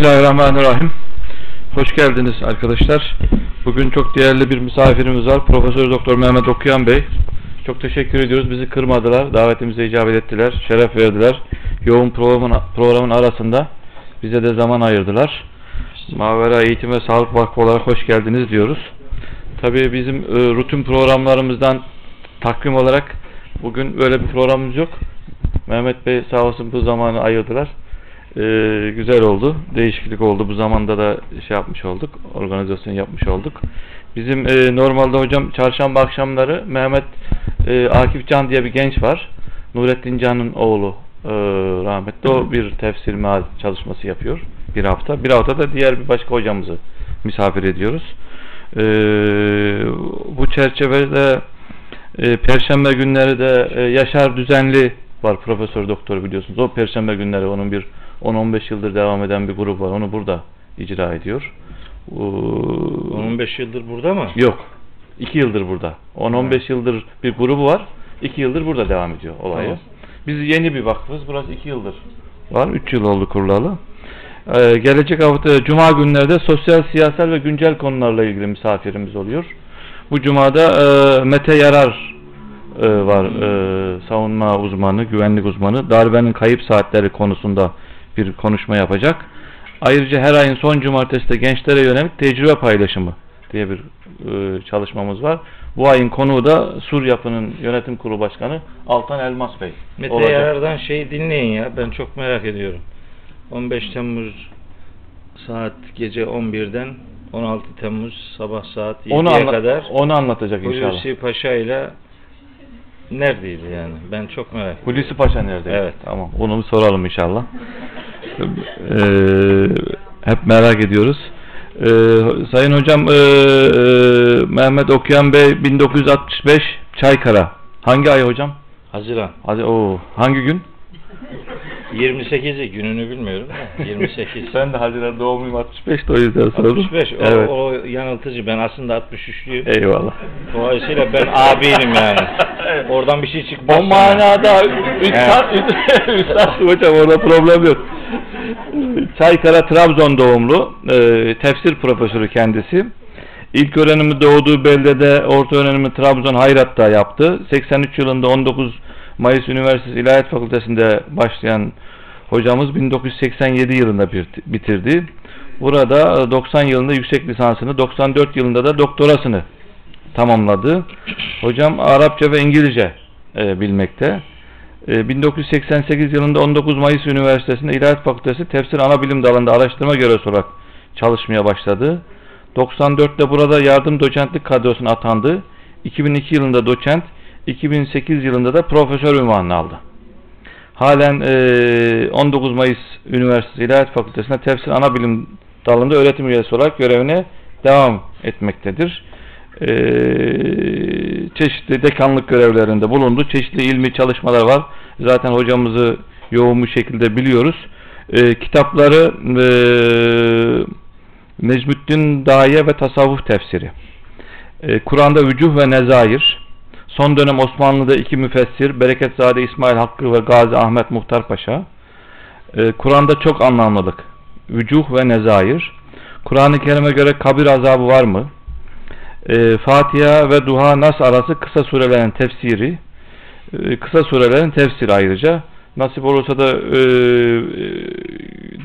Bismillahirrahmanirrahim. Hoş geldiniz arkadaşlar. Bugün çok değerli bir misafirimiz var. Profesör Doktor Mehmet Okuyan Bey. Çok teşekkür ediyoruz. Bizi kırmadılar. Davetimize icabet ettiler. Şeref verdiler. Yoğun programın, programın arasında bize de zaman ayırdılar. Mavera Eğitim ve Sağlık Vakfı olarak hoş geldiniz diyoruz. Tabii bizim e, rutin programlarımızdan takvim olarak bugün böyle bir programımız yok. Mehmet Bey sağ olsun bu zamanı ayırdılar. Ee, güzel oldu. Değişiklik oldu. Bu zamanda da şey yapmış olduk. Organizasyon yapmış olduk. Bizim e, normalde hocam çarşamba akşamları Mehmet e, Akif Can diye bir genç var. Nurettin Can'ın oğlu e, rahmetli. O bir tefsir meal çalışması yapıyor. Bir hafta. Bir hafta da diğer bir başka hocamızı misafir ediyoruz. E, bu çerçevede e, Perşembe günleri de e, Yaşar Düzenli var Profesör Doktor biliyorsunuz. O Perşembe günleri onun bir 10-15 yıldır devam eden bir grup var. Onu burada icra ediyor. Ee, 15 yıldır burada mı? Yok. 2 yıldır burada. 10-15 yıldır bir grubu var. 2 yıldır burada devam ediyor olayı. Tamam. Biz yeni bir vakfız. Burası 2 yıldır var. 3 yıl oldu kurulalı. Ee, gelecek hafta Cuma günlerde sosyal, siyasal ve güncel konularla ilgili misafirimiz oluyor. Bu Cuma'da e, Mete Yarar e, var. E, savunma uzmanı, güvenlik uzmanı. Darbenin kayıp saatleri konusunda bir konuşma yapacak. Ayrıca her ayın son cumartesi de gençlere yönelik tecrübe paylaşımı diye bir e, çalışmamız var. Bu ayın konuğu da Sur Yapı'nın yönetim kurulu başkanı Altan Elmas Bey. Mete olacak. Yarar'dan şeyi dinleyin ya. Ben çok merak ediyorum. 15 Temmuz saat gece 11'den 16 Temmuz sabah saat 7'ye Onu, anla- kadar onu anlatacak inşallah. Hulusi Paşa ile neredeydi yani? Ben çok merak ediyorum. Hulusi Paşa nerede? Evet. Tamam. Onu bir soralım inşallah. Ee, hep merak ediyoruz. Ee, Sayın Hocam e, e, Mehmet Okuyan Bey 1965 Çaykara. Hangi ay hocam? Haziran. Hadi o hangi gün? 28'i gününü bilmiyorum da 28. Ben de Haziran doğumluyum 65 de o yüzden sordum. 65. O, Evet. o yanıltıcı. Ben aslında 63'lüyüm. Eyvallah. Dolayısıyla ben abiyim yani. Oradan bir şey çıkmaz. O manada üstad, üstad hocam orada problem yok. Çaykara Trabzon doğumlu e, tefsir profesörü kendisi. İlk öğrenimi doğduğu beldede orta öğrenimi Trabzon Hayrat'ta yaptı. 83 yılında 19 Mayıs Üniversitesi İlahiyat Fakültesi'nde başlayan hocamız 1987 yılında bitirdi. Burada 90 yılında yüksek lisansını, 94 yılında da doktorasını tamamladı. Hocam Arapça ve İngilizce e, bilmekte. E, 1988 yılında 19 Mayıs Üniversitesi'nde İlahiyat Fakültesi Tefsir Anabilim dalında araştırma görevlisi olarak çalışmaya başladı. 94'te burada yardım doçentlik kadrosuna atandı. 2002 yılında doçent, 2008 yılında da profesör ünvanını aldı. Halen e, 19 Mayıs Üniversitesi İlahiyat Fakültesi'nde Tefsir Anabilim dalında öğretim üyesi olarak görevine devam etmektedir. E, çeşitli dekanlık görevlerinde bulundu. Çeşitli ilmi çalışmalar var. Zaten hocamızı yoğun bir şekilde biliyoruz. E, kitapları e, Necmuddin Daye ve Tasavvuf Tefsiri. E, Kur'an'da Vücuh ve Nezair. Son dönem Osmanlı'da iki müfessir Bereketzade İsmail Hakkı ve Gazi Ahmet Muhtar Paşa. E, Kur'an'da çok anlamlılık. Vücuh ve Nezair. Kur'an-ı Kerim'e göre kabir azabı var mı? E, Fatiha ve Duha Nas arası kısa surelerin tefsiri. E, kısa surelerin tefsiri ayrıca. Nasip olursa da e, e,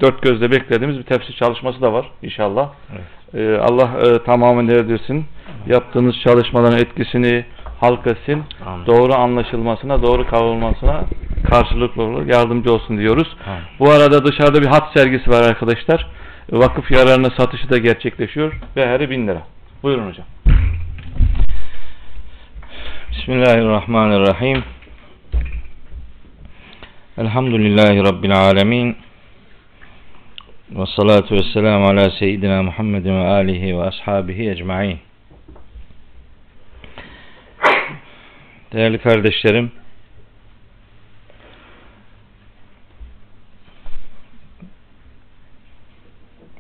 dört gözle beklediğimiz bir tefsir çalışması da var inşallah. Evet. E, Allah e, tamamen erdirsin. Yaptığınız çalışmaların etkisini halk etsin. Amin. Doğru anlaşılmasına, doğru kavrulmasına karşılıklı olur, yardımcı olsun diyoruz. Amin. Bu arada dışarıda bir hat sergisi var arkadaşlar. Vakıf yararına satışı da gerçekleşiyor. Değeri 1000 lira. Buyurun hocam. Bismillahirrahmanirrahim. Elhamdülillahi Rabbil alemin. Ve salatu ve selamu ala seyyidina Muhammedin ve alihi ve ashabihi ecma'in. Değerli kardeşlerim,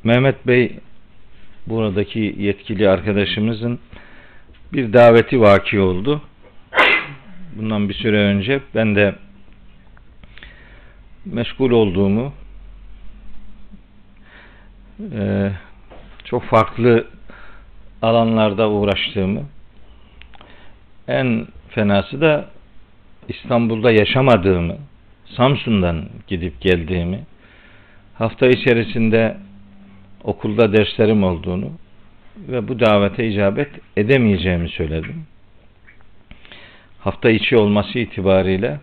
Mehmet Bey buradaki yetkili arkadaşımızın bir daveti vaki oldu. Bundan bir süre önce ben de meşgul olduğumu e, çok farklı alanlarda uğraştığımı en fenası da İstanbul'da yaşamadığımı Samsun'dan gidip geldiğimi hafta içerisinde okulda derslerim olduğunu ve bu davete icabet edemeyeceğimi söyledim. Hafta içi olması itibariyle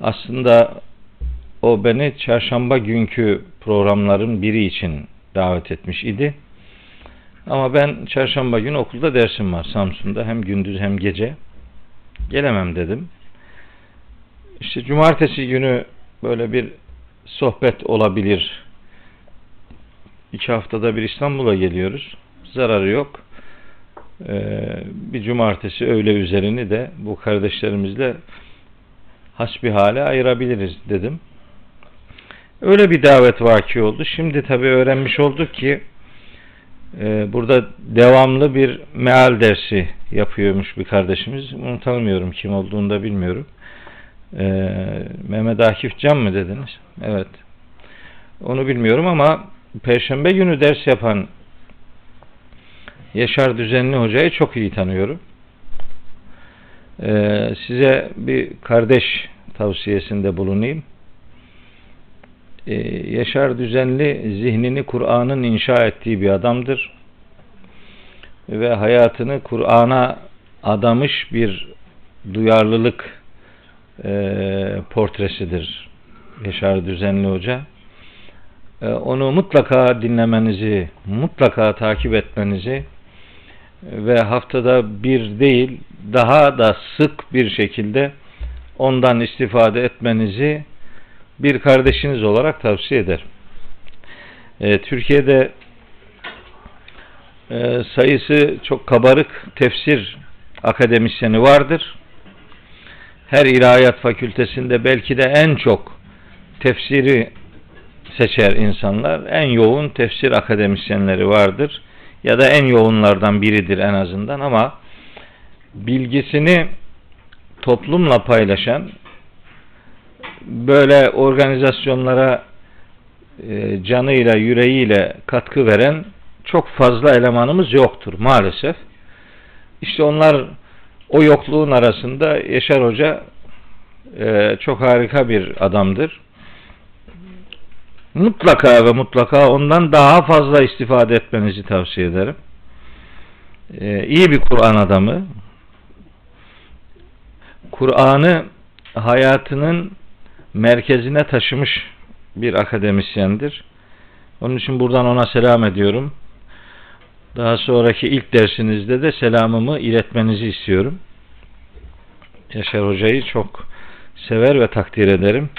aslında o beni çarşamba günkü programların biri için davet etmiş idi. Ama ben çarşamba günü okulda dersim var Samsun'da hem gündüz hem gece. Gelemem dedim. İşte cumartesi günü böyle bir sohbet olabilir. İki haftada bir İstanbul'a geliyoruz. Zararı yok. Ee, bir cumartesi öğle üzerini de bu kardeşlerimizle hasbi hale ayırabiliriz dedim. Öyle bir davet vaki oldu. Şimdi tabii öğrenmiş olduk ki e, burada devamlı bir meal dersi yapıyormuş bir kardeşimiz. Onu tanımıyorum kim olduğunu da bilmiyorum. E, Mehmet Akif Can mı dediniz? Evet. Onu bilmiyorum ama Perşembe günü ders yapan Yaşar Düzenli Hoca'yı çok iyi tanıyorum. Ee, size bir kardeş tavsiyesinde bulunayım. Ee, Yaşar Düzenli zihnini Kur'an'ın inşa ettiği bir adamdır. Ve hayatını Kur'an'a adamış bir duyarlılık e, portresidir Yaşar Düzenli Hoca. E, onu mutlaka dinlemenizi, mutlaka takip etmenizi ve haftada bir değil daha da sık bir şekilde ondan istifade etmenizi bir kardeşiniz olarak tavsiye ederim. E, Türkiye'de e, sayısı çok kabarık tefsir akademisyeni vardır. Her ilahiyat fakültesinde belki de en çok tefsiri seçer insanlar. En yoğun tefsir akademisyenleri vardır. Ya da en yoğunlardan biridir en azından ama bilgisini toplumla paylaşan böyle organizasyonlara e, canıyla yüreğiyle katkı veren çok fazla elemanımız yoktur maalesef. İşte onlar o yokluğun arasında Yaşar Hoca e, çok harika bir adamdır. Mutlaka ve mutlaka ondan daha fazla istifade etmenizi tavsiye ederim. E, iyi bir Kur'an adamı. Kur'an'ı hayatının merkezine taşımış bir akademisyendir. Onun için buradan ona selam ediyorum. Daha sonraki ilk dersinizde de selamımı iletmenizi istiyorum. Yaşar Hoca'yı çok sever ve takdir ederim.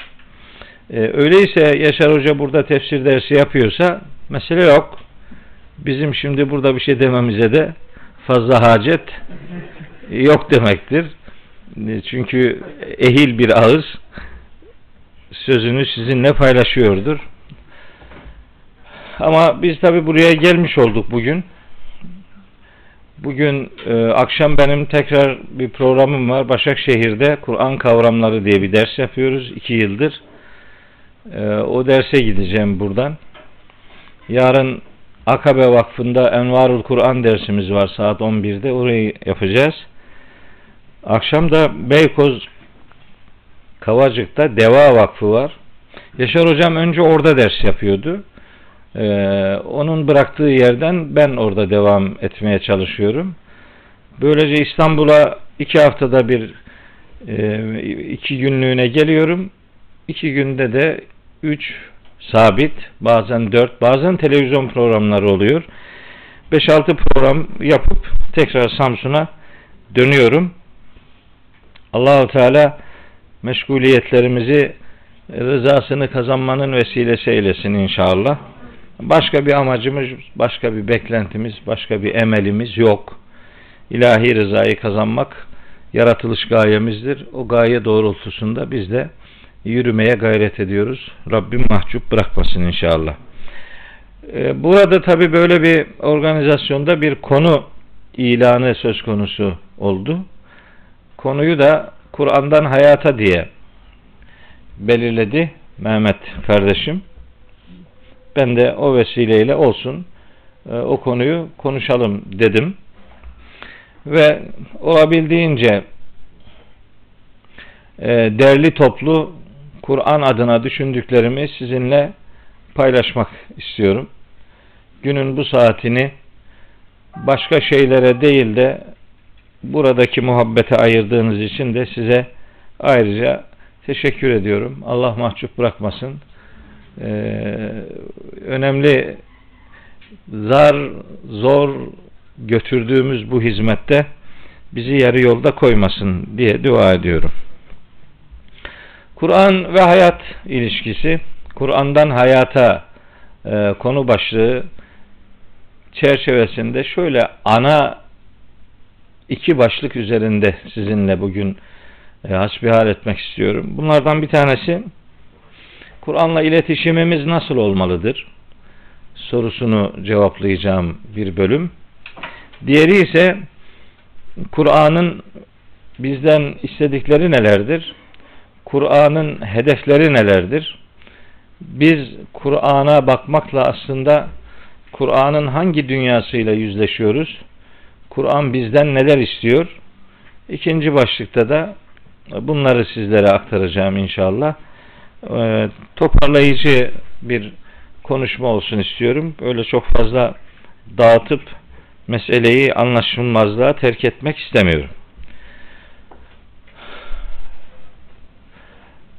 Ee, öyleyse Yaşar Hoca burada tefsir dersi yapıyorsa mesele yok. Bizim şimdi burada bir şey dememize de fazla hacet yok demektir. Çünkü ehil bir ağız sözünü sizinle paylaşıyordur. Ama biz tabi buraya gelmiş olduk bugün. Bugün e, akşam benim tekrar bir programım var. Başakşehir'de Kur'an kavramları diye bir ders yapıyoruz. iki yıldır. E, o derse gideceğim buradan. Yarın Akabe Vakfı'nda Envarul Kur'an dersimiz var saat 11'de. Orayı yapacağız. Akşam da Beykoz Kavacık'ta Deva Vakfı var. Yaşar Hocam önce orada ders yapıyordu. Ee, onun bıraktığı yerden ben orada devam etmeye çalışıyorum. Böylece İstanbul'a iki haftada bir e, iki günlüğüne geliyorum. İki günde de üç sabit, bazen dört, bazen televizyon programları oluyor. Beş altı program yapıp tekrar Samsun'a dönüyorum. Allahu Teala meşguliyetlerimizi rızasını kazanmanın vesilesi eylesin inşallah. Başka bir amacımız, başka bir beklentimiz, başka bir emelimiz yok. İlahi rızayı kazanmak yaratılış gayemizdir. O gaye doğrultusunda biz de yürümeye gayret ediyoruz. Rabbim mahcup bırakmasın inşallah. Ee, burada tabi böyle bir organizasyonda bir konu ilanı söz konusu oldu. Konuyu da Kur'an'dan hayata diye belirledi Mehmet kardeşim. ben de o vesileyle olsun e, o konuyu konuşalım dedim. Ve olabildiğince e, derli toplu Kur'an adına düşündüklerimi sizinle paylaşmak istiyorum. Günün bu saatini başka şeylere değil de buradaki muhabbete ayırdığınız için de size ayrıca teşekkür ediyorum. Allah mahcup bırakmasın. Ee, önemli zar zor götürdüğümüz bu hizmette bizi yarı yolda koymasın diye dua ediyorum. Kur'an ve hayat ilişkisi, Kur'an'dan hayata e, konu başlığı çerçevesinde şöyle ana iki başlık üzerinde sizinle bugün e, hasbihal etmek istiyorum. Bunlardan bir tanesi Kur'an'la iletişimimiz nasıl olmalıdır? sorusunu cevaplayacağım bir bölüm. Diğeri ise Kur'an'ın bizden istedikleri nelerdir? Kur'an'ın hedefleri nelerdir? Biz Kur'an'a bakmakla aslında Kur'an'ın hangi dünyasıyla yüzleşiyoruz? Kur'an bizden neler istiyor? İkinci başlıkta da bunları sizlere aktaracağım inşallah. Ee, toparlayıcı bir konuşma olsun istiyorum. Öyle çok fazla dağıtıp meseleyi anlaşılmazlığa terk etmek istemiyorum.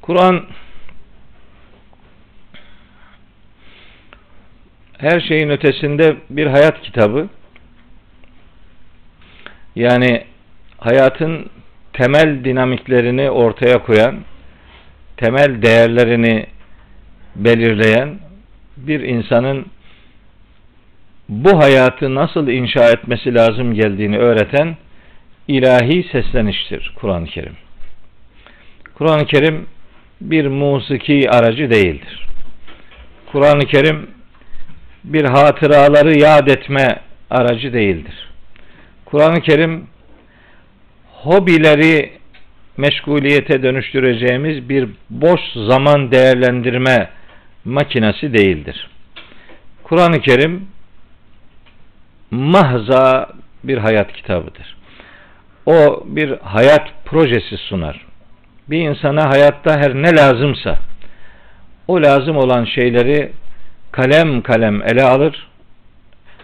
Kur'an her şeyin ötesinde bir hayat kitabı. Yani hayatın temel dinamiklerini ortaya koyan, temel değerlerini belirleyen bir insanın bu hayatı nasıl inşa etmesi lazım geldiğini öğreten ilahi sesleniştir Kur'an-ı Kerim. Kur'an-ı Kerim bir musiki aracı değildir. Kur'an-ı Kerim bir hatıraları yad etme aracı değildir. Kur'an-ı Kerim hobileri meşguliyete dönüştüreceğimiz bir boş zaman değerlendirme makinesi değildir. Kur'an-ı Kerim mahza bir hayat kitabıdır. O bir hayat projesi sunar. Bir insana hayatta her ne lazımsa o lazım olan şeyleri kalem kalem ele alır.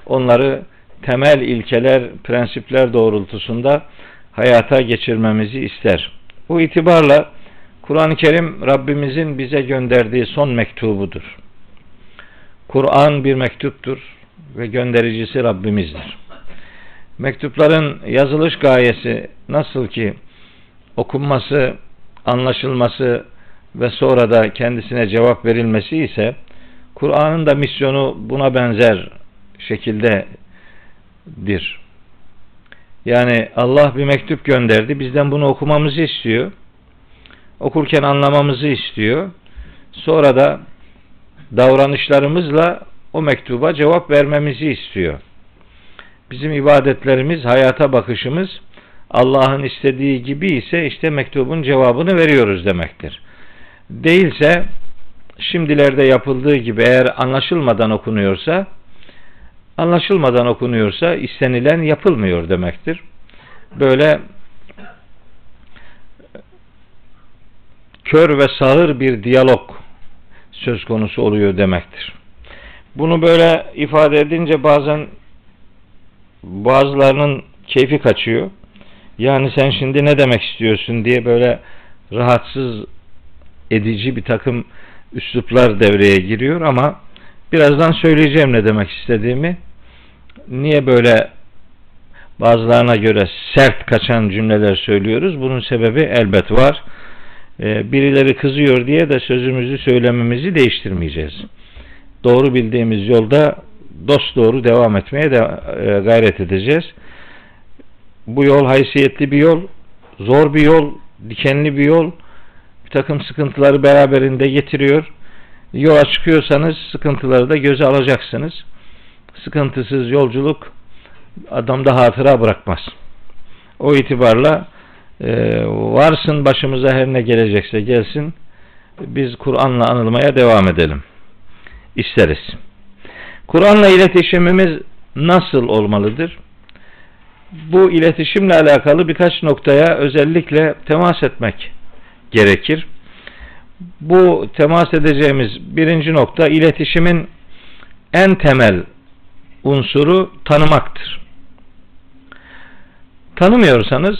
Onları temel ilkeler, prensipler doğrultusunda hayata geçirmemizi ister. Bu itibarla Kur'an-ı Kerim Rabbimizin bize gönderdiği son mektubudur. Kur'an bir mektuptur ve göndericisi Rabbimizdir. Mektupların yazılış gayesi nasıl ki okunması, anlaşılması ve sonra da kendisine cevap verilmesi ise Kur'an'ın da misyonu buna benzer şekildedir. Yani Allah bir mektup gönderdi. Bizden bunu okumamızı istiyor okurken anlamamızı istiyor. Sonra da davranışlarımızla o mektuba cevap vermemizi istiyor. Bizim ibadetlerimiz, hayata bakışımız Allah'ın istediği gibi ise işte mektubun cevabını veriyoruz demektir. Değilse şimdilerde yapıldığı gibi eğer anlaşılmadan okunuyorsa anlaşılmadan okunuyorsa istenilen yapılmıyor demektir. Böyle kör ve sağır bir diyalog söz konusu oluyor demektir. Bunu böyle ifade edince bazen bazılarının keyfi kaçıyor. Yani sen şimdi ne demek istiyorsun diye böyle rahatsız edici bir takım üsluplar devreye giriyor ama birazdan söyleyeceğim ne demek istediğimi. Niye böyle bazılarına göre sert kaçan cümleler söylüyoruz? Bunun sebebi elbet var. Ee, birileri kızıyor diye de sözümüzü söylememizi değiştirmeyeceğiz. Doğru bildiğimiz yolda dost doğru devam etmeye de e, gayret edeceğiz. Bu yol haysiyetli bir yol, zor bir yol, dikenli bir yol. Bir takım sıkıntıları beraberinde getiriyor. Yola çıkıyorsanız sıkıntıları da göze alacaksınız. Sıkıntısız yolculuk adamda hatıra bırakmaz. O itibarla ee, varsın başımıza her ne gelecekse gelsin biz Kur'an'la anılmaya devam edelim. isteriz. Kur'an'la iletişimimiz nasıl olmalıdır? Bu iletişimle alakalı birkaç noktaya özellikle temas etmek gerekir. Bu temas edeceğimiz birinci nokta iletişimin en temel unsuru tanımaktır. Tanımıyorsanız,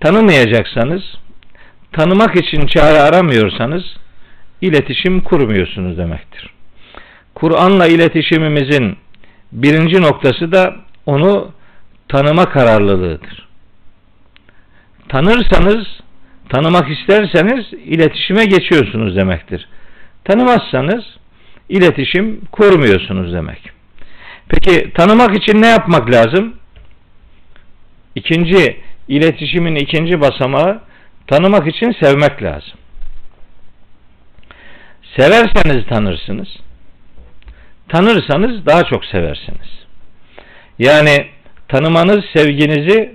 tanımayacaksanız, tanımak için çare aramıyorsanız iletişim kurmuyorsunuz demektir. Kur'an'la iletişimimizin birinci noktası da onu tanıma kararlılığıdır. Tanırsanız, tanımak isterseniz iletişime geçiyorsunuz demektir. Tanımazsanız iletişim kurmuyorsunuz demek. Peki tanımak için ne yapmak lazım? İkinci iletişimin ikinci basamağı tanımak için sevmek lazım. Severseniz tanırsınız. Tanırsanız daha çok seversiniz. Yani tanımanız sevginizi,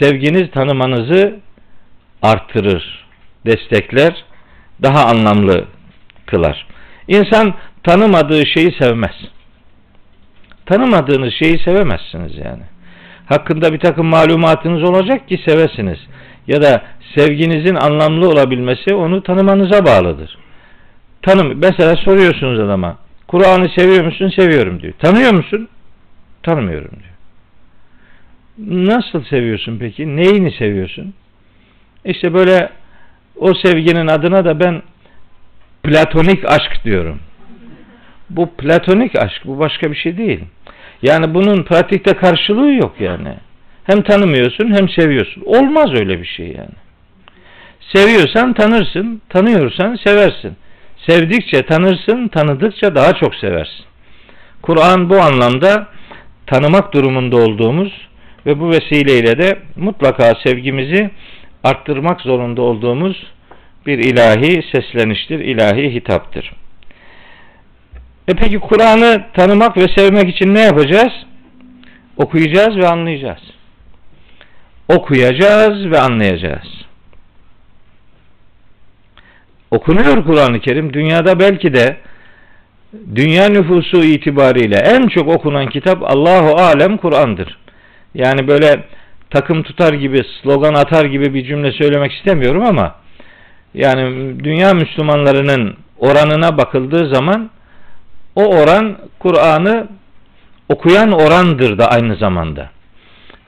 sevginiz tanımanızı arttırır, destekler, daha anlamlı kılar. İnsan tanımadığı şeyi sevmez. Tanımadığınız şeyi sevemezsiniz yani. Hakkında bir takım malumatınız olacak ki sevesiniz. Ya da sevginizin anlamlı olabilmesi onu tanımanıza bağlıdır. Tanım, mesela soruyorsunuz adama. Kur'an'ı seviyor musun? Seviyorum diyor. Tanıyor musun? Tanımıyorum diyor. Nasıl seviyorsun peki? Neyini seviyorsun? İşte böyle o sevginin adına da ben platonik aşk diyorum. Bu platonik aşk, bu başka bir şey değil. Yani bunun pratikte karşılığı yok yani. Hem tanımıyorsun hem seviyorsun. Olmaz öyle bir şey yani. Seviyorsan tanırsın, tanıyorsan seversin. Sevdikçe tanırsın, tanıdıkça daha çok seversin. Kur'an bu anlamda tanımak durumunda olduğumuz ve bu vesileyle de mutlaka sevgimizi arttırmak zorunda olduğumuz bir ilahi sesleniştir, ilahi hitaptır. E peki Kur'an'ı tanımak ve sevmek için ne yapacağız? Okuyacağız ve anlayacağız. Okuyacağız ve anlayacağız. Okunuyor Kur'an-ı Kerim. Dünyada belki de dünya nüfusu itibariyle en çok okunan kitap Allahu Alem Kur'an'dır. Yani böyle takım tutar gibi, slogan atar gibi bir cümle söylemek istemiyorum ama yani dünya Müslümanlarının oranına bakıldığı zaman o oran Kur'an'ı okuyan orandır da aynı zamanda.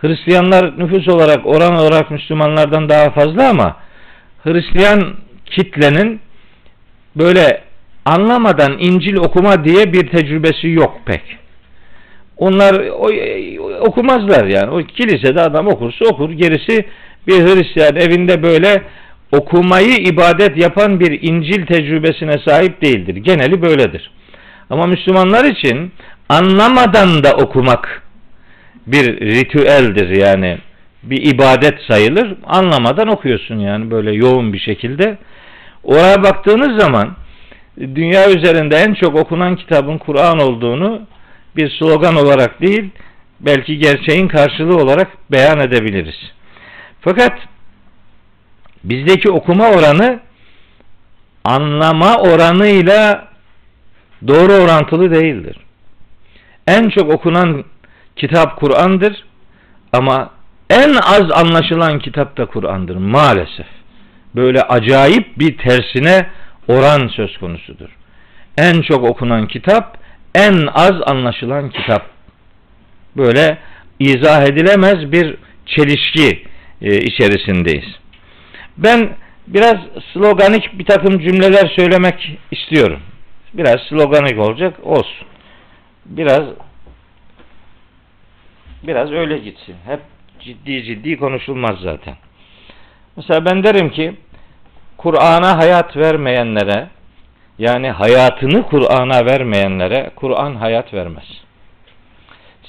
Hristiyanlar nüfus olarak oran olarak Müslümanlardan daha fazla ama Hristiyan kitlenin böyle anlamadan İncil okuma diye bir tecrübesi yok pek. Onlar o, okumazlar yani. O kilisede adam okursa okur. Gerisi bir Hristiyan evinde böyle okumayı ibadet yapan bir İncil tecrübesine sahip değildir. Geneli böyledir. Ama Müslümanlar için anlamadan da okumak bir ritüeldir yani bir ibadet sayılır. Anlamadan okuyorsun yani böyle yoğun bir şekilde. Oraya baktığınız zaman dünya üzerinde en çok okunan kitabın Kur'an olduğunu bir slogan olarak değil belki gerçeğin karşılığı olarak beyan edebiliriz. Fakat bizdeki okuma oranı anlama oranıyla doğru orantılı değildir. En çok okunan kitap Kur'an'dır ama en az anlaşılan kitap da Kur'an'dır maalesef. Böyle acayip bir tersine oran söz konusudur. En çok okunan kitap, en az anlaşılan kitap. Böyle izah edilemez bir çelişki e, içerisindeyiz. Ben biraz sloganik bir takım cümleler söylemek istiyorum. Biraz sloganik olacak, olsun. Biraz biraz öyle gitsin. Hep ciddi ciddi konuşulmaz zaten. Mesela ben derim ki Kur'an'a hayat vermeyenlere yani hayatını Kur'an'a vermeyenlere Kur'an hayat vermez.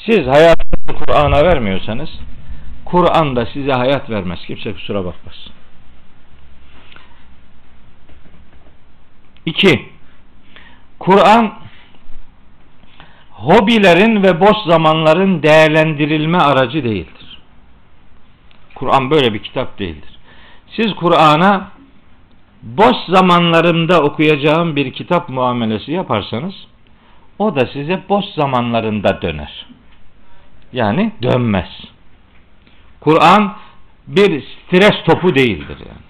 Siz hayatını Kur'an'a vermiyorsanız Kur'an da size hayat vermez. Kimse kusura bakmasın. İki, Kur'an hobilerin ve boş zamanların değerlendirilme aracı değildir. Kur'an böyle bir kitap değildir. Siz Kur'an'a boş zamanlarımda okuyacağım bir kitap muamelesi yaparsanız o da size boş zamanlarında döner. Yani dönmez. Kur'an bir stres topu değildir yani.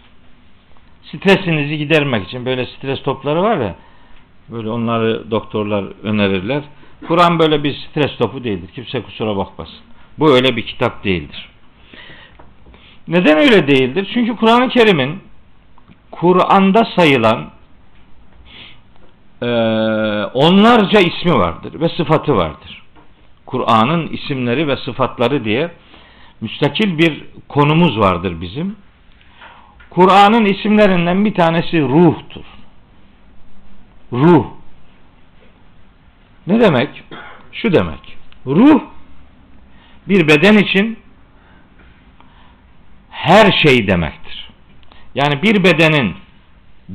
Stresinizi gidermek için böyle stres topları var ya böyle onları doktorlar önerirler. Kur'an böyle bir stres topu değildir. Kimse kusura bakmasın. Bu öyle bir kitap değildir. Neden öyle değildir? Çünkü Kur'an-ı Kerim'in Kur'an'da sayılan e, onlarca ismi vardır ve sıfatı vardır. Kur'an'ın isimleri ve sıfatları diye müstakil bir konumuz vardır bizim. Kur'an'ın isimlerinden bir tanesi ruhtur. Ruh. Ne demek? Şu demek. Ruh bir beden için her şey demektir. Yani bir bedenin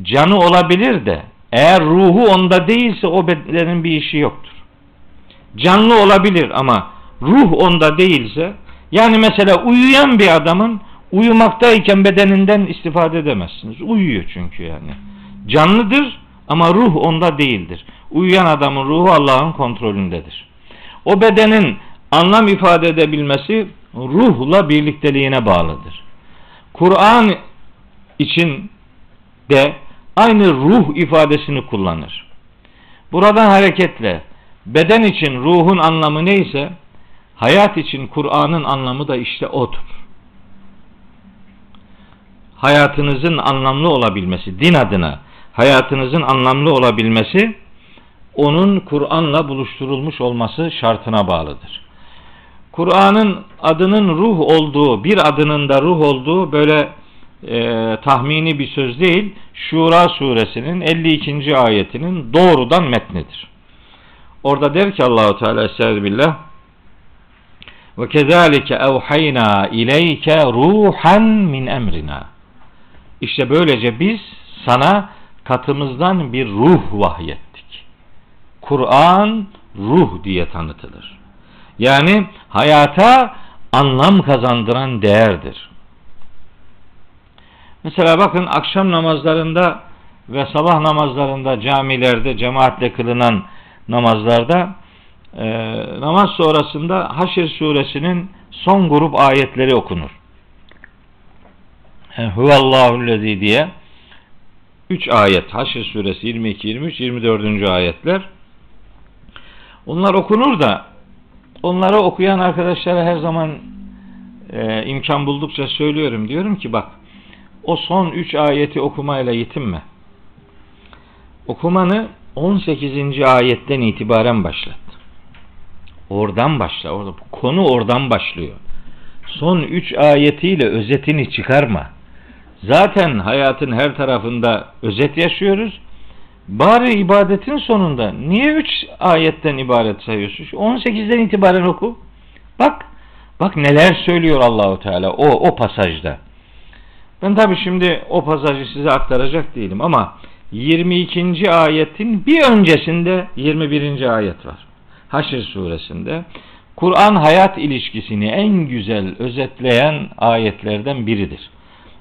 canı olabilir de eğer ruhu onda değilse o bedenin bir işi yoktur. Canlı olabilir ama ruh onda değilse yani mesela uyuyan bir adamın uyumaktayken bedeninden istifade edemezsiniz. Uyuyor çünkü yani. Canlıdır ama ruh onda değildir. Uyuyan adamın ruhu Allah'ın kontrolündedir. O bedenin anlam ifade edebilmesi ruhla birlikteliğine bağlıdır. Kur'an için de aynı ruh ifadesini kullanır. Buradan hareketle beden için ruhun anlamı neyse hayat için Kur'an'ın anlamı da işte odur. Hayatınızın anlamlı olabilmesi, din adına hayatınızın anlamlı olabilmesi onun Kur'an'la buluşturulmuş olması şartına bağlıdır. Kur'an'ın adının ruh olduğu, bir adının da ruh olduğu böyle e, tahmini bir söz değil, Şura suresinin 52. ayetinin doğrudan metnidir. Orada der ki Allahu Teala Estağfirullah ve kezalike evhayna ileyke ruhan min emrina. İşte böylece biz sana katımızdan bir ruh vahyettik. Kur'an ruh diye tanıtılır. Yani hayata anlam kazandıran değerdir. Mesela bakın akşam namazlarında ve sabah namazlarında camilerde cemaatle kılınan namazlarda e, namaz sonrasında Haşr suresinin son grup ayetleri okunur. Huvallahu'llezî diye 3 ayet Haşr suresi 22, 23, 24. ayetler. Onlar okunur da onları okuyan arkadaşlara her zaman e, imkan buldukça söylüyorum. Diyorum ki bak o son 3 ayeti okumayla yetinme. Okumanı 18. ayetten itibaren başlat. Oradan başla. Orada, konu oradan başlıyor. Son 3 ayetiyle özetini çıkarma. Zaten hayatın her tarafında özet yaşıyoruz. Bari ibadetin sonunda niye 3 ayetten ibaret sayıyorsun? 18'den itibaren oku. Bak, bak neler söylüyor Allahu Teala o o pasajda. Ben tabi şimdi o pasajı size aktaracak değilim ama 22. ayetin bir öncesinde 21. ayet var. Haşr suresinde Kur'an hayat ilişkisini en güzel özetleyen ayetlerden biridir.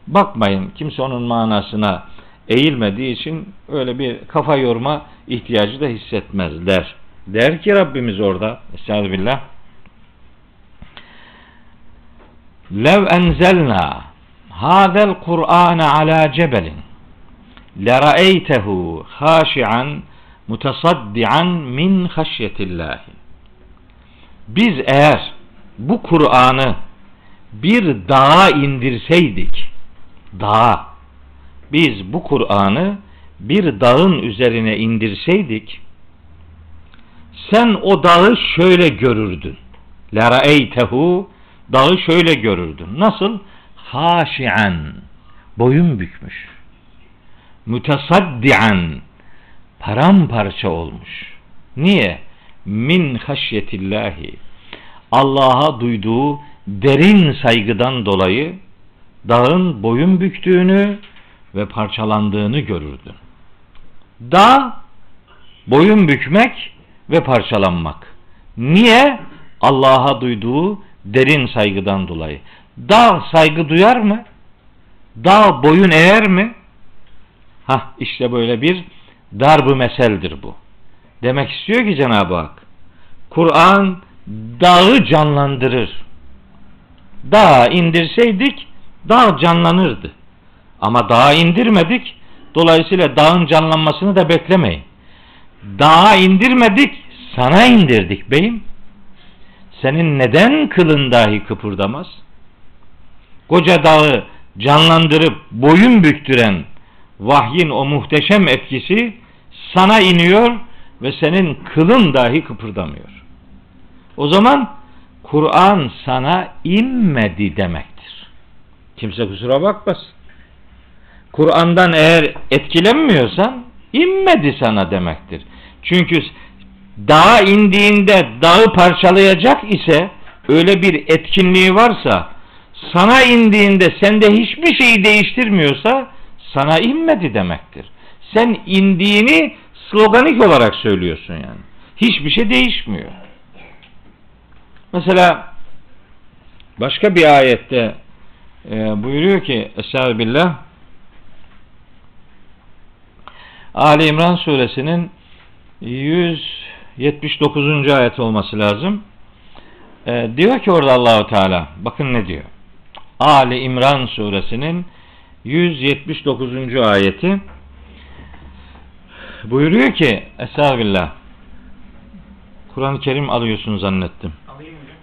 Bakmayın kimse onun manasına eğilmediği için öyle bir kafa yorma ihtiyacı da hissetmezler. Der ki Rabbimiz orada Estağfirullah Lev enzelna hazel Kur'ane ala cebelin lera'eytehu haşi'an mutasaddian min haşyetillahi. Biz eğer bu Kur'an'ı bir dağa indirseydik, dağa, biz bu Kur'an'ı bir dağın üzerine indirseydik, sen o dağı şöyle görürdün. Lera'eytehu, dağı şöyle görürdün. Nasıl? Haşian boyun bükmüş mütesaddian paramparça olmuş. Niye? Min haşyetillahi Allah'a duyduğu derin saygıdan dolayı dağın boyun büktüğünü ve parçalandığını görürdün. Dağ boyun bükmek ve parçalanmak. Niye? Allah'a duyduğu derin saygıdan dolayı. Dağ saygı duyar mı? Dağ boyun eğer mi? Ha işte böyle bir darbu meseldir bu. Demek istiyor ki Cenab-ı Hak Kur'an dağı canlandırır. Dağa indirseydik dağ canlanırdı. Ama dağa indirmedik. Dolayısıyla dağın canlanmasını da beklemeyin. Dağa indirmedik, sana indirdik beyim. Senin neden kılın dahi kıpırdamaz? Koca dağı canlandırıp boyun büktüren vahyin o muhteşem etkisi sana iniyor ve senin kılın dahi kıpırdamıyor. O zaman Kur'an sana inmedi demektir. Kimse kusura bakmasın. Kur'an'dan eğer etkilenmiyorsan inmedi sana demektir. Çünkü dağa indiğinde dağı parçalayacak ise öyle bir etkinliği varsa sana indiğinde sende hiçbir şeyi değiştirmiyorsa sana inmedi demektir. Sen indiğini sloganik olarak söylüyorsun yani. Hiçbir şey değişmiyor. Mesela başka bir ayette e, buyuruyor ki Estağfirullah Ali İmran suresinin 179. ayet olması lazım. E, diyor ki orada Allahu Teala bakın ne diyor. Ali İmran suresinin 179. ayeti buyuruyor ki Estağfirullah Kur'an-ı Kerim alıyorsun zannettim. Alayım hocam.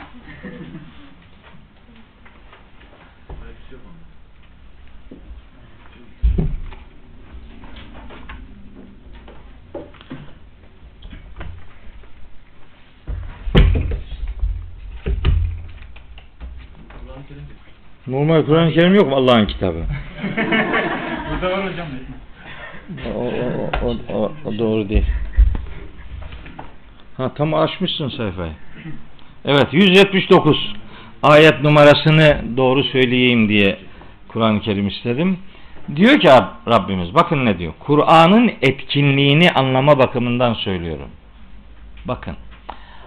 Kur'an-ı Kerim değil. Kur'an-ı Kerim yok mu Allah'ın kitabı? Burada var hocam. O, o, o, o doğru değil. Ha tam açmışsın sayfayı. Evet 179 ayet numarasını doğru söyleyeyim diye Kur'an-ı Kerim istedim. Diyor ki Rabbimiz bakın ne diyor. Kur'an'ın etkinliğini anlama bakımından söylüyorum. Bakın.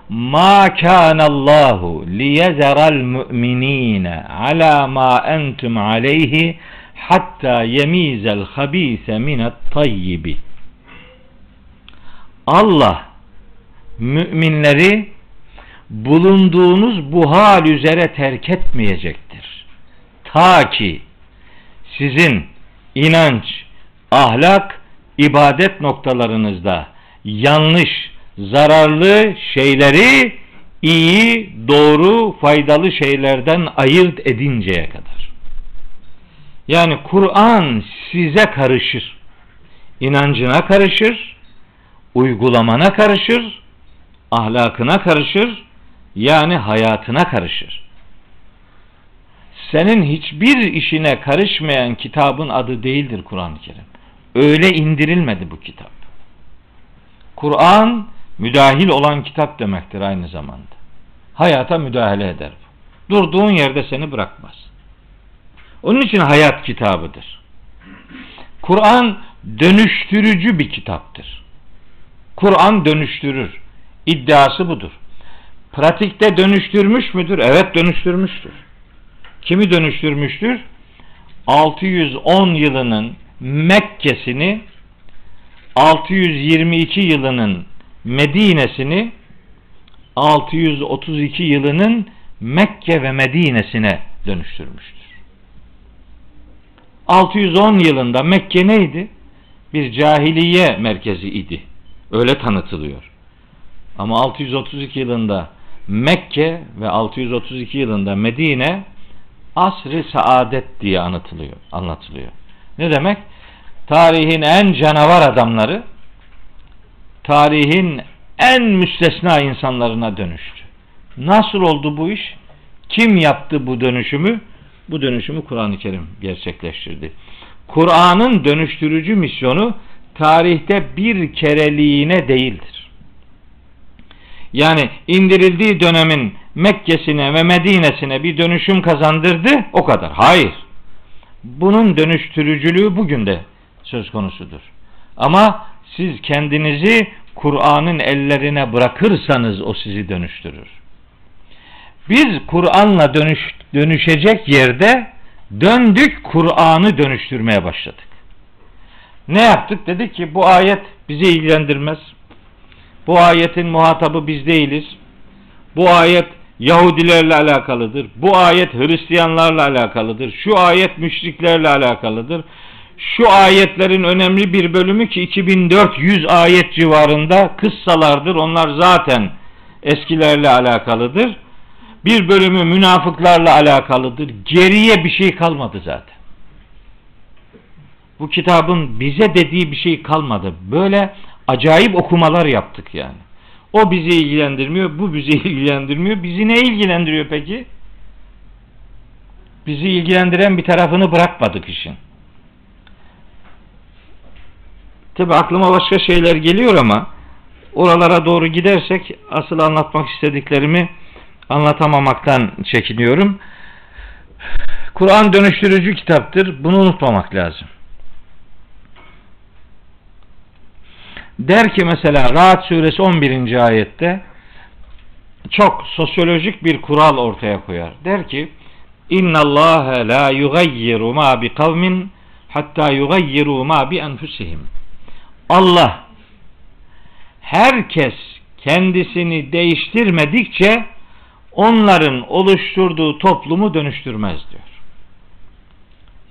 Ma kana Allahu liyezera'l mu'minina ala ma entum aleyhi hatta yemizel habise minet tayyibi. Allah müminleri bulunduğunuz bu hal üzere terk etmeyecektir. Ta ki sizin inanç, ahlak, ibadet noktalarınızda yanlış, zararlı şeyleri iyi, doğru, faydalı şeylerden ayırt edinceye kadar. Yani Kur'an size karışır. İnancına karışır, uygulamana karışır, ahlakına karışır, yani hayatına karışır. Senin hiçbir işine karışmayan kitabın adı değildir Kur'an-ı Kerim. Öyle indirilmedi bu kitap. Kur'an müdahil olan kitap demektir aynı zamanda. Hayata müdahale eder. Durduğun yerde seni bırakmaz. Onun için hayat kitabıdır. Kur'an dönüştürücü bir kitaptır. Kur'an dönüştürür. İddiası budur. Pratikte dönüştürmüş müdür? Evet dönüştürmüştür. Kimi dönüştürmüştür? 610 yılının Mekke'sini 622 yılının Medine'sini 632 yılının Mekke ve Medine'sine dönüştürmüştür. 610 yılında Mekke neydi? Bir cahiliye merkezi idi. Öyle tanıtılıyor. Ama 632 yılında Mekke ve 632 yılında Medine asr-ı saadet diye anlatılıyor, anlatılıyor. Ne demek? Tarihin en canavar adamları tarihin en müstesna insanlarına dönüştü. Nasıl oldu bu iş? Kim yaptı bu dönüşümü? Bu dönüşümü Kur'an-ı Kerim gerçekleştirdi. Kur'an'ın dönüştürücü misyonu tarihte bir kereliğine değildir. Yani indirildiği dönemin Mekke'sine ve Medine'sine bir dönüşüm kazandırdı o kadar. Hayır. Bunun dönüştürücülüğü bugün de söz konusudur. Ama siz kendinizi Kur'an'ın ellerine bırakırsanız o sizi dönüştürür. Biz Kur'an'la dönüş, dönüşecek yerde döndük Kur'an'ı dönüştürmeye başladık. Ne yaptık? Dedik ki bu ayet bizi ilgilendirmez. Bu ayetin muhatabı biz değiliz. Bu ayet Yahudilerle alakalıdır. Bu ayet Hristiyanlarla alakalıdır. Şu ayet müşriklerle alakalıdır. Şu ayetlerin önemli bir bölümü ki 2400 ayet civarında kıssalardır. Onlar zaten eskilerle alakalıdır. Bir bölümü münafıklarla alakalıdır. Geriye bir şey kalmadı zaten. Bu kitabın bize dediği bir şey kalmadı. Böyle acayip okumalar yaptık yani. O bizi ilgilendirmiyor, bu bizi ilgilendirmiyor. Bizi ne ilgilendiriyor peki? Bizi ilgilendiren bir tarafını bırakmadık işin. Tabi aklıma başka şeyler geliyor ama oralara doğru gidersek asıl anlatmak istediklerimi anlatamamaktan çekiniyorum. Kur'an dönüştürücü kitaptır. Bunu unutmamak lazım. Der ki mesela Rahat suresi 11. ayette çok sosyolojik bir kural ortaya koyar. Der ki İnna Allah la yugayyiru ma bi kavmin hatta yugayyiru ma bi enfusihim. Allah herkes kendisini değiştirmedikçe onların oluşturduğu toplumu dönüştürmez diyor.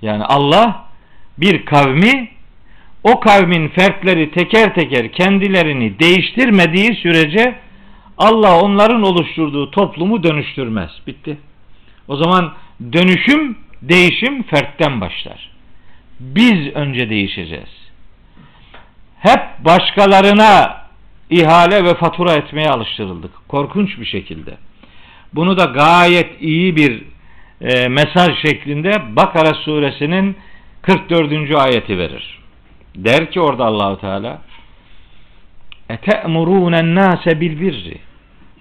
Yani Allah bir kavmi o kavmin fertleri teker teker kendilerini değiştirmediği sürece Allah onların oluşturduğu toplumu dönüştürmez. Bitti. O zaman dönüşüm, değişim fertten başlar. Biz önce değişeceğiz hep başkalarına ihale ve fatura etmeye alıştırıldık. Korkunç bir şekilde. Bunu da gayet iyi bir e, mesaj şeklinde Bakara suresinin 44. ayeti verir. Der ki orada Allahu Teala Ete'murûnen nâse bil birri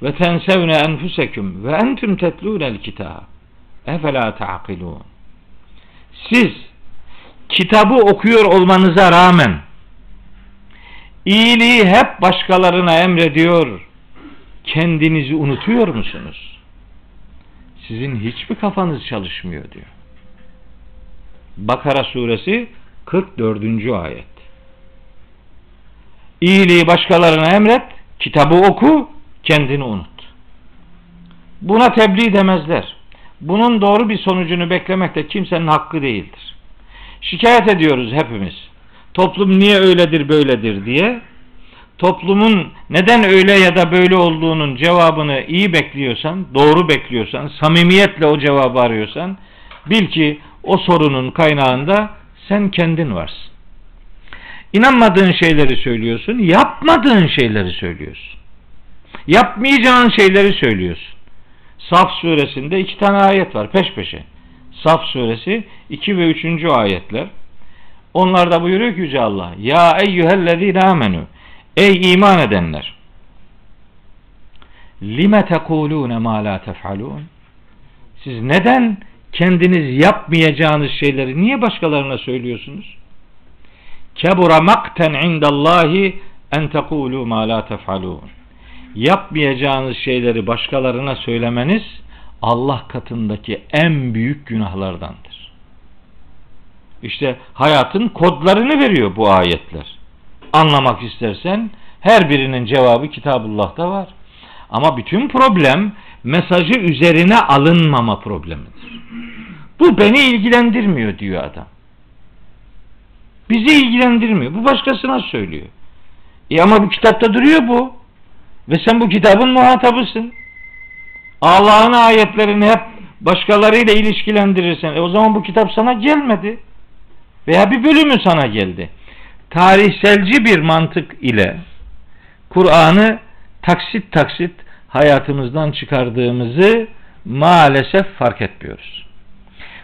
ve tensevne enfuseküm ve entüm tetlûnel kitâb efelâ ta'kilûn Siz kitabı okuyor olmanıza rağmen iyiliği hep başkalarına emrediyor, kendinizi unutuyor musunuz? Sizin hiçbir kafanız çalışmıyor diyor. Bakara suresi 44. ayet. İyiliği başkalarına emret, kitabı oku, kendini unut. Buna tebliğ demezler. Bunun doğru bir sonucunu beklemek de kimsenin hakkı değildir. Şikayet ediyoruz hepimiz. Toplum niye öyledir böyledir diye. Toplumun neden öyle ya da böyle olduğunun cevabını iyi bekliyorsan, doğru bekliyorsan, samimiyetle o cevabı arıyorsan bil ki o sorunun kaynağında sen kendin varsın. İnanmadığın şeyleri söylüyorsun, yapmadığın şeyleri söylüyorsun. Yapmayacağın şeyleri söylüyorsun. Saf suresinde iki tane ayet var peş peşe. Saf suresi 2 ve 3. ayetler. Onlarda buyuruyor ki Yüce Allah. Ya eyyühellezine amenu. Ey iman edenler. Lime tekulune ma la tef'alun. Siz neden kendiniz yapmayacağınız şeyleri niye başkalarına söylüyorsunuz? Kebura makten indallahi en tekulu ma la tef'alun. Yapmayacağınız şeyleri başkalarına söylemeniz Allah katındaki en büyük günahlardandır. İşte hayatın kodlarını veriyor bu ayetler. Anlamak istersen her birinin cevabı Kitabullah'ta var. Ama bütün problem mesajı üzerine alınmama problemidir. Bu beni ilgilendirmiyor diyor adam. Bizi ilgilendirmiyor. Bu başkasına söylüyor. E ama bu kitapta duruyor bu. Ve sen bu kitabın muhatabısın. Allah'ın ayetlerini hep başkalarıyla ilişkilendirirsen e o zaman bu kitap sana gelmedi. Veya bir bölümü sana geldi. Tarihselci bir mantık ile Kur'an'ı taksit taksit hayatımızdan çıkardığımızı maalesef fark etmiyoruz.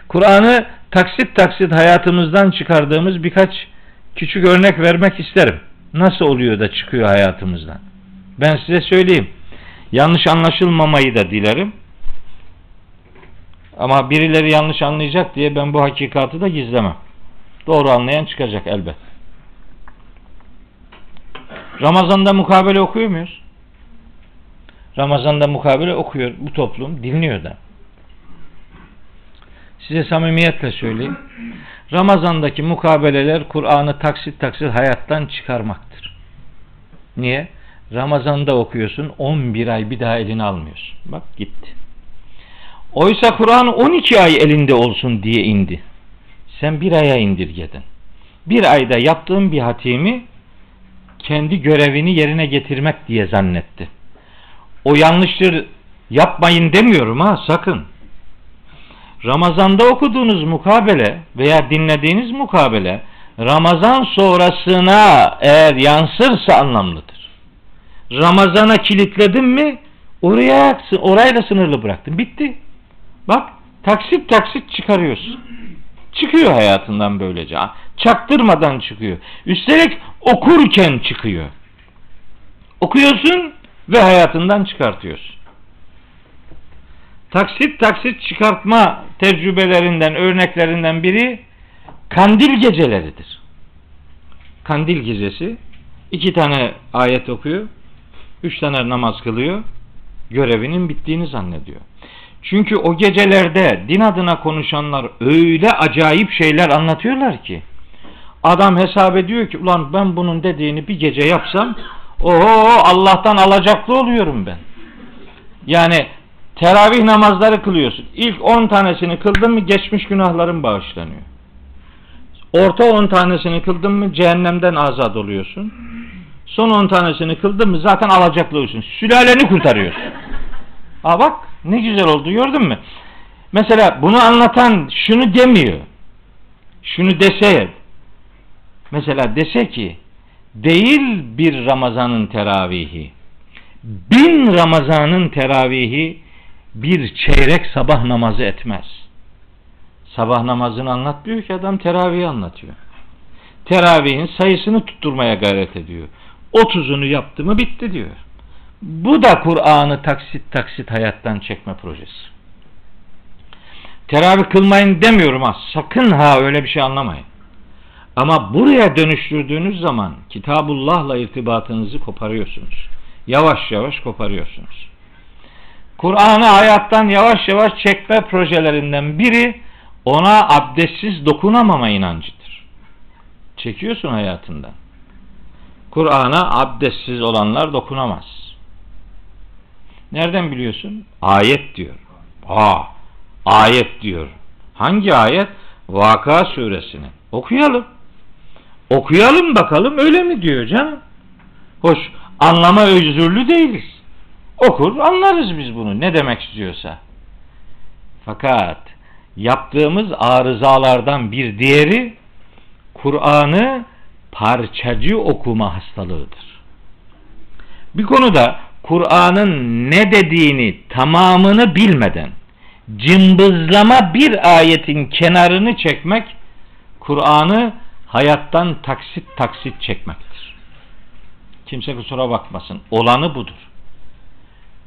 Kur'an'ı taksit taksit hayatımızdan çıkardığımız birkaç küçük örnek vermek isterim. Nasıl oluyor da çıkıyor hayatımızdan? Ben size söyleyeyim. Yanlış anlaşılmamayı da dilerim. Ama birileri yanlış anlayacak diye ben bu hakikatı da gizlemem. Doğru anlayan çıkacak elbet. Ramazan'da mukabele okuyor muyuz? Ramazan'da mukabele okuyor bu toplum, dinliyor da. Size samimiyetle söyleyeyim. Ramazandaki mukabeleler Kur'an'ı taksit taksit hayattan çıkarmaktır. Niye? Ramazanda okuyorsun 11 ay bir daha eline almıyorsun. Bak gitti. Oysa Kur'an 12 ay elinde olsun diye indi. Sen bir aya indirgedin. Bir ayda yaptığın bir hatimi kendi görevini yerine getirmek diye zannetti. O yanlıştır yapmayın demiyorum ha sakın. Ramazanda okuduğunuz mukabele veya dinlediğiniz mukabele Ramazan sonrasına eğer yansırsa anlamlıdır. Ramazana kilitledin mi oraya orayla sınırlı bıraktın. Bitti. Bak taksit taksit çıkarıyorsun. Çıkıyor hayatından böylece. Çaktırmadan çıkıyor. Üstelik okurken çıkıyor. Okuyorsun ve hayatından çıkartıyorsun. Taksit taksit çıkartma tecrübelerinden, örneklerinden biri kandil geceleridir. Kandil gecesi iki tane ayet okuyor, üç tane namaz kılıyor, görevinin bittiğini zannediyor. Çünkü o gecelerde din adına konuşanlar öyle acayip şeyler anlatıyorlar ki adam hesap ediyor ki ulan ben bunun dediğini bir gece yapsam oho Allah'tan alacaklı oluyorum ben. Yani teravih namazları kılıyorsun. İlk 10 tanesini kıldın mı geçmiş günahların bağışlanıyor. Orta 10 tanesini kıldın mı cehennemden azat oluyorsun. Son 10 tanesini kıldın mı zaten alacaklı oluyorsun. Sülaleni kurtarıyorsun. Aa bak ne güzel oldu gördün mü? Mesela bunu anlatan şunu demiyor. Şunu dese mesela dese ki değil bir Ramazanın teravihi bin Ramazanın teravihi bir çeyrek sabah namazı etmez. Sabah namazını anlatmıyor ki adam teravihi anlatıyor. Teravihin sayısını tutturmaya gayret ediyor. Otuzunu yaptı mı bitti diyor. Bu da Kur'an'ı taksit taksit hayattan çekme projesi. Teravih kılmayın demiyorum ha. Sakın ha öyle bir şey anlamayın. Ama buraya dönüştürdüğünüz zaman Kitabullah'la irtibatınızı koparıyorsunuz. Yavaş yavaş koparıyorsunuz. Kur'an'ı hayattan yavaş yavaş çekme projelerinden biri ona abdestsiz dokunamama inancıdır. Çekiyorsun hayatından. Kur'an'a abdestsiz olanlar dokunamaz. Nereden biliyorsun? Ayet diyor. Ha, ayet diyor. Hangi ayet? Vaka suresini. Okuyalım. Okuyalım bakalım öyle mi diyor canım? Hoş anlama özürlü değiliz. Okur anlarız biz bunu ne demek istiyorsa. Fakat yaptığımız arızalardan bir diğeri Kur'an'ı parçacı okuma hastalığıdır. Bir konuda Kur'an'ın ne dediğini tamamını bilmeden cımbızlama bir ayetin kenarını çekmek Kur'an'ı hayattan taksit taksit çekmektir. Kimse kusura bakmasın. Olanı budur.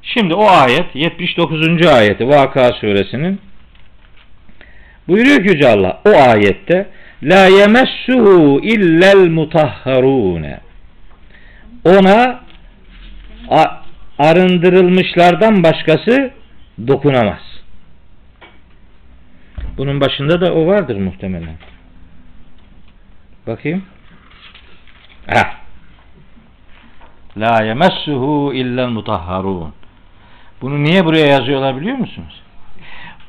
Şimdi o ayet 79. ayeti Vaka suresinin buyuruyor ki Yüce Allah o ayette La yemessuhu illel mutahharune ona arındırılmışlardan başkası dokunamaz. Bunun başında da o vardır muhtemelen. Bakayım. Ha. La yemessuhu illel mutahharun. Bunu niye buraya yazıyorlar biliyor musunuz?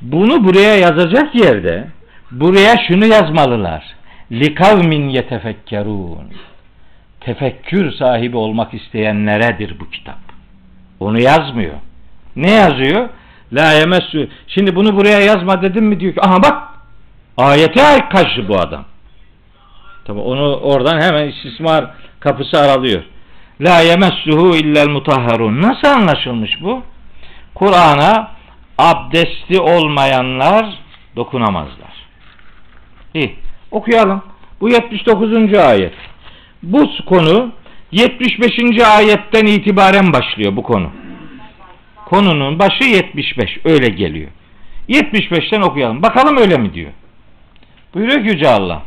Bunu buraya yazacak yerde buraya şunu yazmalılar. Likavmin yetefekkerun. Tefekkür sahibi olmak isteyenleredir bu kitap. Onu yazmıyor. Ne yazıyor? La yemessu. Şimdi bunu buraya yazma dedim mi diyor ki aha bak ayete karşı bu adam. Tabi onu oradan hemen istismar kapısı aralıyor. La yemessuhu illel mutahharun. Nasıl anlaşılmış bu? Kur'an'a abdesti olmayanlar dokunamazlar. İyi. Okuyalım. Bu 79. ayet. Bu konu 75. ayetten itibaren başlıyor bu konu. Konunun başı 75 öyle geliyor. 75'ten okuyalım. Bakalım öyle mi diyor. Buyuruyor ki Yüce Allah.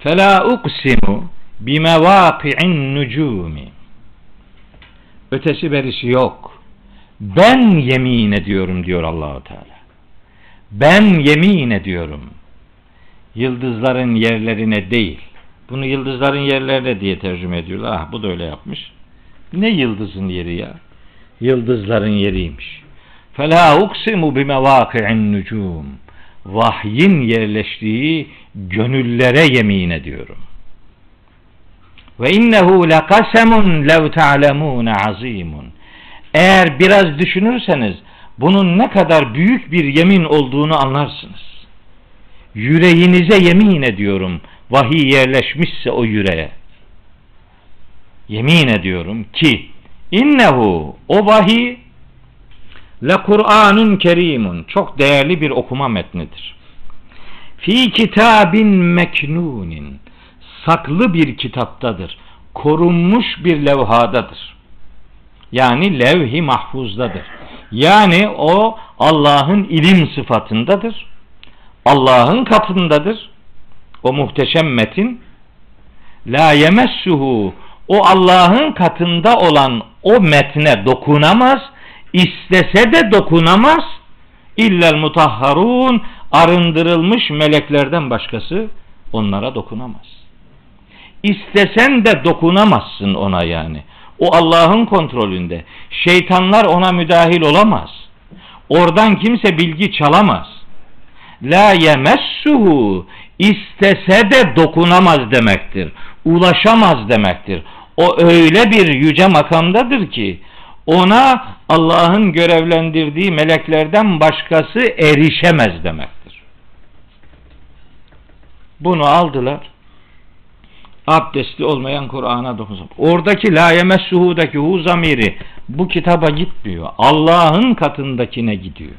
Fela uksimu bimevapi'in nucumi. Ötesi berisi yok. Ben yemin ediyorum diyor Allahu Teala. Ben yemin ediyorum. Yıldızların yerlerine değil bunu yıldızların yerlerine diye tercüme ediyorlar. Ah bu da öyle yapmış. Ne yıldızın yeri ya? Yıldızların yeriymiş. Fela uksimu bimevaki'in nucum. Vahyin yerleştiği gönüllere yemin ediyorum. Ve innehu lekasemun lev ta'lemun azimun. Eğer biraz düşünürseniz bunun ne kadar büyük bir yemin olduğunu anlarsınız. Yüreğinize yemin ediyorum vahiy yerleşmişse o yüreğe. Yemin ediyorum ki innehu o vahiy le Kur'anun kerimun çok değerli bir okuma metnidir. Fi kitabin meknunin saklı bir kitaptadır. Korunmuş bir levhadadır. Yani levh-i mahfuzdadır. Yani o Allah'ın ilim sıfatındadır. Allah'ın katındadır. O muhteşem metin la yemessuhu o Allah'ın katında olan o metne dokunamaz. istese de dokunamaz. İllel mutahharun arındırılmış meleklerden başkası onlara dokunamaz. İstesen de dokunamazsın ona yani. O Allah'ın kontrolünde. Şeytanlar ona müdahil olamaz. Oradan kimse bilgi çalamaz. La yemessuhu istese de dokunamaz demektir. Ulaşamaz demektir. O öyle bir yüce makamdadır ki ona Allah'ın görevlendirdiği meleklerden başkası erişemez demektir. Bunu aldılar abdestli olmayan Kur'an'a dokunsun. Oradaki la yemessuhu'daki hu zamiri bu kitaba gitmiyor. Allah'ın katındakine gidiyor.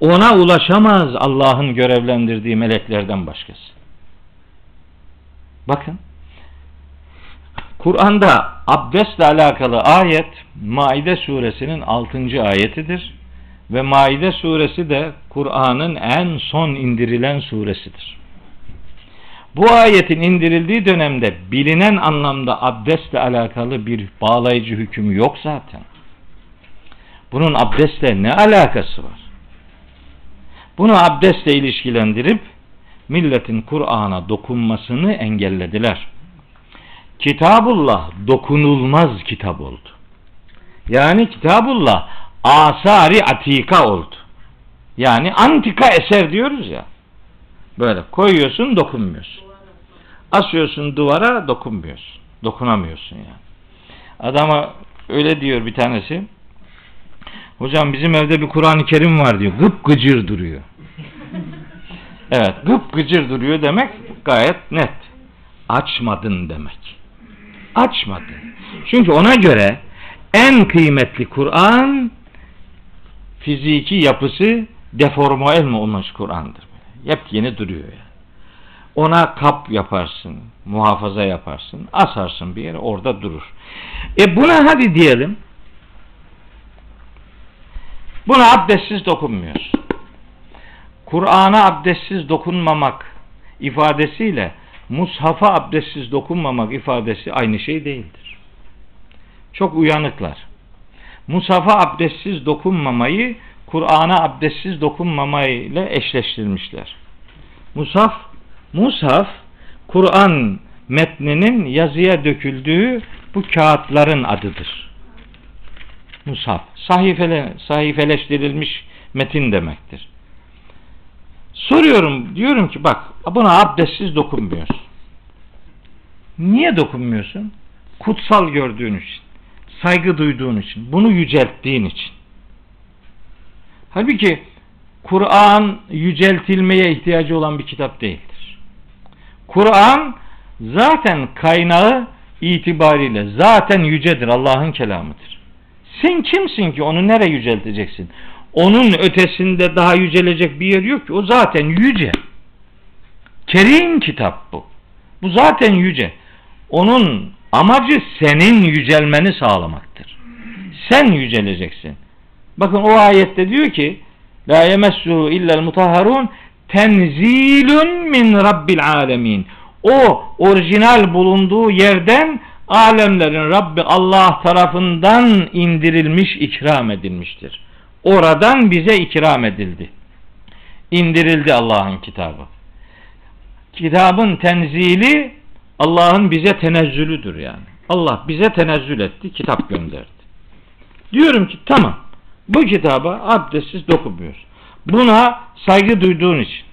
Ona ulaşamaz Allah'ın görevlendirdiği meleklerden başkası. Bakın. Kur'an'da abdestle alakalı ayet Maide suresinin 6. ayetidir. Ve Maide suresi de Kur'an'ın en son indirilen suresidir. Bu ayetin indirildiği dönemde bilinen anlamda abdestle alakalı bir bağlayıcı hüküm yok zaten. Bunun abdestle ne alakası var? Bunu abdestle ilişkilendirip milletin Kur'an'a dokunmasını engellediler. Kitabullah dokunulmaz kitap oldu. Yani Kitabullah asari atika oldu. Yani antika eser diyoruz ya. Böyle koyuyorsun dokunmuyorsun. Asıyorsun duvara dokunmuyorsun. Dokunamıyorsun yani. Adama öyle diyor bir tanesi. Hocam bizim evde bir Kur'an-ı Kerim var diyor. Gıp gıcır duruyor. Evet gıp gıcır duruyor demek gayet net. Açmadın demek. Açmadın. Çünkü ona göre en kıymetli Kur'an fiziki yapısı deforme olmuş Kur'an'dır. Yepyeni duruyor yani. Ona kap yaparsın, muhafaza yaparsın, asarsın bir yere orada durur. E buna hadi diyelim. Buna abdestsiz dokunmuyorsun. Kur'an'a abdestsiz dokunmamak ifadesiyle mushafa abdestsiz dokunmamak ifadesi aynı şey değildir. Çok uyanıklar. Mushafa abdestsiz dokunmamayı Kur'an'a abdestsiz dokunmamayla eşleştirmişler. Musaf, Musaf Kur'an metninin yazıya döküldüğü bu kağıtların adıdır. Musaf, sahifele, sahifeleştirilmiş metin demektir. Soruyorum, diyorum ki bak buna abdestsiz dokunmuyorsun. Niye dokunmuyorsun? Kutsal gördüğün için, saygı duyduğun için, bunu yücelttiğin için. Halbuki Kur'an yüceltilmeye ihtiyacı olan bir kitap değildir. Kur'an zaten kaynağı itibariyle zaten yücedir. Allah'ın kelamıdır. Sen kimsin ki onu nereye yücelteceksin? Onun ötesinde daha yücelecek bir yer yok ki. O zaten yüce. Kerim kitap bu. Bu zaten yüce. Onun amacı senin yücelmeni sağlamaktır. Sen yüceleceksin. Bakın o ayette diyor ki La yemessuhu illel mutahharun tenzilun min rabbil alemin. O orijinal bulunduğu yerden alemlerin Rabbi Allah tarafından indirilmiş, ikram edilmiştir. Oradan bize ikram edildi. indirildi Allah'ın kitabı. Kitabın tenzili Allah'ın bize tenezzülüdür yani. Allah bize tenezzül etti, kitap gönderdi. Diyorum ki tamam bu kitaba abdestsiz dokunmuyoruz. Buna saygı duyduğun için.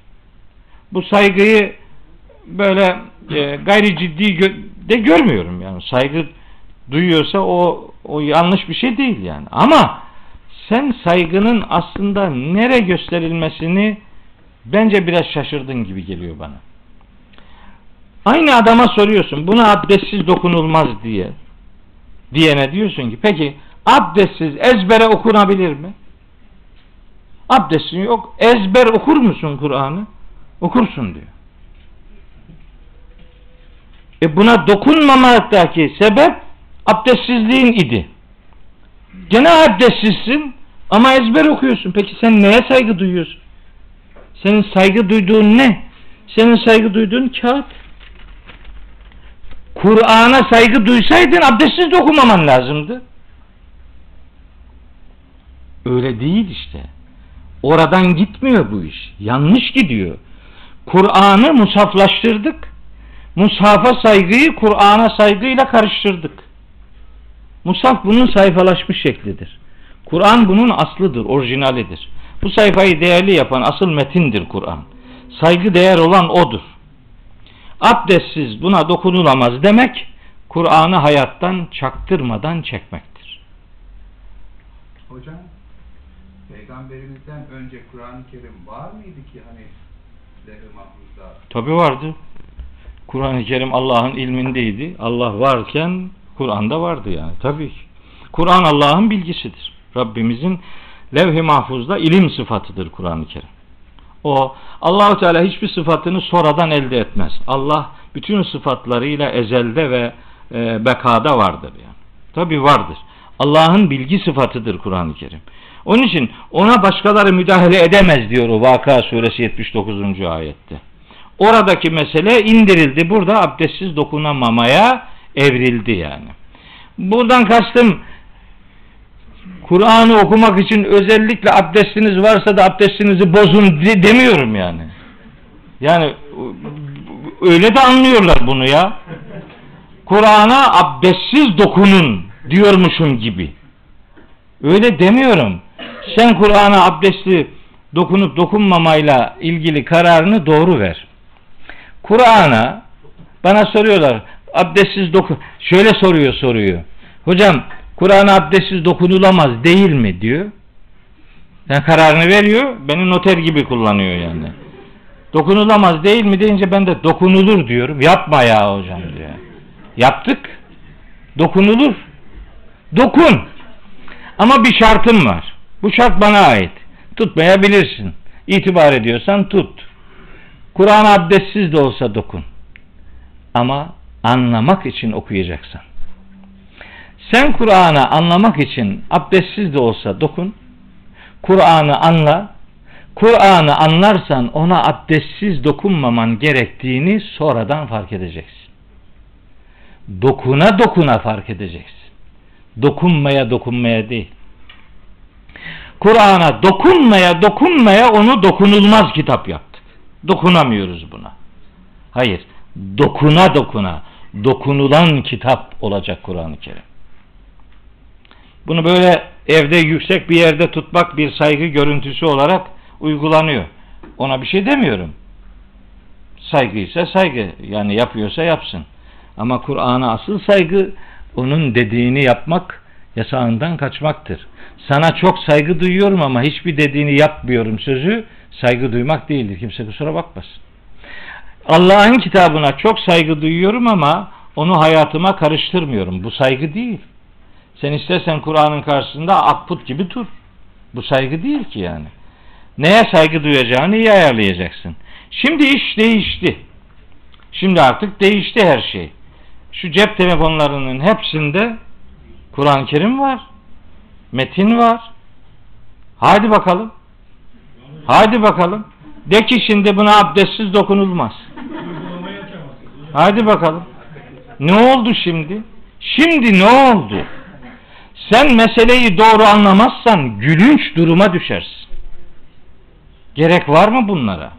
Bu saygıyı böyle e, gayri ciddi gö- de görmüyorum yani. Saygı duyuyorsa o o yanlış bir şey değil yani. Ama sen saygının aslında nere gösterilmesini bence biraz şaşırdın gibi geliyor bana. Aynı adama soruyorsun buna abdestsiz dokunulmaz diye. Diyene diyorsun ki peki abdestsiz ezbere okunabilir mi? Abdestin yok. Ezber okur musun Kur'an'ı? Okursun diyor. E buna dokunmamaktaki sebep abdestsizliğin idi. Gene abdestsizsin ama ezber okuyorsun. Peki sen neye saygı duyuyorsun? Senin saygı duyduğun ne? Senin saygı duyduğun kağıt. Kur'an'a saygı duysaydın abdestsiz de okumaman lazımdı. Öyle değil işte. Oradan gitmiyor bu iş. Yanlış gidiyor. Kur'an'ı musaflaştırdık. Mushafa saygıyı Kur'an'a saygıyla karıştırdık. Mushaf bunun sayfalaşmış şeklidir. Kur'an bunun aslıdır, orijinalidir. Bu sayfayı değerli yapan asıl metindir Kur'an. Saygı değer olan odur. Abdestsiz buna dokunulamaz demek, Kur'an'ı hayattan çaktırmadan çekmektir. Hocam peygamberimizden önce Kur'an-ı Kerim var mıydı ki hani? Tabi vardı. Kur'an-ı Kerim Allah'ın ilmindeydi. Allah varken Kur'an'da vardı yani. Tabii ki. Kur'an Allah'ın bilgisidir. Rabbimizin levh-i mahfuzda ilim sıfatıdır Kur'an-ı Kerim. O Allahu Teala hiçbir sıfatını sonradan elde etmez. Allah bütün sıfatlarıyla ezelde ve e, bekada vardır yani. Tabi vardır. Allah'ın bilgi sıfatıdır Kur'an-ı Kerim. Onun için ona başkaları müdahale edemez diyor o Vaka suresi 79. ayette. Oradaki mesele indirildi. Burada abdestsiz dokunamamaya evrildi yani. Buradan kastım Kur'an'ı okumak için özellikle abdestiniz varsa da abdestinizi bozun de, demiyorum yani. Yani öyle de anlıyorlar bunu ya. Kur'an'a abdestsiz dokunun diyormuşum gibi. Öyle demiyorum. Sen Kur'an'a abdestli dokunup dokunmamayla ilgili kararını doğru ver. Kur'an'a bana soruyorlar abdestsiz dokun şöyle soruyor soruyu. Hocam Kur'an'a abdestsiz dokunulamaz değil mi diyor. Yani kararını veriyor. Beni noter gibi kullanıyor yani. Dokunulamaz değil mi deyince ben de dokunulur diyorum. Yapma ya hocam diyor. Yaptık. Dokunulur. Dokun. Ama bir şartım var. Bu şart bana ait. Tutmayabilirsin. İtibar ediyorsan tut. Kur'an abdestsiz de olsa dokun. Ama anlamak için okuyacaksın. Sen Kur'an'ı anlamak için abdestsiz de olsa dokun. Kur'an'ı anla. Kur'an'ı anlarsan ona abdestsiz dokunmaman gerektiğini sonradan fark edeceksin. Dokuna dokuna fark edeceksin. Dokunmaya dokunmaya değil. Kur'an'a dokunmaya dokunmaya onu dokunulmaz kitap yaptık. Dokunamıyoruz buna. Hayır. Dokuna dokuna dokunulan kitap olacak Kur'an-ı Kerim. Bunu böyle evde yüksek bir yerde tutmak bir saygı görüntüsü olarak uygulanıyor. Ona bir şey demiyorum. Saygı ise saygı. Yani yapıyorsa yapsın. Ama Kur'an'a asıl saygı onun dediğini yapmak yasağından kaçmaktır. Sana çok saygı duyuyorum ama hiçbir dediğini yapmıyorum sözü saygı duymak değildir. Kimse kusura bakmasın. Allah'ın kitabına çok saygı duyuyorum ama onu hayatıma karıştırmıyorum. Bu saygı değil. Sen istersen Kur'an'ın karşısında akput gibi dur. Bu saygı değil ki yani. Neye saygı duyacağını iyi ayarlayacaksın. Şimdi iş değişti. Şimdi artık değişti her şey. Şu cep telefonlarının hepsinde Kur'an-ı Kerim var. Metin var. Hadi bakalım. Hadi bakalım. De ki şimdi buna abdestsiz dokunulmaz. Hadi bakalım. Ne oldu şimdi? Şimdi ne oldu? Sen meseleyi doğru anlamazsan gülünç duruma düşersin. Gerek var mı bunlara?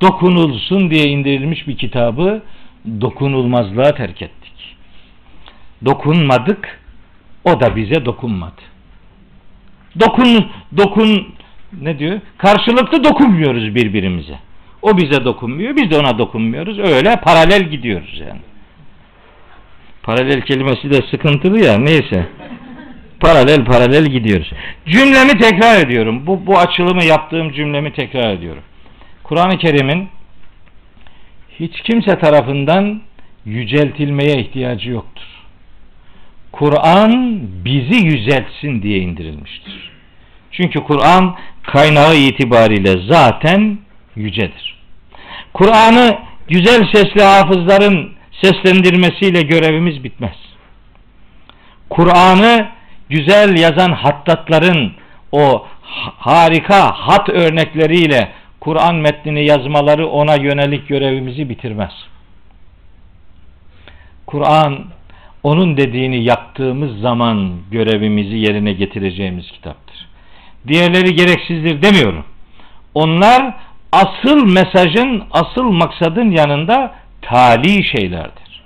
Dokunulsun diye indirilmiş bir kitabı dokunulmazlığa terk ettik. Dokunmadık, o da bize dokunmadı. Dokun, dokun, ne diyor? Karşılıklı dokunmuyoruz birbirimize. O bize dokunmuyor, biz de ona dokunmuyoruz. Öyle paralel gidiyoruz yani. Paralel kelimesi de sıkıntılı ya, neyse. Paralel paralel gidiyoruz. Cümlemi tekrar ediyorum. Bu, bu açılımı yaptığım cümlemi tekrar ediyorum. Kur'an-ı Kerim'in hiç kimse tarafından yüceltilmeye ihtiyacı yoktur. Kur'an bizi yüceltsin diye indirilmiştir. Çünkü Kur'an kaynağı itibariyle zaten yücedir. Kur'an'ı güzel sesli hafızların seslendirmesiyle görevimiz bitmez. Kur'an'ı güzel yazan hattatların o harika hat örnekleriyle Kur'an metnini yazmaları ona yönelik görevimizi bitirmez. Kur'an onun dediğini yaptığımız zaman görevimizi yerine getireceğimiz kitaptır. Diğerleri gereksizdir demiyorum. Onlar asıl mesajın, asıl maksadın yanında tali şeylerdir.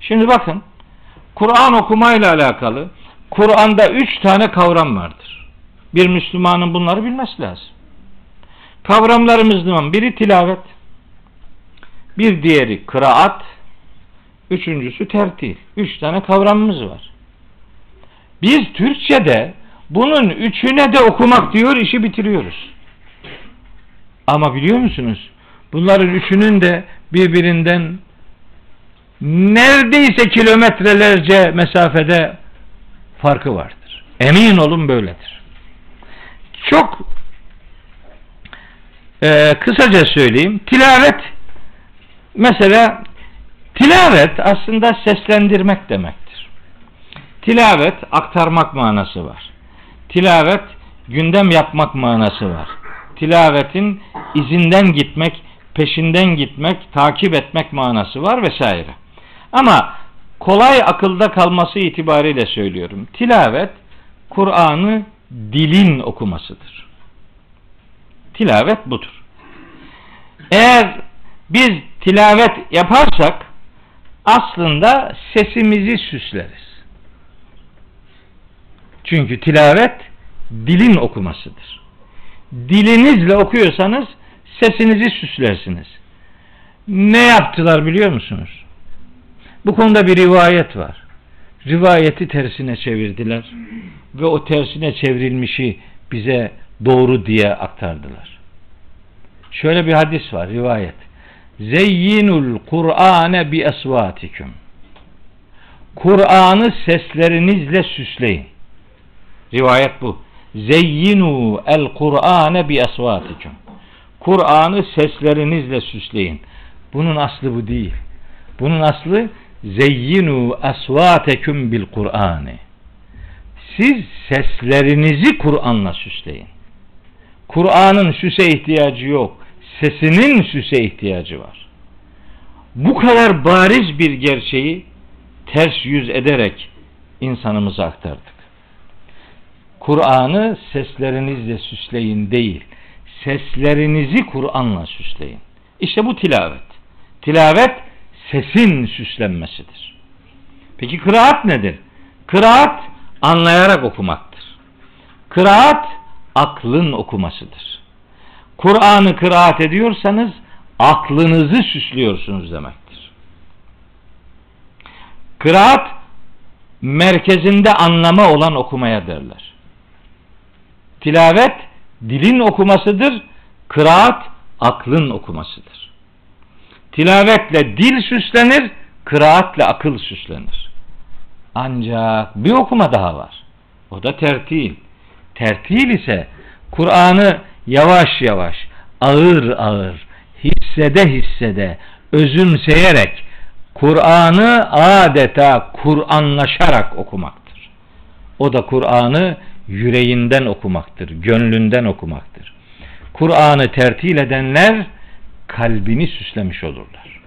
Şimdi bakın, Kur'an okumayla alakalı Kur'an'da üç tane kavram vardır. Bir Müslümanın bunları bilmesi lazım. Kavramlarımızdan biri tilavet, bir diğeri kıraat, üçüncüsü tertil. Üç tane kavramımız var. Biz Türkçe'de bunun üçüne de okumak diyor işi bitiriyoruz. Ama biliyor musunuz? Bunların üçünün de birbirinden neredeyse kilometrelerce mesafede farkı vardır. Emin olun böyledir. Çok e, kısaca söyleyeyim. Tilavet mesela tilavet aslında seslendirmek demektir. Tilavet aktarmak manası var. Tilavet gündem yapmak manası var. Tilavetin izinden gitmek, peşinden gitmek, takip etmek manası var vesaire. Ama kolay akılda kalması itibariyle söylüyorum. Tilavet Kur'an'ı dilin okumasıdır. Tilavet budur. Eğer biz tilavet yaparsak aslında sesimizi süsleriz. Çünkü tilavet dilin okumasıdır. Dilinizle okuyorsanız sesinizi süslersiniz. Ne yaptılar biliyor musunuz? Bu konuda bir rivayet var. Rivayeti tersine çevirdiler ve o tersine çevrilmişi bize doğru diye aktardılar. Şöyle bir hadis var, rivayet. Zeyyinul Kur'ane bi esvatikum. Kur'an'ı seslerinizle süsleyin. Rivayet bu. Zeyyinu el Kur'ane bi esvatikum. Kur'an'ı seslerinizle süsleyin. Bunun aslı bu değil. Bunun aslı zeyyinu asvatekum bil Kur'ani. Siz seslerinizi Kur'an'la süsleyin. Kur'an'ın süse ihtiyacı yok. Sesinin süse ihtiyacı var. Bu kadar bariz bir gerçeği ters yüz ederek insanımıza aktardık. Kur'an'ı seslerinizle süsleyin değil, seslerinizi Kur'an'la süsleyin. İşte bu tilavet. Tilavet sesin süslenmesidir. Peki kıraat nedir? Kıraat anlayarak okumaktır. Kıraat aklın okumasıdır. Kur'an'ı kıraat ediyorsanız aklınızı süslüyorsunuz demektir. Kıraat merkezinde anlama olan okumaya derler. Tilavet dilin okumasıdır, kıraat aklın okumasıdır. Tilavetle dil süslenir, kıraatle akıl süslenir. Ancak bir okuma daha var. O da tertil. Tertil ise Kur'an'ı yavaş yavaş, ağır ağır, hissede hissede, özümseyerek Kur'an'ı adeta Kur'anlaşarak okumaktır. O da Kur'an'ı yüreğinden okumaktır, gönlünden okumaktır. Kur'an'ı tertil edenler kalbini süslemiş olurlar.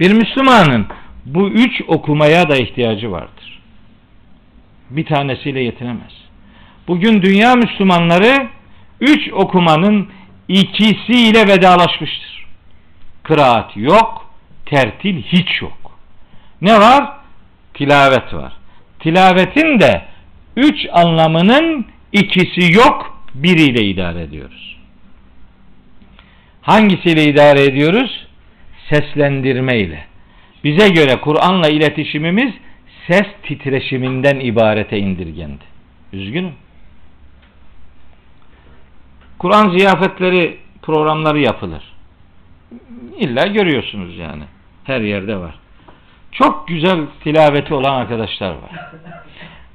Bir Müslümanın bu üç okumaya da ihtiyacı vardır. Bir tanesiyle yetinemez. Bugün dünya Müslümanları üç okumanın ikisiyle vedalaşmıştır. Kıraat yok, tertil hiç yok. Ne var? Tilavet var. Tilavetin de üç anlamının ikisi yok, biriyle idare ediyoruz. Hangisiyle idare ediyoruz? Seslendirme ile. Bize göre Kur'an'la iletişimimiz ses titreşiminden ibarete indirgendi. Üzgünüm. Kur'an ziyafetleri programları yapılır. İlla görüyorsunuz yani. Her yerde var. Çok güzel tilaveti olan arkadaşlar var.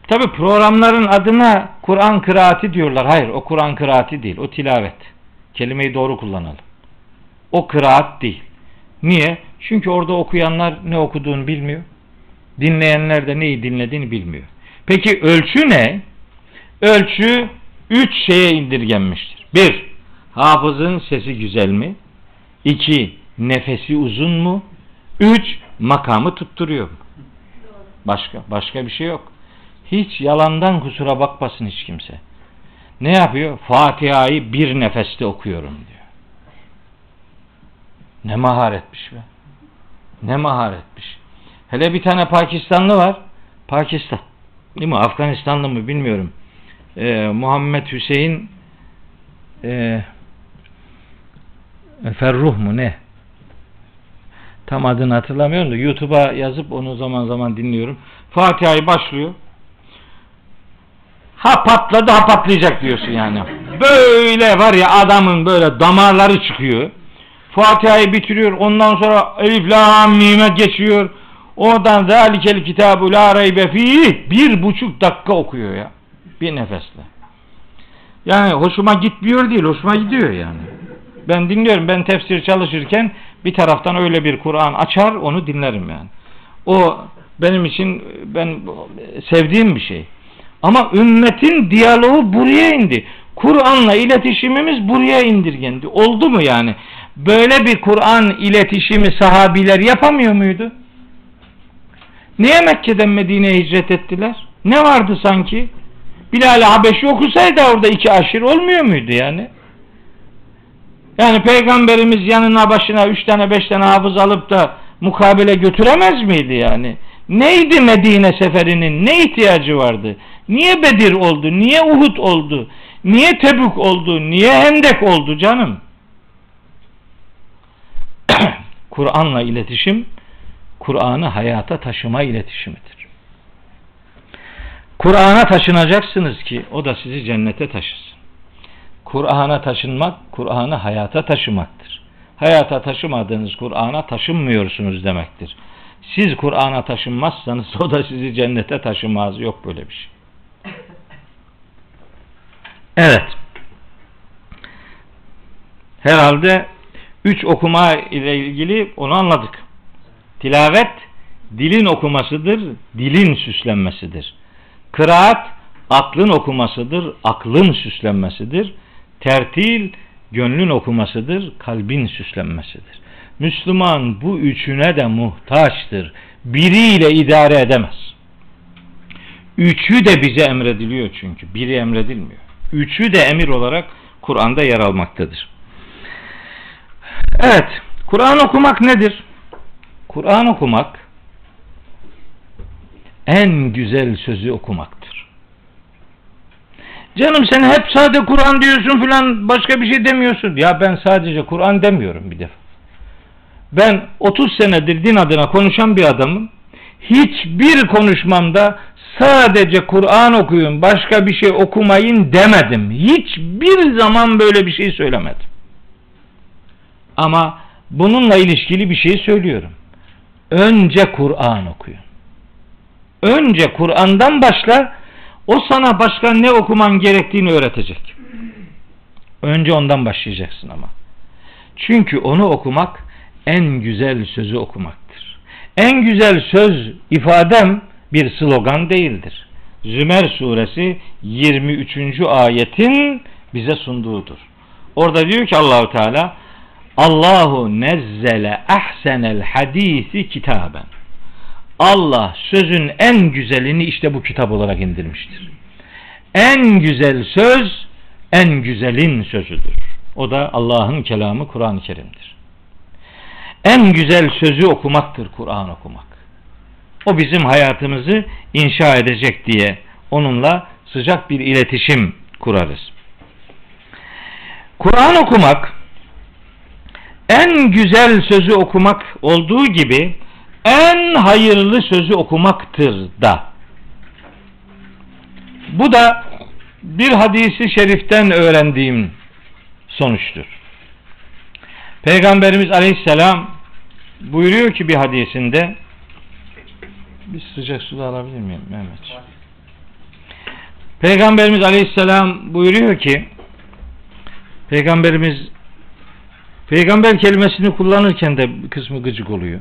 Tabi programların adına Kur'an kıraati diyorlar. Hayır o Kur'an kıraati değil. O tilavet. Kelimeyi doğru kullanalım. O kıraat değil. Niye? Çünkü orada okuyanlar ne okuduğunu bilmiyor. Dinleyenler de neyi dinlediğini bilmiyor. Peki ölçü ne? Ölçü üç şeye indirgenmiştir. Bir, hafızın sesi güzel mi? İki, nefesi uzun mu? Üç, makamı tutturuyor mu? Başka, başka bir şey yok. Hiç yalandan kusura bakmasın hiç kimse. Ne yapıyor? Fatiha'yı bir nefeste okuyorum diyor. Ne maharetmiş be. Ne maharetmiş. Hele bir tane Pakistanlı var. Pakistan. Değil mi? Afganistanlı mı bilmiyorum. Ee, Muhammed Hüseyin e, Ferruh mu ne? Tam adını hatırlamıyorum da YouTube'a yazıp onu zaman zaman dinliyorum. Fatiha'yı başlıyor. Ha patladı ha patlayacak diyorsun yani. Böyle var ya adamın böyle damarları çıkıyor. Fatiha'yı bitiriyor. Ondan sonra Elif la mime geçiyor. Oradan zalikel kitabu la raybe fih bir buçuk dakika okuyor ya. Bir nefesle. Yani hoşuma gitmiyor değil, hoşuma gidiyor yani. Ben dinliyorum. Ben tefsir çalışırken bir taraftan öyle bir Kur'an açar, onu dinlerim yani. O benim için ben sevdiğim bir şey. Ama ümmetin diyaloğu buraya indi. Kur'an'la iletişimimiz buraya indirgendi. Oldu mu yani? Böyle bir Kur'an iletişimi sahabiler yapamıyor muydu? Niye Mekke'den Medine'ye hicret ettiler? Ne vardı sanki? Bilal-i Habeşi okusaydı orada iki aşir olmuyor muydu yani? Yani peygamberimiz yanına başına üç tane beş tane hafız alıp da mukabele götüremez miydi yani? Neydi Medine seferinin? Ne ihtiyacı vardı? Niye Bedir oldu? Niye Uhud oldu? Niye Tebük oldu? Niye Hendek oldu canım? Kur'an'la iletişim, Kur'an'ı hayata taşıma iletişimidir. Kur'an'a taşınacaksınız ki o da sizi cennete taşısın. Kur'an'a taşınmak, Kur'an'ı hayata taşımaktır. Hayata taşımadığınız Kur'an'a taşınmıyorsunuz demektir. Siz Kur'an'a taşınmazsanız o da sizi cennete taşımaz. Yok böyle bir şey. Evet. Herhalde üç okuma ile ilgili onu anladık. Tilavet dilin okumasıdır, dilin süslenmesidir. Kıraat aklın okumasıdır, aklın süslenmesidir. Tertil gönlün okumasıdır, kalbin süslenmesidir. Müslüman bu üçüne de muhtaçtır. Biriyle idare edemez. Üçü de bize emrediliyor çünkü. Biri emredilmiyor. Üçü de emir olarak Kur'an'da yer almaktadır. Evet, Kur'an okumak nedir? Kur'an okumak en güzel sözü okumaktır. Canım sen hep sade Kur'an diyorsun filan başka bir şey demiyorsun. Ya ben sadece Kur'an demiyorum bir defa. Ben 30 senedir din adına konuşan bir adamım. Hiçbir konuşmamda sadece Kur'an okuyun başka bir şey okumayın demedim. Hiçbir zaman böyle bir şey söylemedim. Ama bununla ilişkili bir şey söylüyorum. Önce Kur'an okuyun. Önce Kur'an'dan başla o sana başka ne okuman gerektiğini öğretecek. Önce ondan başlayacaksın ama. Çünkü onu okumak en güzel sözü okumaktır. En güzel söz ifadem bir slogan değildir. Zümer suresi 23. ayetin bize sunduğudur. Orada diyor ki Allahu Teala Allahu nezzele ahsenel hadisi kitaben. Allah sözün en güzelini işte bu kitap olarak indirmiştir. En güzel söz en güzelin sözüdür. O da Allah'ın kelamı Kur'an-ı Kerim'dir. En güzel sözü okumaktır Kur'an okumak. O bizim hayatımızı inşa edecek diye onunla sıcak bir iletişim kurarız. Kur'an okumak en güzel sözü okumak olduğu gibi en hayırlı sözü okumaktır da. Bu da bir hadisi şeriften öğrendiğim sonuçtur. Peygamberimiz Aleyhisselam buyuruyor ki bir hadisinde bir sıcak su da alabilir miyim Mehmet? Peygamberimiz Aleyhisselam buyuruyor ki Peygamberimiz peygamber kelimesini kullanırken de bir kısmı gıcık oluyor.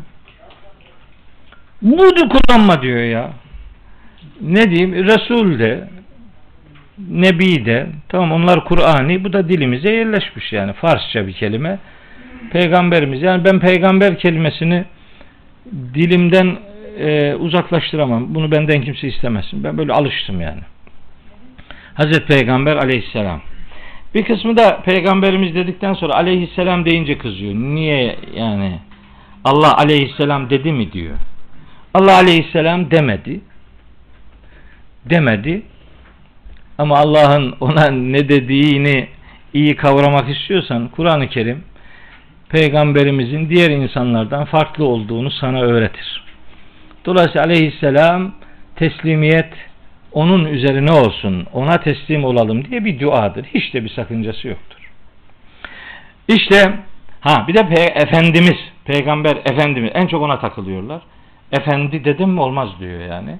Bunu kullanma diyor ya. Ne diyeyim? Resul de Nebi de tamam onlar Kur'ani bu da dilimize yerleşmiş yani Farsça bir kelime. Peygamberimiz yani ben peygamber kelimesini dilimden e, uzaklaştıramam. Bunu benden kimse istemesin. Ben böyle alıştım yani. Hazreti Peygamber aleyhisselam. Bir kısmı da peygamberimiz dedikten sonra aleyhisselam deyince kızıyor. Niye yani Allah aleyhisselam dedi mi diyor. Allah aleyhisselam demedi. Demedi. Ama Allah'ın ona ne dediğini iyi kavramak istiyorsan Kur'an-ı Kerim peygamberimizin diğer insanlardan farklı olduğunu sana öğretir. Dolayısıyla aleyhisselam teslimiyet onun üzerine olsun, ona teslim olalım diye bir duadır. Hiç de bir sakıncası yoktur. İşte ha bir de Pe- Efendimiz, Peygamber Efendimiz en çok ona takılıyorlar. Efendi dedim mi olmaz diyor yani.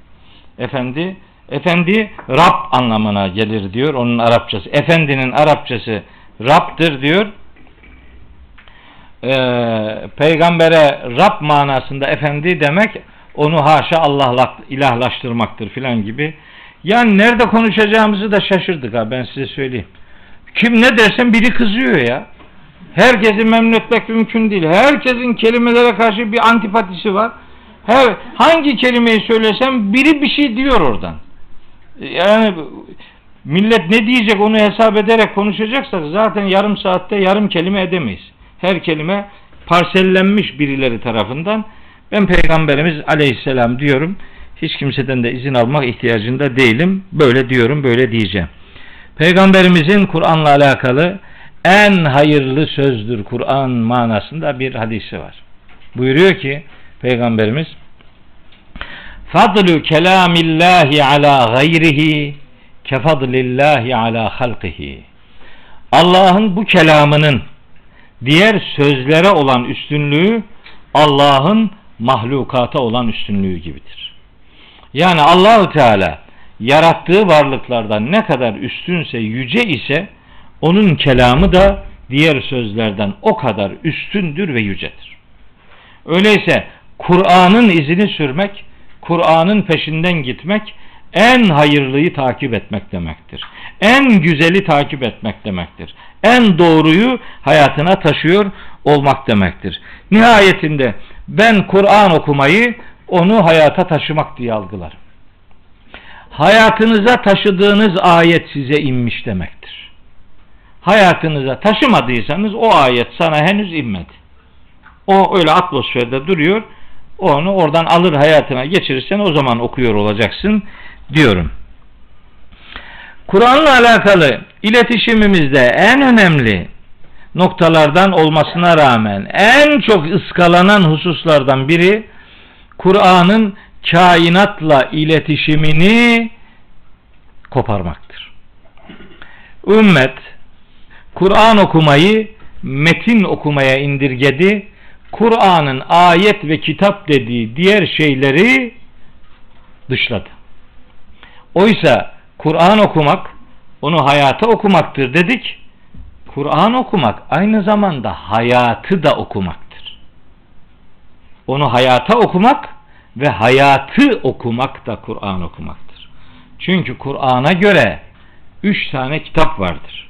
Efendi, efendi Rab anlamına gelir diyor onun Arapçası. Efendinin Arapçası Rab'dır diyor. Ee, peygambere Rab manasında efendi demek onu haşa Allah'la ilahlaştırmaktır filan gibi. Yani nerede konuşacağımızı da şaşırdık ha ben size söyleyeyim. Kim ne dersen biri kızıyor ya. Herkesi memnun etmek mümkün değil. Herkesin kelimelere karşı bir antipatisi var. Her hangi kelimeyi söylesem biri bir şey diyor oradan. Yani millet ne diyecek onu hesap ederek konuşacaksak zaten yarım saatte yarım kelime edemeyiz. Her kelime parsellenmiş birileri tarafından. Ben Peygamberimiz Aleyhisselam diyorum. Hiç kimseden de izin almak ihtiyacında değilim. Böyle diyorum, böyle diyeceğim. Peygamberimizin Kur'an'la alakalı en hayırlı sözdür Kur'an manasında bir hadisi var. Buyuruyor ki Peygamberimiz Fadlu kelamillahi ala gayrihi kefadlillahi ala halqihi Allah'ın bu kelamının diğer sözlere olan üstünlüğü Allah'ın mahlukata olan üstünlüğü gibidir. Yani Allahu Teala yarattığı varlıklardan ne kadar üstünse, yüce ise onun kelamı da diğer sözlerden o kadar üstündür ve yücedir. Öyleyse Kur'an'ın izini sürmek, Kur'an'ın peşinden gitmek en hayırlıyı takip etmek demektir. En güzeli takip etmek demektir. En doğruyu hayatına taşıyor olmak demektir. Nihayetinde ben Kur'an okumayı onu hayata taşımak diye algılarım. Hayatınıza taşıdığınız ayet size inmiş demektir. Hayatınıza taşımadıysanız o ayet sana henüz inmedi. O öyle atmosferde duruyor. Onu oradan alır hayatına geçirirsen o zaman okuyor olacaksın diyorum. Kur'an'la alakalı iletişimimizde en önemli noktalardan olmasına rağmen en çok ıskalanan hususlardan biri Kur'an'ın kainatla iletişimini koparmaktır. Ümmet Kur'an okumayı metin okumaya indirgedi. Kur'an'ın ayet ve kitap dediği diğer şeyleri dışladı. Oysa Kur'an okumak onu hayata okumaktır dedik. Kur'an okumak aynı zamanda hayatı da okumaktır. Onu hayata okumak ve hayatı okumak da Kur'an okumaktır. Çünkü Kur'an'a göre üç tane kitap vardır.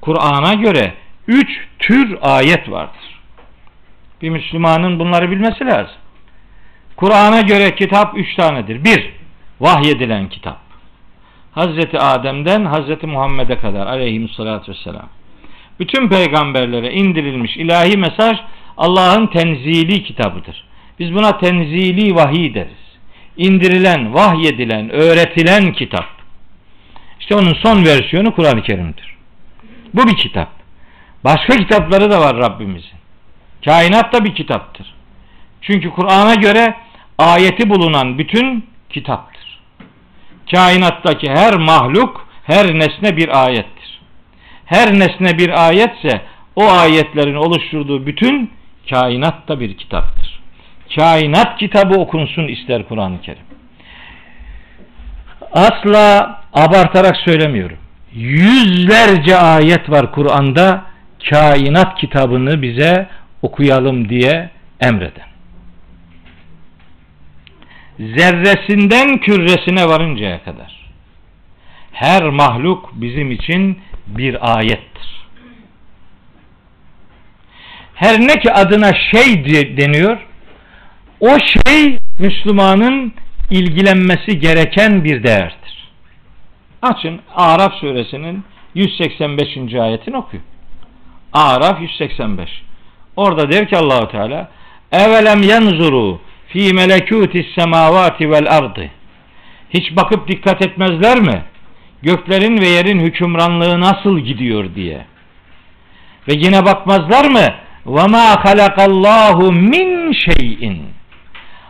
Kur'an'a göre üç tür ayet vardır. Bir Müslümanın bunları bilmesi lazım. Kur'an'a göre kitap üç tanedir. Bir, vahyedilen kitap. Hazreti Adem'den Hazreti Muhammed'e kadar aleyhissalatü vesselam. Bütün peygamberlere indirilmiş ilahi mesaj Allah'ın tenzili kitabıdır. Biz buna tenzili vahiy deriz. İndirilen, vahyedilen, öğretilen kitap. İşte onun son versiyonu Kur'an-ı Kerim'dir. Bu bir kitap. Başka kitapları da var Rabbimizin. Kainat da bir kitaptır. Çünkü Kur'an'a göre ayeti bulunan bütün kitaptır. Kainattaki her mahluk, her nesne bir ayettir. Her nesne bir ayetse o ayetlerin oluşturduğu bütün kainat da bir kitaptır. Kainat kitabı okunsun ister Kur'an-ı Kerim. Asla abartarak söylemiyorum. Yüzlerce ayet var Kur'an'da kainat kitabını bize okuyalım diye emreden. Zerresinden küresine varıncaya kadar. Her mahluk bizim için bir ayettir. Her ne ki adına şey deniyor, o şey Müslümanın ilgilenmesi gereken bir değerdir. Açın Araf suresinin 185. ayetini okuyun. Araf 185. Orada der ki Allahu Teala evelem yanzuru fi melekutis semavati vel ardı hiç bakıp dikkat etmezler mi? Göklerin ve yerin hükümranlığı nasıl gidiyor diye. Ve yine bakmazlar mı? Ve ma halakallahu min şeyin.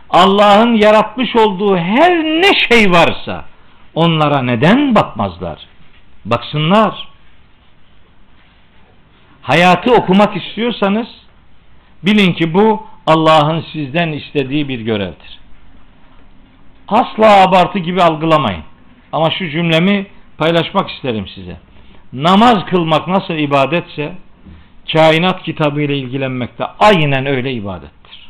Allah'ın yaratmış olduğu her ne şey varsa onlara neden bakmazlar? Baksınlar. Hayatı okumak istiyorsanız bilin ki bu Allah'ın sizden istediği bir görevdir. Asla abartı gibi algılamayın. Ama şu cümlemi paylaşmak isterim size. Namaz kılmak nasıl ibadetse kainat kitabı ile ilgilenmek de aynen öyle ibadettir.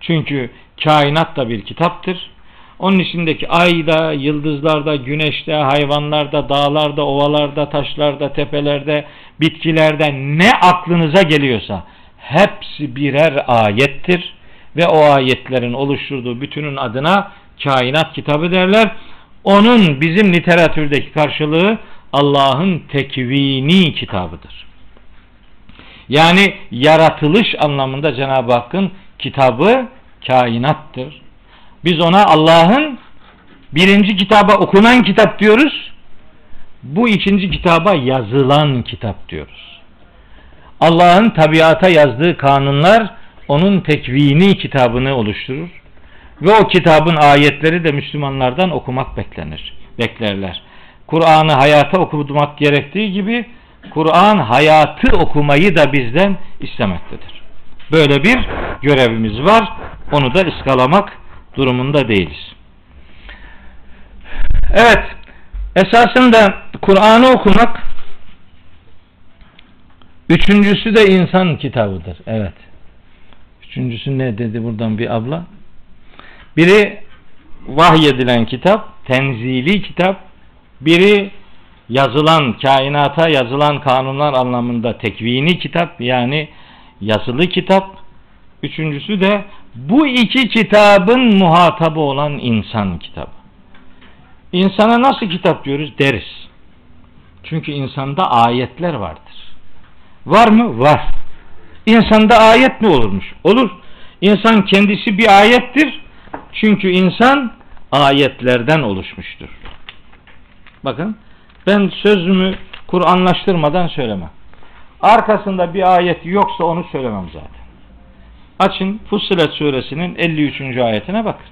Çünkü kainat da bir kitaptır. Onun içindeki ayda, yıldızlarda, güneşte, hayvanlarda, dağlarda, ovalarda, taşlarda, tepelerde, bitkilerde ne aklınıza geliyorsa hepsi birer ayettir ve o ayetlerin oluşturduğu bütünün adına kainat kitabı derler. Onun bizim literatürdeki karşılığı Allah'ın tekvini kitabıdır. Yani yaratılış anlamında Cenab-ı Hakk'ın kitabı kainattır. Biz ona Allah'ın birinci kitaba okunan kitap diyoruz. Bu ikinci kitaba yazılan kitap diyoruz. Allah'ın tabiata yazdığı kanunlar onun tekvini kitabını oluşturur. Ve o kitabın ayetleri de Müslümanlardan okumak beklenir. Beklerler. Kur'an'ı hayata okumak gerektiği gibi Kur'an hayatı okumayı da bizden istemektedir. Böyle bir görevimiz var. Onu da ıskalamak durumunda değiliz. Evet, esasında Kur'an'ı okumak üçüncüsü de insan kitabıdır. Evet. Üçüncüsü ne dedi buradan bir abla? Biri vahyedilen kitap, tenzili kitap, biri yazılan, kainata yazılan kanunlar anlamında tekvini kitap yani yazılı kitap. Üçüncüsü de bu iki kitabın muhatabı olan insan kitabı. İnsana nasıl kitap diyoruz? Deriz. Çünkü insanda ayetler vardır. Var mı? Var. İnsanda ayet mi olurmuş? Olur. İnsan kendisi bir ayettir. Çünkü insan ayetlerden oluşmuştur. Bakın ben sözümü Kur'anlaştırmadan söylemem. Arkasında bir ayet yoksa onu söylemem zaten. Açın Fussilet suresinin 53. ayetine bakın.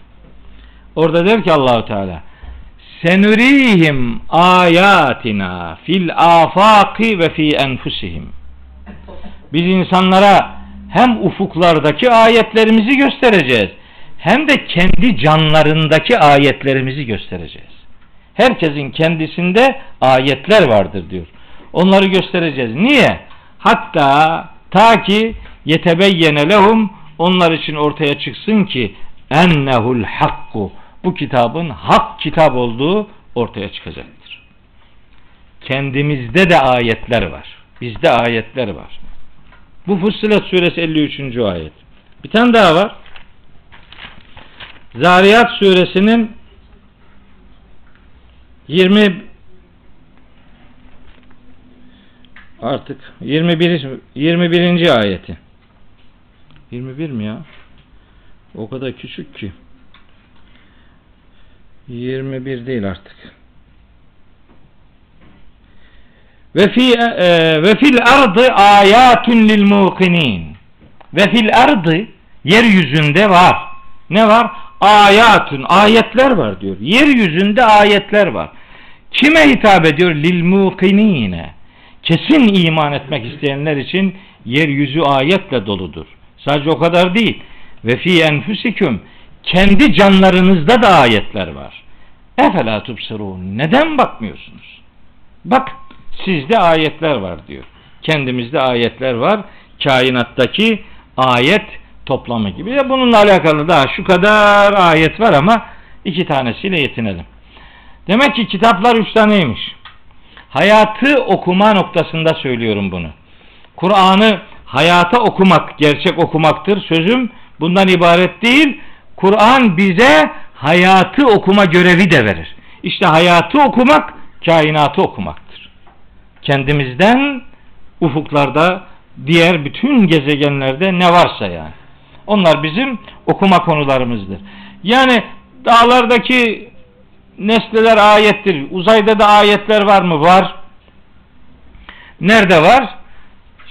Orada der ki Allahu Teala Senurihim ayatina fil afaki ve fi enfusihim. Biz insanlara hem ufuklardaki ayetlerimizi göstereceğiz hem de kendi canlarındaki ayetlerimizi göstereceğiz. Herkesin kendisinde ayetler vardır diyor. Onları göstereceğiz. Niye? Hatta ta ki yetebeyyene lehum onlar için ortaya çıksın ki ennehul hakku bu kitabın hak kitap olduğu ortaya çıkacaktır. Kendimizde de ayetler var. Bizde ayetler var. Bu Fussilet suresi 53. ayet. Bir tane daha var. Zariyat suresinin 20 artık 21 21. ayeti. 21 mi ya? O kadar küçük ki. 21 değil artık. Ve fi e, ve fil ardı ayatun lil muqinin. Ve fil ardı yeryüzünde var. Ne var? Ayatun ayetler var diyor. Yeryüzünde ayetler var. Kime hitap ediyor? Lil muqinine. Kesin iman etmek isteyenler için yeryüzü ayetle doludur. Sadece o kadar değil. Ve fi enfusikum kendi canlarınızda da ayetler var. Efela tubsirun. Neden bakmıyorsunuz? Bak sizde ayetler var diyor. Kendimizde ayetler var. Kainattaki ayet toplamı gibi. Ya bununla alakalı daha şu kadar ayet var ama iki tanesiyle yetinelim. Demek ki kitaplar üç taneymiş. Hayatı okuma noktasında söylüyorum bunu. Kur'an'ı hayata okumak gerçek okumaktır. Sözüm bundan ibaret değil. Kur'an bize hayatı okuma görevi de verir. İşte hayatı okumak kainatı okumaktır. Kendimizden ufuklarda diğer bütün gezegenlerde ne varsa yani. Onlar bizim okuma konularımızdır. Yani dağlardaki nesneler ayettir. Uzayda da ayetler var mı? Var. Nerede var?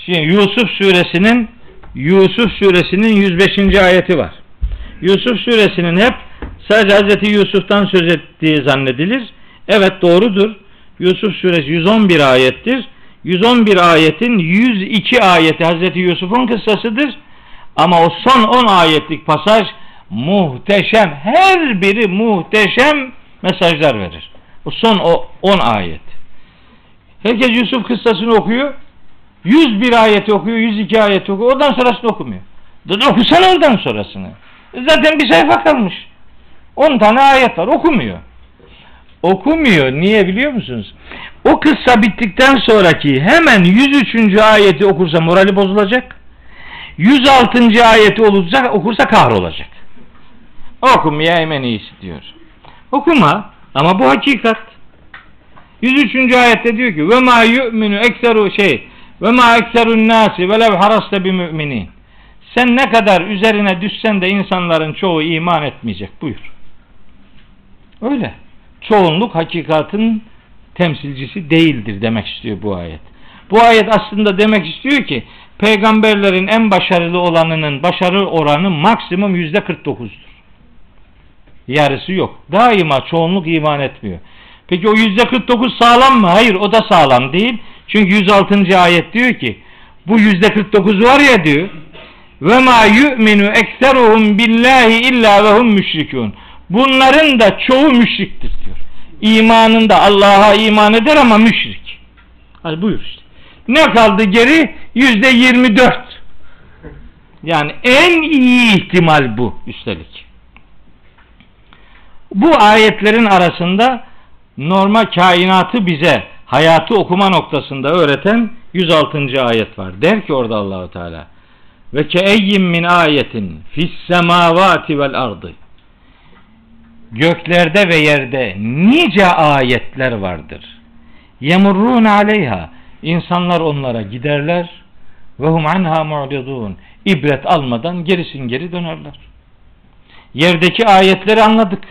Şimdi Yusuf suresinin Yusuf suresinin 105. ayeti var. Yusuf suresinin hep sadece Hazreti Yusuf'tan söz ettiği zannedilir. Evet doğrudur. Yusuf suresi 111 ayettir. 111 ayetin 102 ayeti Hazreti Yusuf'un kıssasıdır. Ama o son 10 ayetlik pasaj muhteşem, her biri muhteşem mesajlar verir. O son o 10 ayet. Herkes Yusuf kıssasını okuyor. 101 ayeti okuyor, 102 ayeti okuyor. Oradan sonrasını okumuyor. Okusana oradan sonrasını. Zaten bir sayfa kalmış. 10 tane ayet var. Okumuyor. Okumuyor. Niye biliyor musunuz? O kıssa bittikten sonraki hemen 103. ayeti okursa morali bozulacak. 106. ayeti olacak, okursa kahrolacak. Okumaya hemen iyisi diyor. Okuma ama bu hakikat. 103. ayette diyor ki ve ma yu'minu ekseru şey ve ma ekserun nasi ve lev harasta bi müminin. Sen ne kadar üzerine düşsen de insanların çoğu iman etmeyecek. Buyur. Öyle. Çoğunluk hakikatin temsilcisi değildir demek istiyor bu ayet. Bu ayet aslında demek istiyor ki peygamberlerin en başarılı olanının başarı oranı maksimum yüzde 49'dur. Yarısı yok. Daima çoğunluk iman etmiyor. Peki o yüzde 49 sağlam mı? Hayır o da sağlam değil. Çünkü 106. ayet diyor ki bu yüzde 49 var ya diyor ve ma yu'minu ekseruhum billahi illa ve hum müşrikun. Bunların da çoğu müşriktir diyor. İmanında Allah'a iman eder ama müşrik. Hadi buyur işte. Ne kaldı geri? Yüzde 24. Yani en iyi ihtimal bu üstelik. Bu ayetlerin arasında normal kainatı bize hayatı okuma noktasında öğreten 106. ayet var. Der ki orada Allahu Teala ve keeyyim min ayetin fis semavati vel ardı göklerde ve yerde nice ayetler vardır. Yemurrun aleyha insanlar onlara giderler ve hum anha mu'ridun ibret almadan gerisin geri dönerler. Yerdeki ayetleri anladık.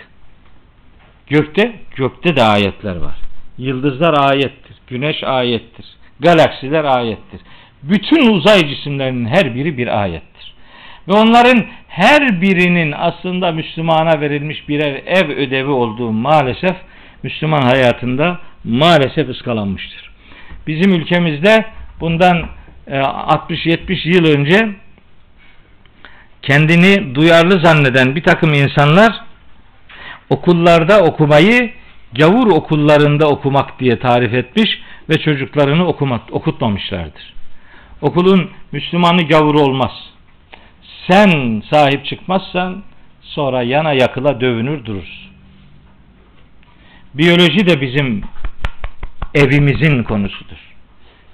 Gökte, gökte de ayetler var. Yıldızlar ayettir, güneş ayettir, galaksiler ayettir. Bütün uzay cisimlerinin her biri bir ayettir. Ve onların her birinin aslında Müslümana verilmiş birer ev ödevi olduğu maalesef Müslüman hayatında maalesef ıskalanmıştır. Bizim ülkemizde bundan 60-70 yıl önce kendini duyarlı zanneden bir takım insanlar okullarda okumayı gavur okullarında okumak diye tarif etmiş ve çocuklarını okumak, okutmamışlardır. Okulun Müslümanı gavur olmaz. Sen sahip çıkmazsan sonra yana yakıla dövünür durursun. Biyoloji de bizim evimizin konusudur.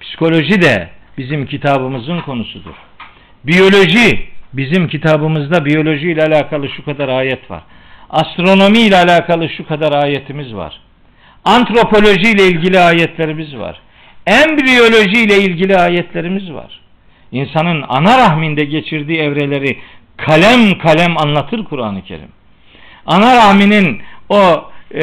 Psikoloji de bizim kitabımızın konusudur. Biyoloji bizim kitabımızda biyoloji ile alakalı şu kadar ayet var. Astronomi ile alakalı şu kadar ayetimiz var. Antropoloji ile ilgili ayetlerimiz var. Embriyoloji ile ilgili ayetlerimiz var. İnsanın ana rahminde geçirdiği evreleri kalem kalem anlatır Kur'an-ı Kerim. Ana rahminin o e,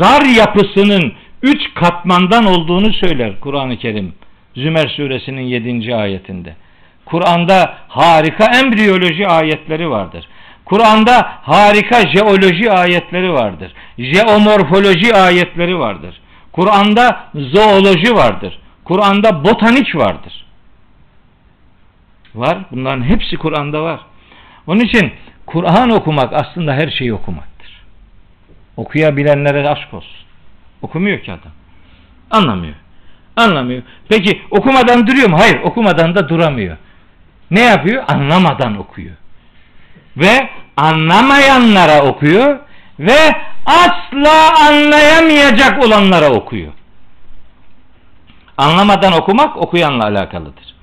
zar yapısının üç katmandan olduğunu söyler Kur'an-ı Kerim. Zümer suresinin 7. ayetinde. Kur'an'da harika embriyoloji ayetleri vardır. Kur'an'da harika jeoloji ayetleri vardır. Jeomorfoloji ayetleri vardır. Kur'an'da zooloji vardır. Kur'an'da botanik vardır. Var. Bunların hepsi Kur'an'da var. Onun için Kur'an okumak aslında her şeyi okumaktır. Okuyabilenlere aşk olsun. Okumuyor ki adam. Anlamıyor. Anlamıyor. Peki okumadan duruyor mu? Hayır okumadan da duramıyor. Ne yapıyor? Anlamadan okuyor. Ve anlamayanlara okuyor ve asla anlayamayacak olanlara okuyor. Anlamadan okumak okuyanla alakalıdır.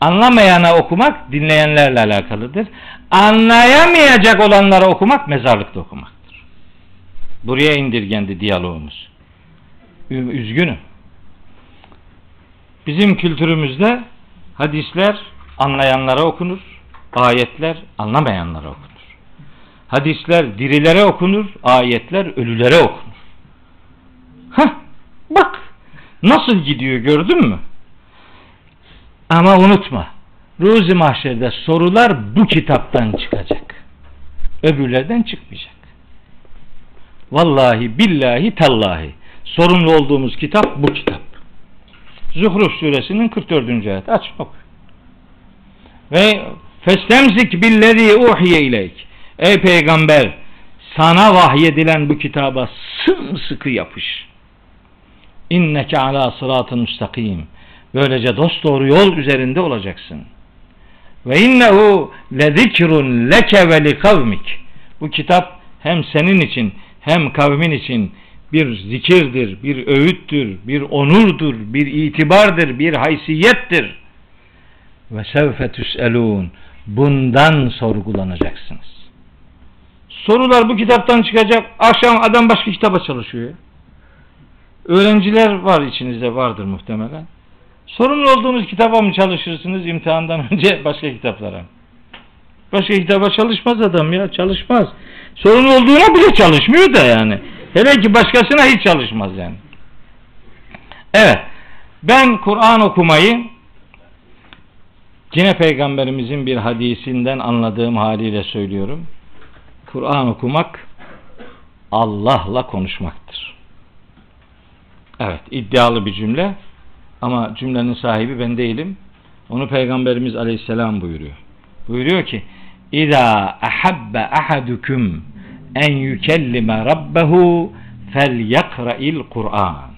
Anlamayana okumak dinleyenlerle alakalıdır. Anlayamayacak olanlara okumak mezarlıkta okumaktır. Buraya indirgendi diyalogumuz. Üzgünüm. Bizim kültürümüzde hadisler anlayanlara okunur, ayetler anlamayanlara okunur. Hadisler dirilere okunur, ayetler ölülere okunur. Hah, bak nasıl gidiyor gördün mü? Ama unutma, Ruzi Mahşer'de sorular bu kitaptan çıkacak. Öbürlerden çıkmayacak. Vallahi billahi tallahi sorumlu olduğumuz kitap bu kitap. Zuhruf suresinin 44. ayet. Aç oku. Ve festemzik billezi uhiye ileyk. Ey peygamber sana vahyedilen bu kitaba sımsıkı yapış. İnneke ala sıratın müstakim. Böylece dost doğru yol üzerinde olacaksın. Ve innehu lezikrun leke ve li kavmik. Bu kitap hem senin için hem kavmin için bir zikirdir, bir öğüttür, bir onurdur, bir itibardır, bir haysiyettir. Ve sevfe tüselun. Bundan sorgulanacaksınız. Sorular bu kitaptan çıkacak. Akşam adam başka kitaba çalışıyor. Öğrenciler var içinizde vardır muhtemelen. Sorumlu olduğunuz kitaba mı çalışırsınız imtihandan önce başka kitaplara? Başka kitaba çalışmaz adam ya çalışmaz. Sorumlu olduğuna bile çalışmıyor da yani. Hele ki başkasına hiç çalışmaz yani. Evet. Ben Kur'an okumayı yine peygamberimizin bir hadisinden anladığım haliyle söylüyorum. Kur'an okumak Allah'la konuşmaktır. Evet iddialı bir cümle ama cümlenin sahibi ben değilim. Onu Peygamberimiz Aleyhisselam buyuruyor. Buyuruyor ki İza ahabbe ahadukum en yükellime rabbehu fel yakra'il Kur'an.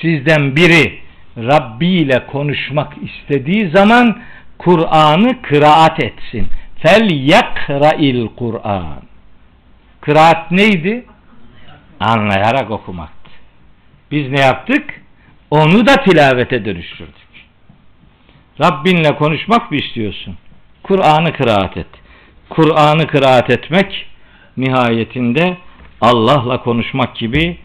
Sizden biri Rabbi ile konuşmak istediği zaman Kur'an'ı kıraat etsin. Fel yakra'il Kur'an. Kıraat neydi? Anlayarak okumaktı. Biz ne yaptık? Onu da tilavete dönüştürdük. Rabbinle konuşmak mı istiyorsun? Kur'an'ı kıraat et. Kur'an'ı kıraat etmek nihayetinde Allah'la konuşmak gibi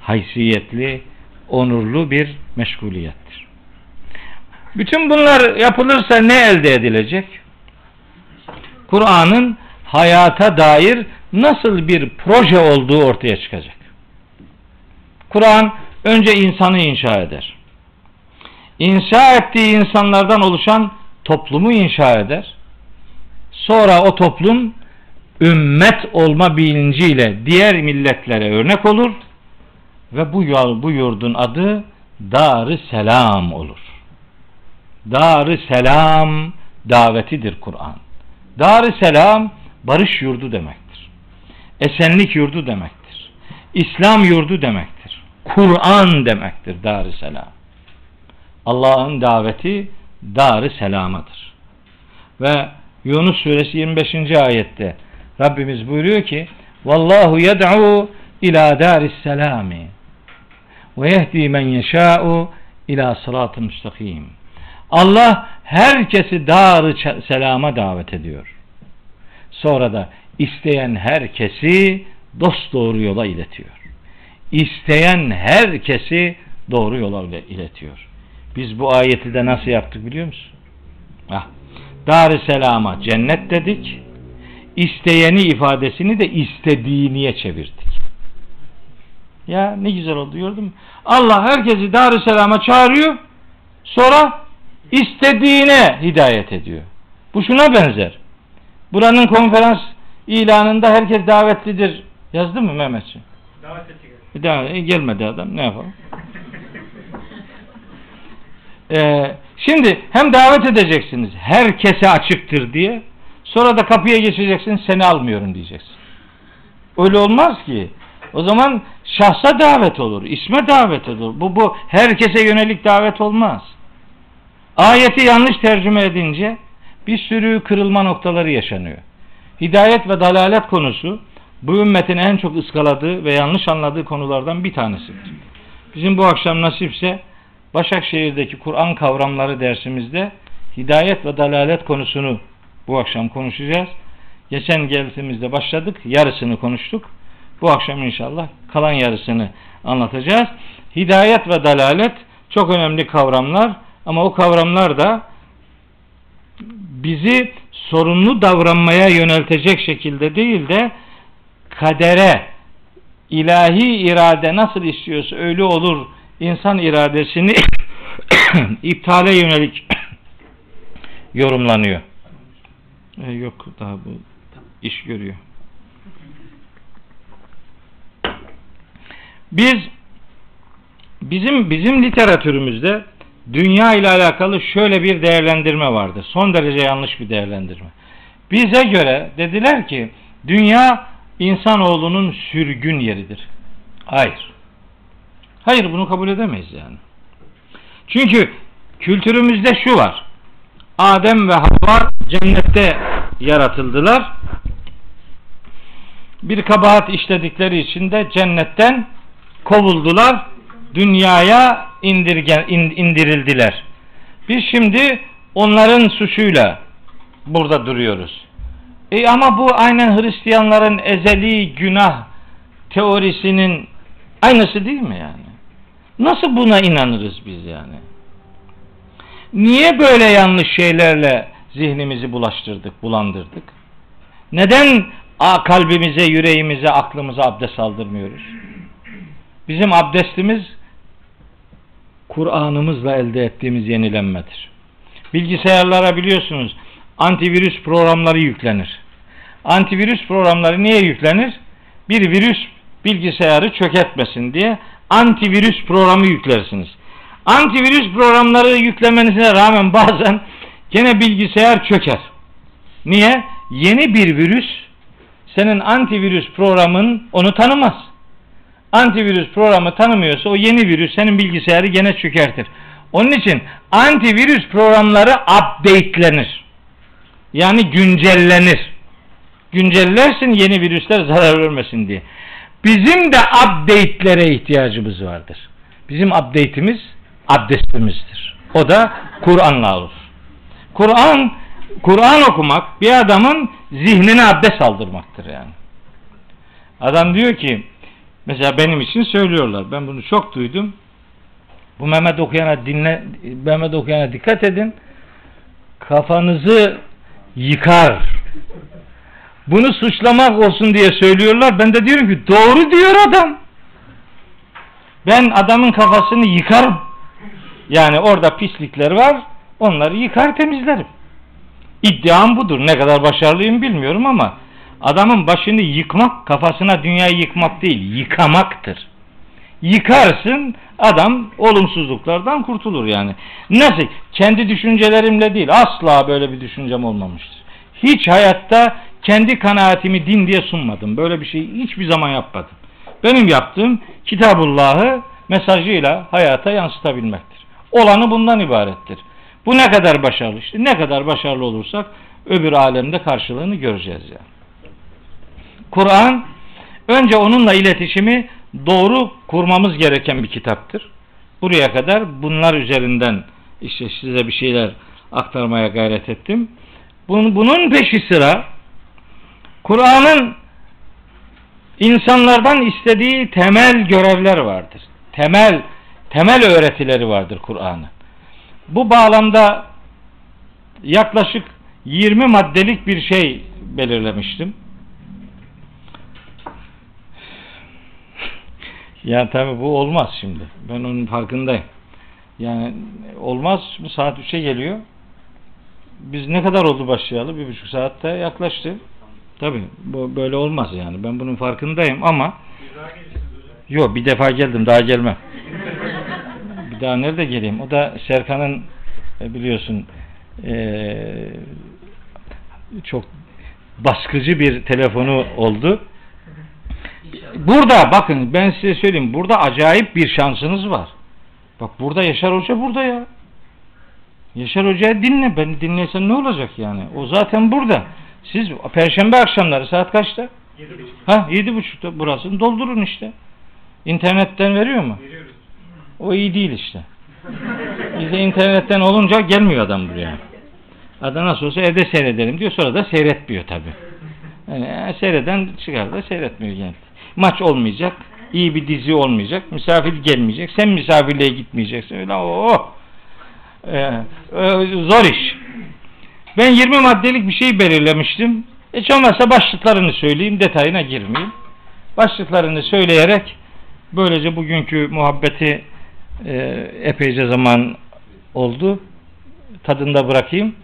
haysiyetli, onurlu bir meşguliyettir. Bütün bunlar yapılırsa ne elde edilecek? Kur'an'ın hayata dair nasıl bir proje olduğu ortaya çıkacak. Kur'an önce insanı inşa eder. İnşa ettiği insanlardan oluşan toplumu inşa eder. Sonra o toplum ümmet olma bilinciyle diğer milletlere örnek olur ve bu bu yurdun adı Dar-ı Selam olur. Dar-ı Selam davetidir Kur'an. Dar-ı Selam barış yurdu demektir. Esenlik yurdu demektir. İslam yurdu demektir. Kur'an demektir Dar-ı Selam. Allah'ın daveti Dar-ı Selam'adır. Ve Yunus suresi 25. ayette Rabbimiz buyuruyor ki Vallahu yed'u ila daris selami ve yehdi men yeşâ'u ila sıratı müstakim. Allah herkesi dar selama davet ediyor. Sonra da isteyen herkesi dost doğru yola iletiyor. isteyen herkesi doğru yola ile- iletiyor. Biz bu ayeti de nasıl yaptık biliyor musun? Ah, Dar-ı cennet dedik. İsteyeni ifadesini de istediğiniye çevirdik. Ya ne güzel oldu gördün mü? Allah herkesi Dar-ı çağırıyor. Sonra istediğine hidayet ediyor. Bu şuna benzer. Buranın konferans ilanında herkes davetlidir. Yazdı mı Mehmetciğim? Davet etti daha e, gelmedi adam. Ne yapalım? Ee, şimdi hem davet edeceksiniz herkese açıktır diye sonra da kapıya geçeceksin seni almıyorum diyeceksin. Öyle olmaz ki. O zaman şahsa davet olur, isme davet olur. Bu bu herkese yönelik davet olmaz. Ayeti yanlış tercüme edince bir sürü kırılma noktaları yaşanıyor. Hidayet ve dalalet konusu bu ümmetin en çok ıskaladığı ve yanlış anladığı konulardan bir tanesidir. Bizim bu akşam nasipse Başakşehir'deki Kur'an kavramları dersimizde hidayet ve dalalet konusunu bu akşam konuşacağız. Geçen geldiğimizde başladık, yarısını konuştuk. Bu akşam inşallah kalan yarısını anlatacağız. Hidayet ve dalalet çok önemli kavramlar ama o kavramlar da bizi sorumlu davranmaya yöneltecek şekilde değil de kadere ilahi irade nasıl istiyorsa öyle olur insan iradesini iptale yönelik yorumlanıyor. E, yok daha bu iş görüyor. Biz bizim bizim literatürümüzde dünya ile alakalı şöyle bir değerlendirme vardır. Son derece yanlış bir değerlendirme. Bize göre dediler ki dünya insanoğlunun sürgün yeridir. Hayır. Hayır bunu kabul edemeyiz yani. Çünkü kültürümüzde şu var. Adem ve Havva cennette yaratıldılar. Bir kabahat işledikleri için de cennetten kovuldular. Dünyaya indirgen, in, indirildiler. Biz şimdi onların suçuyla burada duruyoruz. E ama bu aynen Hristiyanların ezeli günah teorisinin aynısı değil mi yani? Nasıl buna inanırız biz yani? Niye böyle yanlış şeylerle zihnimizi bulaştırdık, bulandırdık? Neden kalbimize, yüreğimize, aklımıza abdest aldırmıyoruz? Bizim abdestimiz Kur'an'ımızla elde ettiğimiz yenilenmedir. Bilgisayarlara biliyorsunuz antivirüs programları yüklenir. Antivirüs programları niye yüklenir? Bir virüs bilgisayarı çökertmesin diye antivirüs programı yüklersiniz. Antivirüs programları yüklemenize rağmen bazen gene bilgisayar çöker. Niye? Yeni bir virüs senin antivirüs programın onu tanımaz. Antivirüs programı tanımıyorsa o yeni virüs senin bilgisayarı gene çökertir. Onun için antivirüs programları update'lenir. Yani güncellenir. Güncellersin yeni virüsler zarar vermesin diye. Bizim de update'lere ihtiyacımız vardır. Bizim update'imiz abdestimizdir. O da Kur'an'la olur. Kur'an Kur'an okumak bir adamın zihnine abdest aldırmaktır yani. Adam diyor ki mesela benim için söylüyorlar. Ben bunu çok duydum. Bu Mehmet okuyana dinle Mehmet okuyana dikkat edin. Kafanızı yıkar. Bunu suçlamak olsun diye söylüyorlar. Ben de diyorum ki doğru diyor adam. Ben adamın kafasını yıkarım. Yani orada pislikler var. Onları yıkar temizlerim. İddiam budur. Ne kadar başarılıyım bilmiyorum ama adamın başını yıkmak kafasına dünyayı yıkmak değil yıkamaktır. Yıkarsın adam olumsuzluklardan kurtulur yani. Nasıl? Kendi düşüncelerimle değil asla böyle bir düşüncem olmamıştır. Hiç hayatta kendi kanaatimi din diye sunmadım. Böyle bir şey hiçbir zaman yapmadım. Benim yaptığım Kitabullah'ı mesajıyla hayata yansıtabilmektir. Olanı bundan ibarettir. Bu ne kadar başarılı işte. Ne kadar başarılı olursak öbür alemde karşılığını göreceğiz yani. Kur'an önce onunla iletişimi doğru kurmamız gereken bir kitaptır. Buraya kadar bunlar üzerinden işte size bir şeyler aktarmaya gayret ettim. Bunun peşi sıra Kur'an'ın insanlardan istediği temel görevler vardır. Temel temel öğretileri vardır Kur'an'ın. Bu bağlamda yaklaşık 20 maddelik bir şey belirlemiştim. Ya tabi bu olmaz şimdi. Ben onun farkındayım. Yani olmaz. Bu saat 3'e geliyor. Biz ne kadar oldu başlayalı? Bir buçuk saatte yaklaştı. Tabi bu böyle olmaz yani. Ben bunun farkındayım ama Yok bir defa geldim daha gelmem. daha nerede geleyim? O da Serkan'ın e, biliyorsun e, çok baskıcı bir telefonu oldu. Burada bakın ben size söyleyeyim. Burada acayip bir şansınız var. Bak burada Yaşar Hoca burada ya. Yaşar Hoca'yı dinle. Beni dinlesen ne olacak yani? O zaten burada. Siz perşembe akşamları saat kaçta? Ha yedi buçukta burasını doldurun işte. İnternetten veriyor mu? Veriyoruz. O iyi değil işte. Bizde internetten olunca gelmiyor adam buraya. Adam nasıl olsa evde seyredelim diyor sonra da seyretmiyor tabi. Yani e, seyreden çıkar da seyretmiyor yani. Maç olmayacak, iyi bir dizi olmayacak, misafir gelmeyecek, sen misafirliğe gitmeyeceksin. Öyle o ee, zor iş. Ben 20 maddelik bir şey belirlemiştim. Hiç olmazsa başlıklarını söyleyeyim, detayına girmeyeyim. Başlıklarını söyleyerek böylece bugünkü muhabbeti epeyce zaman oldu. Tadında bırakayım.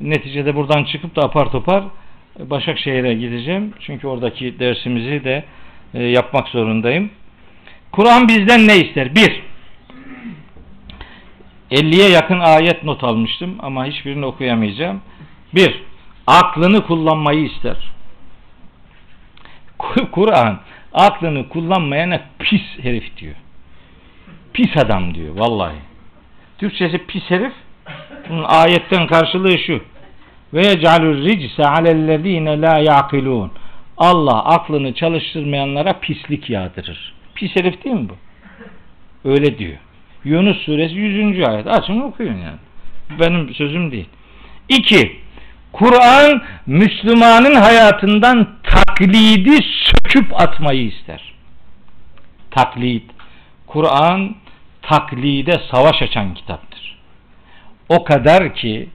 Neticede buradan çıkıp da apar topar Başakşehir'e gideceğim. Çünkü oradaki dersimizi de e, yapmak zorundayım. Kur'an bizden ne ister? Bir, 50'ye yakın ayet not almıştım ama hiçbirini okuyamayacağım. Bir, aklını kullanmayı ister. Kur'an aklını kullanmayana pis herif diyor. Pis adam diyor vallahi. Türkçesi pis herif. Bunun ayetten karşılığı şu. Ve yecalur ricse alellezine la yaqilun. Allah aklını çalıştırmayanlara pislik yağdırır. Pis herif değil mi bu? Öyle diyor. Yunus suresi 100. ayet. Açın okuyun yani. Benim sözüm değil. İki, Kur'an Müslümanın hayatından taklidi söküp atmayı ister. Taklit. Kur'an taklide savaş açan kitaptır. O kadar ki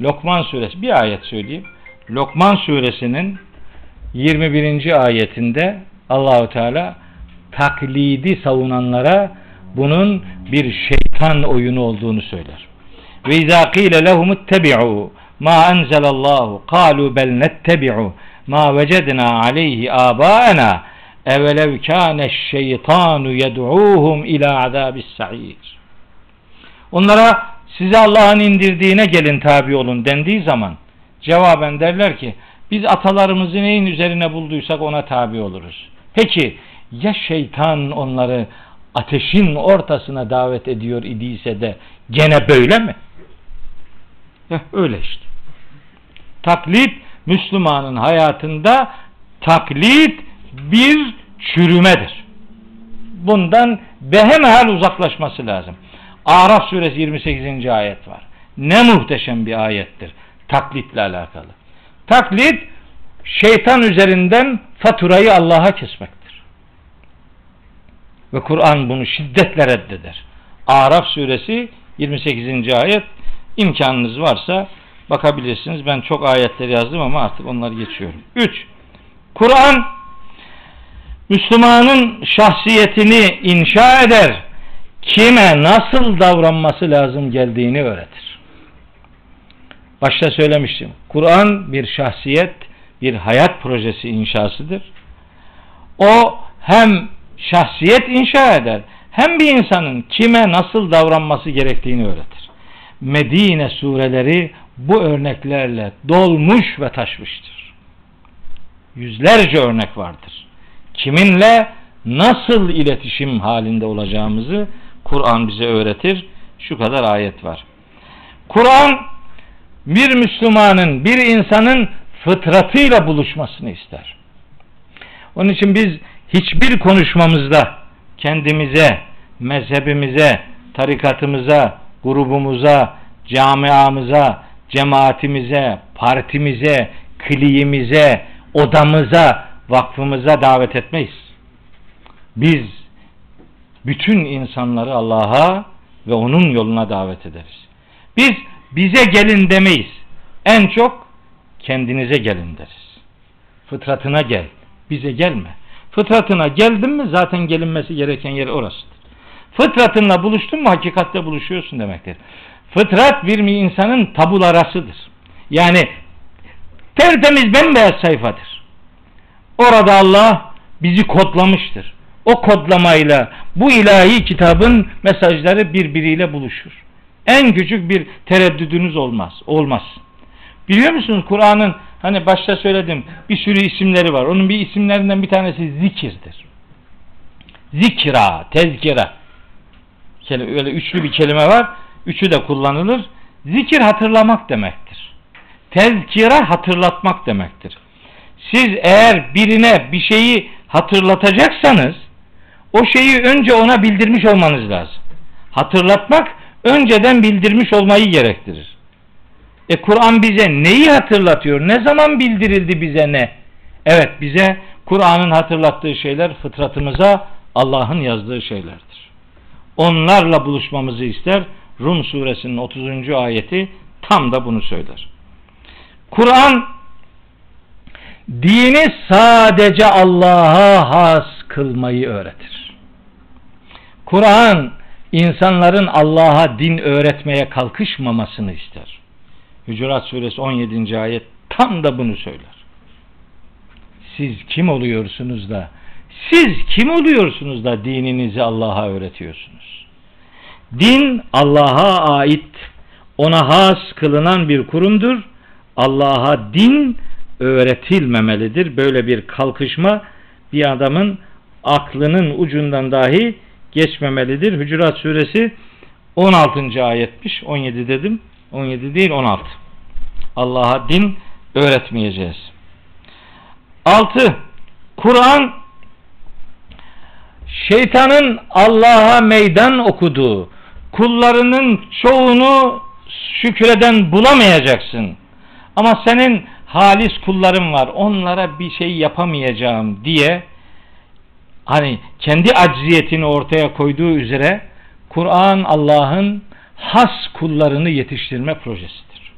Lokman suresi bir ayet söyleyeyim. Lokman suresinin 21. ayetinde Allahu Teala taklidi savunanlara bunun bir şeytan oyunu olduğunu söyler. Ve izâ qîle lehum ittebi'û ma enzelallahu kâlu bel nettebi'u ma vecedna aleyhi âbâena evelev kâne şeytanu yed'ûhum ilâ azâbis sa'ir. Onlara size Allah'ın indirdiğine gelin tabi olun dendiği zaman cevaben derler ki biz atalarımızı neyin üzerine bulduysak ona tabi oluruz. Peki ya şeytan onları ateşin ortasına davet ediyor idiyse de gene böyle mi? Ya öyle işte. Taklit Müslümanın hayatında taklit bir çürümedir. Bundan behemehal uzaklaşması lazım. Araf suresi 28. ayet var. Ne muhteşem bir ayettir. Taklitle alakalı. Taklit şeytan üzerinden faturayı Allah'a kesmektir. Ve Kur'an bunu şiddetle reddeder. Araf suresi 28. ayet imkanınız varsa bakabilirsiniz. Ben çok ayetleri yazdım ama artık onları geçiyorum. 3. Kur'an Müslümanın şahsiyetini inşa eder. Kime nasıl davranması lazım geldiğini öğretir. Başta söylemiştim. Kur'an bir şahsiyet, bir hayat projesi inşasıdır. O hem şahsiyet inşa eder, hem bir insanın kime nasıl davranması gerektiğini öğretir. Medine sureleri bu örneklerle dolmuş ve taşmıştır. Yüzlerce örnek vardır. Kiminle nasıl iletişim halinde olacağımızı Kur'an bize öğretir. Şu kadar ayet var. Kur'an bir Müslümanın, bir insanın fıtratıyla buluşmasını ister. Onun için biz hiçbir konuşmamızda kendimize, mezhebimize, tarikatımıza, grubumuza, camiamıza, cemaatimize, partimize, kliğimize, odamıza vakfımıza davet etmeyiz. Biz bütün insanları Allah'a ve onun yoluna davet ederiz. Biz bize gelin demeyiz. En çok kendinize gelin deriz. Fıtratına gel. Bize gelme. Fıtratına geldin mi zaten gelinmesi gereken yer orasıdır. Fıtratınla buluştun mu hakikatte buluşuyorsun demektir. Fıtrat bir insanın tabularasıdır. Yani tertemiz bembeyaz sayfadır. Orada Allah bizi kodlamıştır. O kodlamayla bu ilahi kitabın mesajları birbiriyle buluşur. En küçük bir tereddüdünüz olmaz. Olmaz. Biliyor musunuz Kur'an'ın hani başta söyledim bir sürü isimleri var. Onun bir isimlerinden bir tanesi zikirdir. Zikra, tezkira. Öyle üçlü bir kelime var. Üçü de kullanılır. Zikir hatırlamak demektir. Tezkira hatırlatmak demektir. Siz eğer birine bir şeyi hatırlatacaksanız o şeyi önce ona bildirmiş olmanız lazım. Hatırlatmak önceden bildirmiş olmayı gerektirir. E Kur'an bize neyi hatırlatıyor? Ne zaman bildirildi bize ne? Evet bize Kur'an'ın hatırlattığı şeyler fıtratımıza Allah'ın yazdığı şeylerdir. Onlarla buluşmamızı ister. Rum suresinin 30. ayeti tam da bunu söyler. Kur'an dini sadece Allah'a has kılmayı öğretir. Kur'an insanların Allah'a din öğretmeye kalkışmamasını ister. Hücurat suresi 17. ayet tam da bunu söyler. Siz kim oluyorsunuz da siz kim oluyorsunuz da dininizi Allah'a öğretiyorsunuz? Din Allah'a ait, ona has kılınan bir kurumdur. Allah'a din öğretilmemelidir. Böyle bir kalkışma bir adamın aklının ucundan dahi geçmemelidir. Hücurat suresi 16. ayetmiş. 17 dedim. 17 değil 16. Allah'a din öğretmeyeceğiz. 6. Kur'an şeytanın Allah'a meydan okuduğu kullarının çoğunu şükreden bulamayacaksın. Ama senin halis kulların var. Onlara bir şey yapamayacağım diye hani kendi acziyetini ortaya koyduğu üzere Kur'an Allah'ın has kullarını yetiştirme projesidir.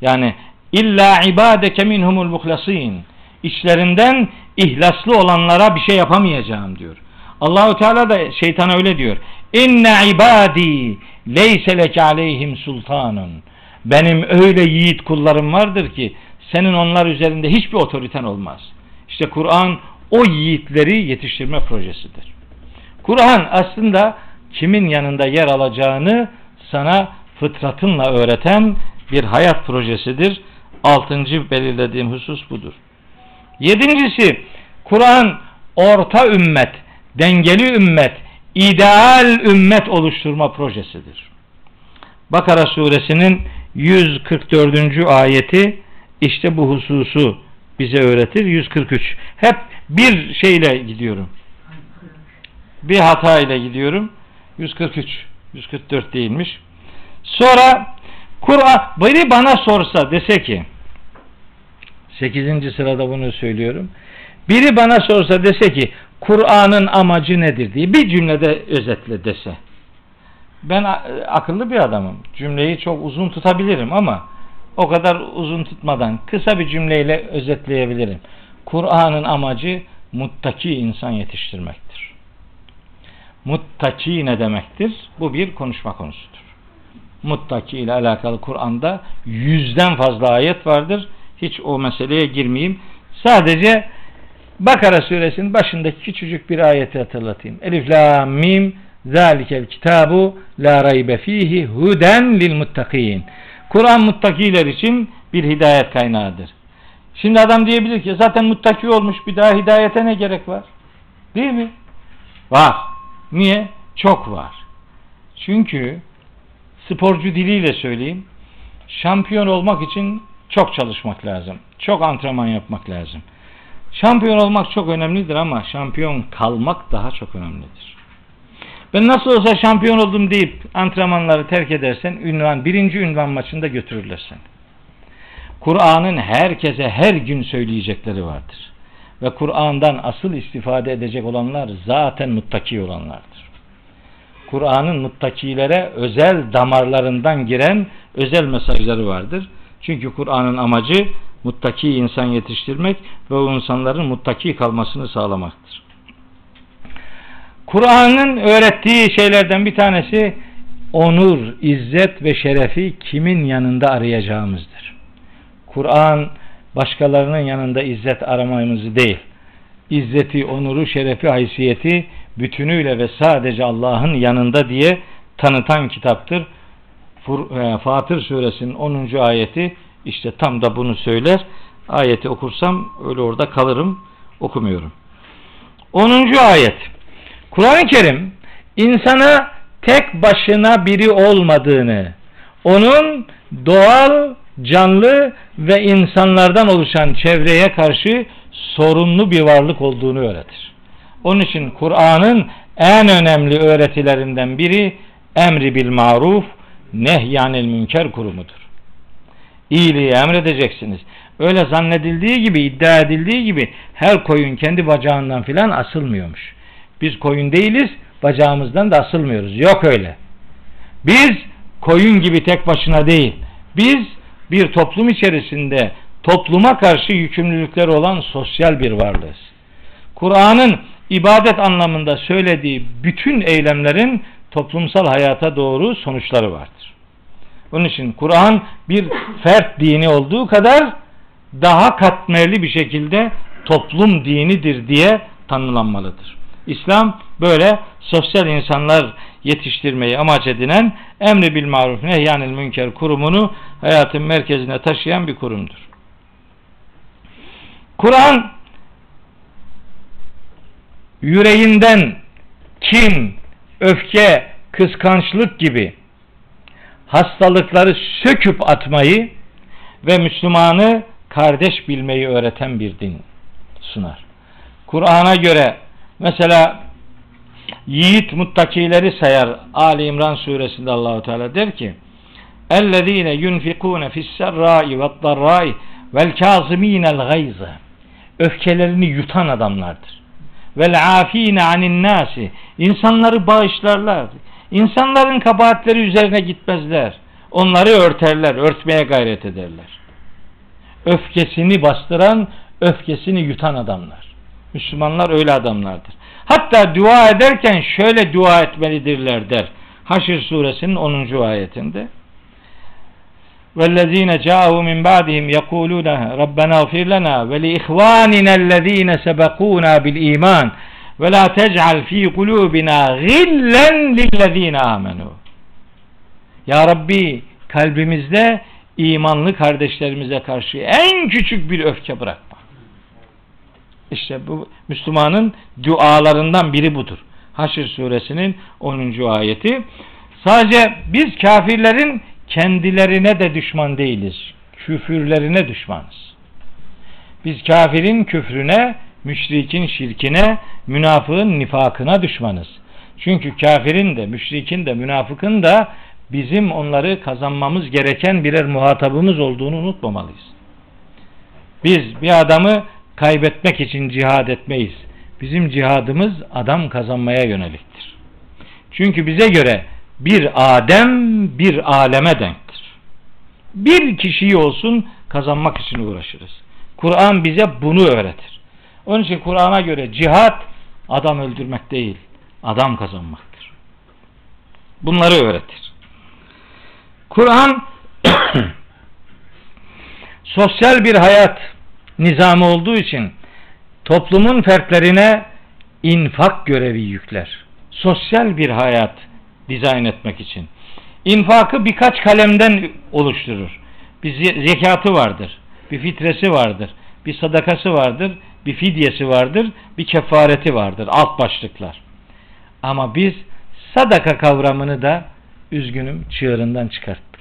Yani illa ibadeke minhumul muhlasin içlerinden ihlaslı olanlara bir şey yapamayacağım diyor. Allahu Teala da şeytana öyle diyor. İnne ibadi leyse leke aleyhim sultanun. Benim öyle yiğit kullarım vardır ki senin onlar üzerinde hiçbir otoriten olmaz. İşte Kur'an o yiğitleri yetiştirme projesidir. Kur'an aslında kimin yanında yer alacağını sana fıtratınla öğreten bir hayat projesidir. Altıncı belirlediğim husus budur. Yedincisi Kur'an orta ümmet, dengeli ümmet, ideal ümmet oluşturma projesidir. Bakara suresinin 144. ayeti işte bu hususu bize öğretir. 143. Hep bir şeyle gidiyorum. Bir hata ile gidiyorum. 143. 144 değilmiş. Sonra Kur'an biri bana sorsa dese ki 8. sırada bunu söylüyorum. Biri bana sorsa dese ki Kur'an'ın amacı nedir diye bir cümlede özetle dese. Ben akıllı bir adamım. Cümleyi çok uzun tutabilirim ama o kadar uzun tutmadan kısa bir cümleyle özetleyebilirim. Kur'an'ın amacı muttaki insan yetiştirmektir. Muttaki ne demektir? Bu bir konuşma konusudur. Muttaki ile alakalı Kur'an'da yüzden fazla ayet vardır. Hiç o meseleye girmeyeyim. Sadece Bakara suresinin başındaki küçücük bir ayeti hatırlatayım. Elif la mim zalikel kitabu la raybe fihi huden lil muttakin. Kur'an muttakiler için bir hidayet kaynağıdır. Şimdi adam diyebilir ki zaten muttaki olmuş bir daha hidayete ne gerek var? Değil mi? Var. Niye? Çok var. Çünkü sporcu diliyle söyleyeyim. Şampiyon olmak için çok çalışmak lazım. Çok antrenman yapmak lazım. Şampiyon olmak çok önemlidir ama şampiyon kalmak daha çok önemlidir. Ben nasıl olsa şampiyon oldum deyip antrenmanları terk edersen ünvan, birinci ünvan maçında götürürler. Kur'an'ın herkese her gün söyleyecekleri vardır. ve Kur'an'dan asıl istifade edecek olanlar zaten muttaki olanlardır. Kur'an'ın muttakilere özel damarlarından giren özel mesajları vardır. Çünkü Kur'an'ın amacı muttaki insan yetiştirmek ve o insanların muttaki kalmasını sağlamaktır. Kur'an'ın öğrettiği şeylerden bir tanesi onur, izzet ve şerefi kimin yanında arayacağımızdır. Kur'an başkalarının yanında izzet aramamızı değil, izzeti, onuru, şerefi, haysiyeti bütünüyle ve sadece Allah'ın yanında diye tanıtan kitaptır. E, Fatır suresinin 10. ayeti işte tam da bunu söyler. Ayeti okursam öyle orada kalırım. Okumuyorum. 10. ayet. Kur'an-ı Kerim insana tek başına biri olmadığını, onun doğal, canlı ve insanlardan oluşan çevreye karşı sorumlu bir varlık olduğunu öğretir. Onun için Kur'an'ın en önemli öğretilerinden biri emri bil maruf, nehyanil münker kurumudur. İyiliği emredeceksiniz. Öyle zannedildiği gibi, iddia edildiği gibi her koyun kendi bacağından filan asılmıyormuş. Biz koyun değiliz, bacağımızdan da asılmıyoruz. Yok öyle. Biz koyun gibi tek başına değil. Biz bir toplum içerisinde topluma karşı yükümlülükleri olan sosyal bir varlığız. Kur'an'ın ibadet anlamında söylediği bütün eylemlerin toplumsal hayata doğru sonuçları vardır. Onun için Kur'an bir fert dini olduğu kadar daha katmerli bir şekilde toplum dinidir diye tanımlanmalıdır. İslam böyle sosyal insanlar yetiştirmeyi amaç edinen emri bil maruf nehyanil münker kurumunu hayatın merkezine taşıyan bir kurumdur. Kur'an yüreğinden kin, öfke, kıskançlık gibi hastalıkları söküp atmayı ve Müslümanı kardeş bilmeyi öğreten bir din sunar. Kur'an'a göre mesela yiğit muttakileri sayar. Ali İmran suresinde Allahu Teala der ki: "Ellezine yunfikune fis-serra'i ve't-darra'i vel-kâzimînel gayza." Öfkelerini yutan adamlardır. Vel afine anin nasi. İnsanları bağışlarlar. İnsanların kabahatleri üzerine gitmezler. Onları örterler, örtmeye gayret ederler. Öfkesini bastıran, öfkesini yutan adamlar. Müslümanlar öyle adamlardır. Hatta dua ederken şöyle dua etmelidirler der. Haşr suresinin 10. ayetinde. وَالَّذ۪ينَ جَاءُوا مِنْ بَعْدِهِمْ يَقُولُونَ رَبَّنَا اغْفِرْ لَنَا وَلِإِخْوَانِنَا الَّذ۪ينَ سَبَقُونَا بِالْا۪يمَانِ وَلَا تَجْعَلْ ف۪ي قُلُوبِنَا غِلًّا لِلَّذ۪ينَ آمَنُوا Ya Rabbi kalbimizde imanlı kardeşlerimize karşı en küçük bir öfke bırakma. İşte bu Müslümanın dualarından biri budur. Haşr suresinin 10. ayeti. Sadece biz kafirlerin kendilerine de düşman değiliz. Küfürlerine düşmanız. Biz kafirin küfrüne, müşrikin şirkine, münafığın nifakına düşmanız. Çünkü kafirin de, müşrikin de, münafıkın da bizim onları kazanmamız gereken birer muhatabımız olduğunu unutmamalıyız. Biz bir adamı kaybetmek için cihad etmeyiz. Bizim cihadımız adam kazanmaya yöneliktir. Çünkü bize göre bir Adem bir aleme denktir. Bir kişiyi olsun kazanmak için uğraşırız. Kur'an bize bunu öğretir. Onun için Kur'an'a göre cihat adam öldürmek değil, adam kazanmaktır. Bunları öğretir. Kur'an sosyal bir hayat nizamı olduğu için toplumun fertlerine infak görevi yükler. Sosyal bir hayat dizayn etmek için. İnfakı birkaç kalemden oluşturur. Bir zekatı vardır, bir fitresi vardır, bir sadakası vardır, bir fidyesi vardır, bir kefareti vardır. Alt başlıklar. Ama biz sadaka kavramını da üzgünüm çığırından çıkarttık.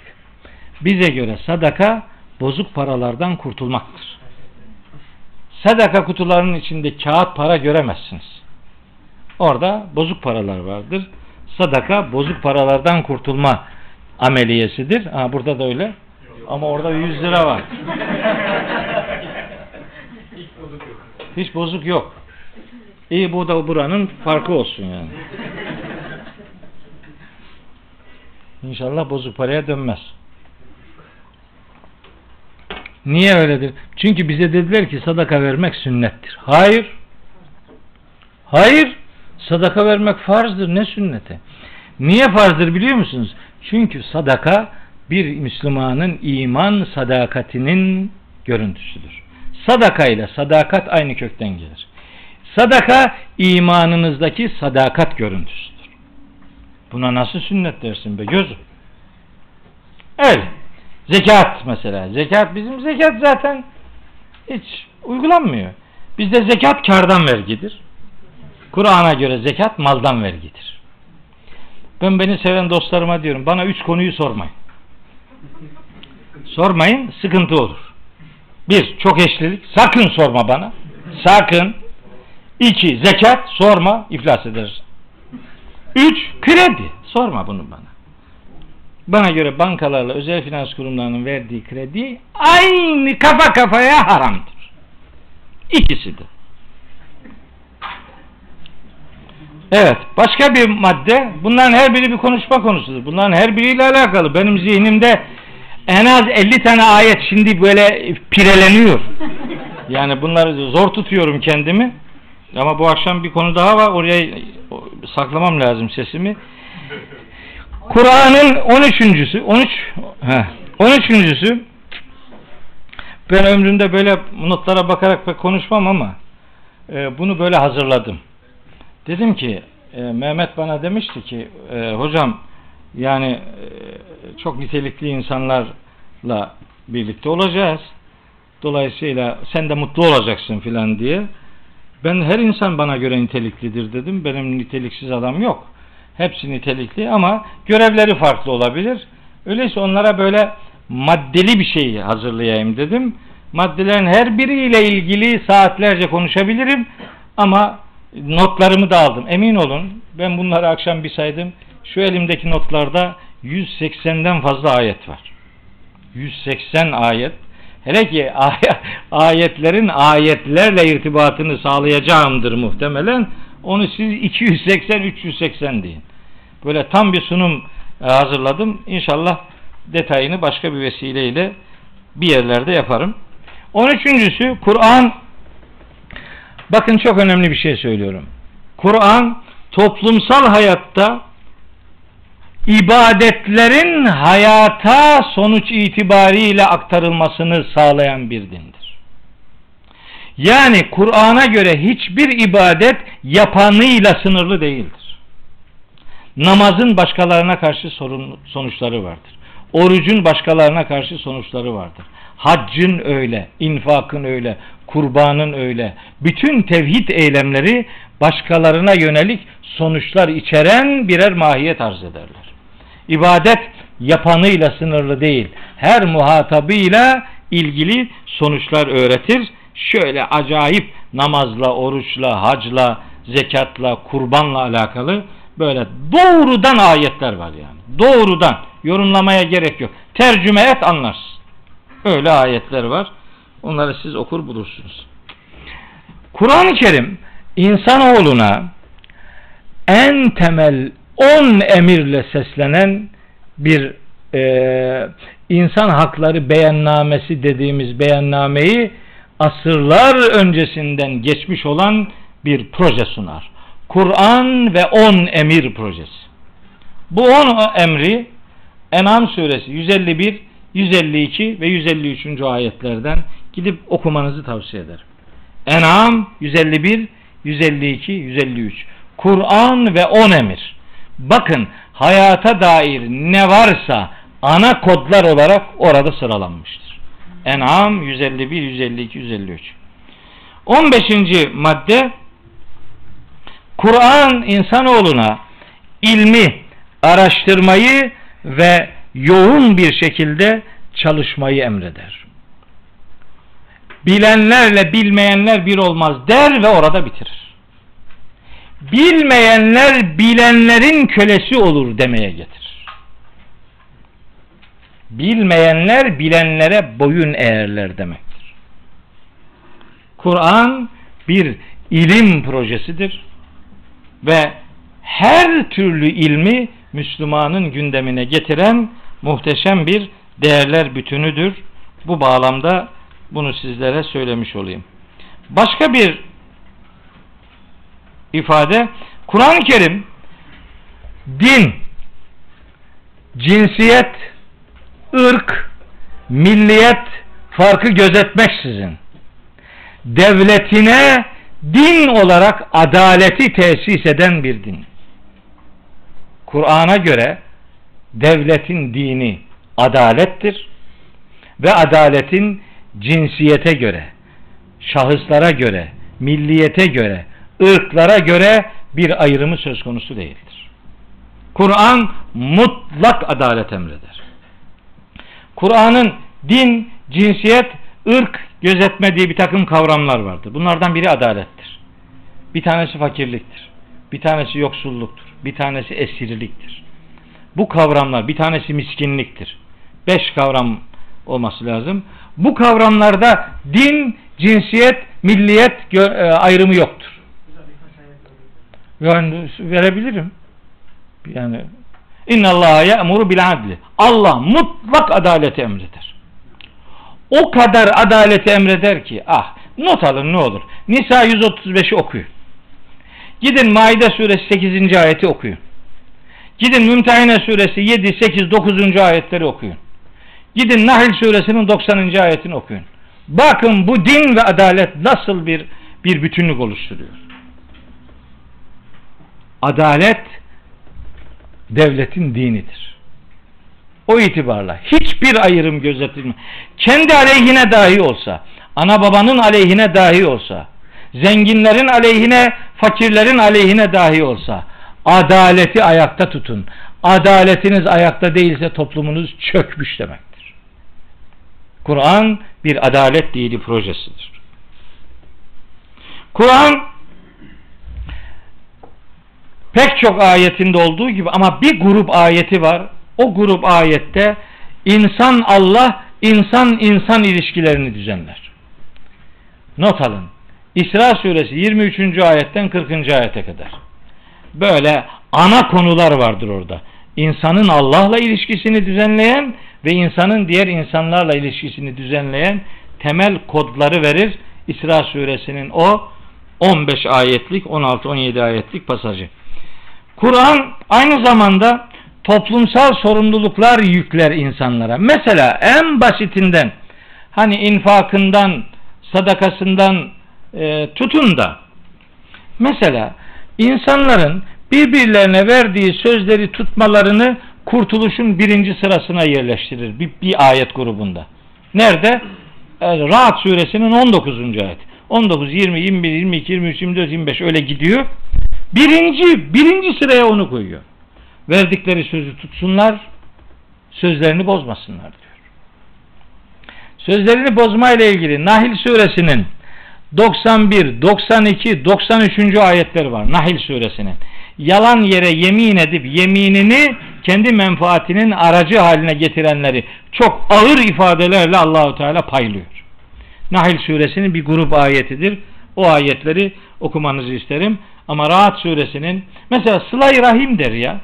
Bize göre sadaka bozuk paralardan kurtulmaktır. Sadaka kutularının içinde kağıt para göremezsiniz. Orada bozuk paralar vardır. Sadaka bozuk paralardan kurtulma ameliyesidir. Ha, burada da öyle. Ama orada 100 lira var. Hiç bozuk yok. İyi bu da buranın farkı olsun yani. İnşallah bozuk paraya dönmez. Niye öyledir? Çünkü bize dediler ki sadaka vermek sünnettir. Hayır. Hayır. Sadaka vermek farzdır. Ne sünneti? Niye farzdır biliyor musunuz? Çünkü sadaka bir Müslümanın iman sadakatinin görüntüsüdür. Sadaka ile sadakat aynı kökten gelir. Sadaka imanınızdaki sadakat görüntüsüdür. Buna nasıl sünnet dersin be gözüm? Öyle. Zekat mesela. Zekat bizim zekat zaten hiç uygulanmıyor. Bizde zekat kardan vergidir. Kur'an'a göre zekat maldan vergidir. Ben beni seven dostlarıma diyorum bana üç konuyu sormayın. Sormayın sıkıntı olur. Bir çok eşlilik sakın sorma bana. Sakın. İki zekat sorma iflas edersin. Üç kredi sorma bunu bana. Bana göre bankalarla özel finans kurumlarının verdiği kredi aynı kafa kafaya haramdır. İkisi de. Evet. Başka bir madde. Bunların her biri bir konuşma konusudur. Bunların her biriyle alakalı. Benim zihnimde en az 50 tane ayet şimdi böyle pireleniyor. Yani bunları zor tutuyorum kendimi. Ama bu akşam bir konu daha var. Oraya saklamam lazım sesimi. Kur'an'ın 13.sü 13 heh, 13.sü ben ömrümde böyle notlara bakarak pek konuşmam ama e, bunu böyle hazırladım. Dedim ki e, Mehmet bana demişti ki e, hocam yani e, çok nitelikli insanlarla birlikte olacağız. Dolayısıyla sen de mutlu olacaksın filan diye. Ben her insan bana göre niteliklidir dedim. Benim niteliksiz adam yok. Hepsi nitelikli ama görevleri farklı olabilir. Öyleyse onlara böyle maddeli bir şey hazırlayayım dedim. Maddelerin her biriyle ilgili saatlerce konuşabilirim ama notlarımı da aldım. Emin olun ben bunları akşam bir saydım. Şu elimdeki notlarda 180'den fazla ayet var. 180 ayet. Hele ki ayetlerin ayetlerle irtibatını sağlayacağımdır muhtemelen. Onu siz 280-380 deyin. Böyle tam bir sunum e, hazırladım. İnşallah detayını başka bir vesileyle bir yerlerde yaparım. 13.sü Kur'an bakın çok önemli bir şey söylüyorum. Kur'an toplumsal hayatta ibadetlerin hayata sonuç itibariyle aktarılmasını sağlayan bir dindir. Yani Kur'an'a göre hiçbir ibadet yapanıyla sınırlı değildir. Namazın başkalarına karşı sorun, sonuçları vardır. Orucun başkalarına karşı sonuçları vardır. Haccın öyle, infakın öyle, kurbanın öyle. Bütün tevhid eylemleri başkalarına yönelik sonuçlar içeren birer mahiyet arz ederler. İbadet yapanıyla sınırlı değil. Her muhatabıyla ilgili sonuçlar öğretir. Şöyle acayip namazla, oruçla, hacla, zekatla, kurbanla alakalı böyle doğrudan ayetler var yani. Doğrudan yorumlamaya gerek yok. Tercüme et anlarsın. Öyle ayetler var. Onları siz okur bulursunuz. Kur'an-ı Kerim insanoğluna en temel on emirle seslenen bir e, insan hakları beyannamesi dediğimiz beyannameyi asırlar öncesinden geçmiş olan bir proje sunar. Kur'an ve on emir projesi. Bu on emri En'am suresi 151, 152 ve 153. ayetlerden gidip okumanızı tavsiye ederim. En'am 151, 152, 153. Kur'an ve on emir. Bakın hayata dair ne varsa ana kodlar olarak orada sıralanmıştır. En'am 151, 152, 153. 15. madde Kur'an insanoğluna ilmi, araştırmayı ve yoğun bir şekilde çalışmayı emreder. Bilenlerle bilmeyenler bir olmaz der ve orada bitirir. Bilmeyenler bilenlerin kölesi olur demeye getirir. Bilmeyenler bilenlere boyun eğerler demektir. Kur'an bir ilim projesidir ve her türlü ilmi Müslümanın gündemine getiren muhteşem bir değerler bütünüdür. Bu bağlamda bunu sizlere söylemiş olayım. Başka bir ifade Kur'an-ı Kerim din, cinsiyet, ırk, milliyet farkı gözetmeksizin devletine din olarak adaleti tesis eden bir din. Kur'an'a göre devletin dini adalettir ve adaletin cinsiyete göre, şahıslara göre, milliyete göre, ırklara göre bir ayrımı söz konusu değildir. Kur'an mutlak adalet emreder. Kur'an'ın din, cinsiyet, ırk gözetmediği bir takım kavramlar vardır. Bunlardan biri adalettir. Bir tanesi fakirliktir. Bir tanesi yoksulluktur. Bir tanesi esirliktir. Bu kavramlar bir tanesi miskinliktir. Beş kavram olması lazım. Bu kavramlarda din, cinsiyet, milliyet e, ayrımı yoktur. Yani verebilirim. Yani İnna Allah ya'muru bil adli. Allah mutlak adaleti emreder. O kadar adaleti emreder ki ah not alın ne olur. Nisa 135'i okuyun. Gidin Maide suresi 8. ayeti okuyun. Gidin Mümtehine suresi 7, 8, 9. ayetleri okuyun. Gidin Nahl suresinin 90. ayetini okuyun. Bakın bu din ve adalet nasıl bir bir bütünlük oluşturuyor. Adalet devletin dinidir. O itibarla hiçbir ayrım gözetilme. Kendi aleyhine dahi olsa, ana babanın aleyhine dahi olsa, zenginlerin aleyhine, fakirlerin aleyhine dahi olsa, adaleti ayakta tutun. Adaletiniz ayakta değilse toplumunuz çökmüş demektir. Kur'an bir adalet dini projesidir. Kur'an pek çok ayetinde olduğu gibi ama bir grup ayeti var. O grup ayette insan Allah, insan insan ilişkilerini düzenler. Not alın. İsra suresi 23. ayetten 40. ayete kadar. Böyle ana konular vardır orada. İnsanın Allah'la ilişkisini düzenleyen ve insanın diğer insanlarla ilişkisini düzenleyen temel kodları verir. İsra suresinin o 15 ayetlik 16-17 ayetlik pasajı. Kur'an aynı zamanda toplumsal sorumluluklar yükler insanlara. Mesela en basitinden hani infakından, sadakasından e, tutun da mesela insanların birbirlerine verdiği sözleri tutmalarını kurtuluşun birinci sırasına yerleştirir bir, bir ayet grubunda. Nerede? E, Rahat suresinin 19. ayet. 19, 20, 21, 22, 23, 24, 25 öyle gidiyor. Birinci, birinci sıraya onu koyuyor. Verdikleri sözü tutsunlar, sözlerini bozmasınlar diyor. Sözlerini bozma ile ilgili Nahil suresinin 91, 92, 93. ayetleri var Nahil suresinin. Yalan yere yemin edip yeminini kendi menfaatinin aracı haline getirenleri çok ağır ifadelerle Allahu Teala paylıyor. Nahil suresinin bir grup ayetidir. O ayetleri okumanızı isterim. Ama Rahat suresinin mesela Sıla-i Rahim der ya.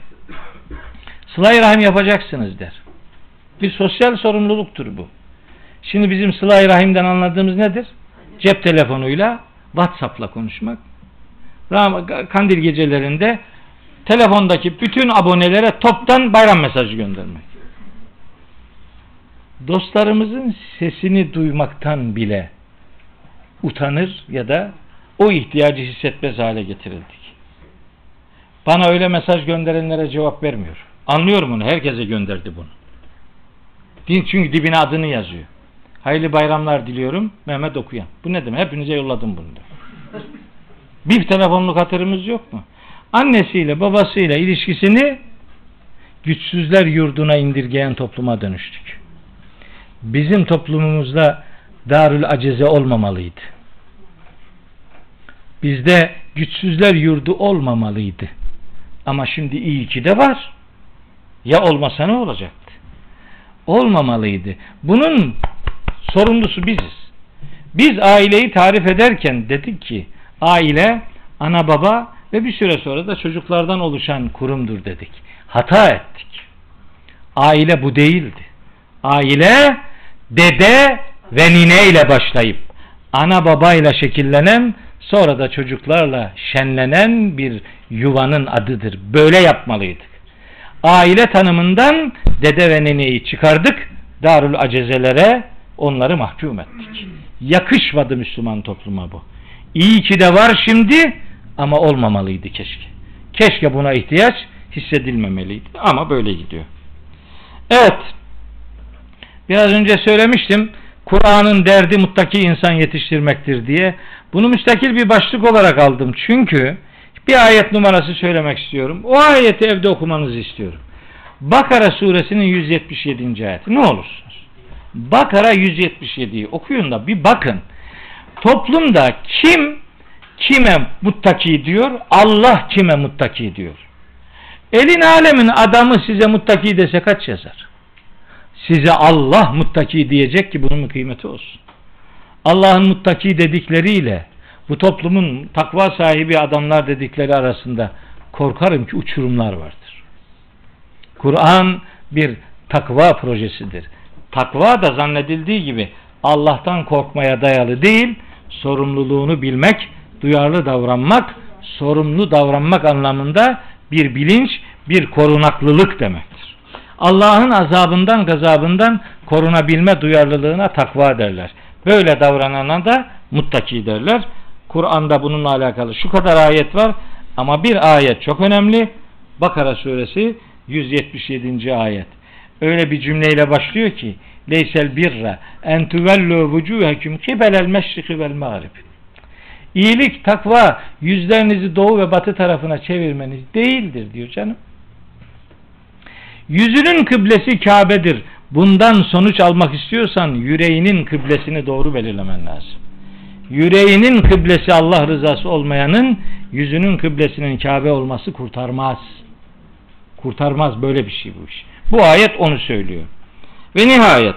Sıla-i Rahim yapacaksınız der. Bir sosyal sorumluluktur bu. Şimdi bizim Sıla-i Rahim'den anladığımız nedir? Cep telefonuyla Whatsapp'la konuşmak. Kandil gecelerinde telefondaki bütün abonelere toptan bayram mesajı göndermek. Dostlarımızın sesini duymaktan bile utanır ya da o ihtiyacı hissetmez hale getirildik. Bana öyle mesaj gönderenlere cevap vermiyor. Anlıyorum onu. Herkese gönderdi bunu. Din çünkü dibine adını yazıyor. Hayırlı bayramlar diliyorum. Mehmet Okuyan. Bu ne demek? Hepinize yolladım bunu. Bir telefonluk hatırımız yok mu? Annesiyle babasıyla ilişkisini güçsüzler yurduna indirgeyen topluma dönüştük. Bizim toplumumuzda darül aceze olmamalıydı. Bizde güçsüzler yurdu olmamalıydı. Ama şimdi iyi ki de var. Ya olmasa ne olacaktı? Olmamalıydı. Bunun sorumlusu biziz. Biz aileyi tarif ederken dedik ki Aile, ana baba ve bir süre sonra da çocuklardan oluşan kurumdur dedik. Hata ettik. Aile bu değildi. Aile dede ve nine ile başlayıp ana babayla şekillenen sonra da çocuklarla şenlenen bir yuvanın adıdır. Böyle yapmalıydık. Aile tanımından dede ve nineyi çıkardık. Darül acezelere onları mahkum ettik. Yakışmadı Müslüman topluma bu. İyi ki de var şimdi ama olmamalıydı keşke. Keşke buna ihtiyaç hissedilmemeliydi ama böyle gidiyor. Evet. Biraz önce söylemiştim. Kur'an'ın derdi muttaki insan yetiştirmektir diye. Bunu müstakil bir başlık olarak aldım. Çünkü bir ayet numarası söylemek istiyorum. O ayeti evde okumanızı istiyorum. Bakara suresinin 177. ayeti. Ne olursunuz? Bakara 177'yi okuyun da bir bakın. Toplumda kim kime muttaki diyor? Allah kime muttaki diyor? Elin alemin adamı size muttaki dese kaç yazar? Size Allah muttaki diyecek ki bunun kıymeti olsun. Allah'ın muttaki dedikleriyle bu toplumun takva sahibi adamlar dedikleri arasında korkarım ki uçurumlar vardır. Kur'an bir takva projesidir. Takva da zannedildiği gibi Allah'tan korkmaya dayalı değil, sorumluluğunu bilmek, duyarlı davranmak, sorumlu davranmak anlamında bir bilinç, bir korunaklılık demektir. Allah'ın azabından, gazabından korunabilme duyarlılığına takva derler. Böyle davranana da muttaki derler. Kur'an'da bununla alakalı şu kadar ayet var ama bir ayet çok önemli. Bakara suresi 177. ayet. Öyle bir cümleyle başlıyor ki leysel birra en tuvellu vucuhekum kibelel meşriki vel mağrib. İyilik, takva yüzlerinizi doğu ve batı tarafına çevirmeniz değildir diyor canım. Yüzünün kıblesi Kabe'dir. Bundan sonuç almak istiyorsan yüreğinin kıblesini doğru belirlemen lazım. Yüreğinin kıblesi Allah rızası olmayanın yüzünün kıblesinin Kabe olması kurtarmaz. Kurtarmaz böyle bir şey bu iş. Bu ayet onu söylüyor. Ve nihayet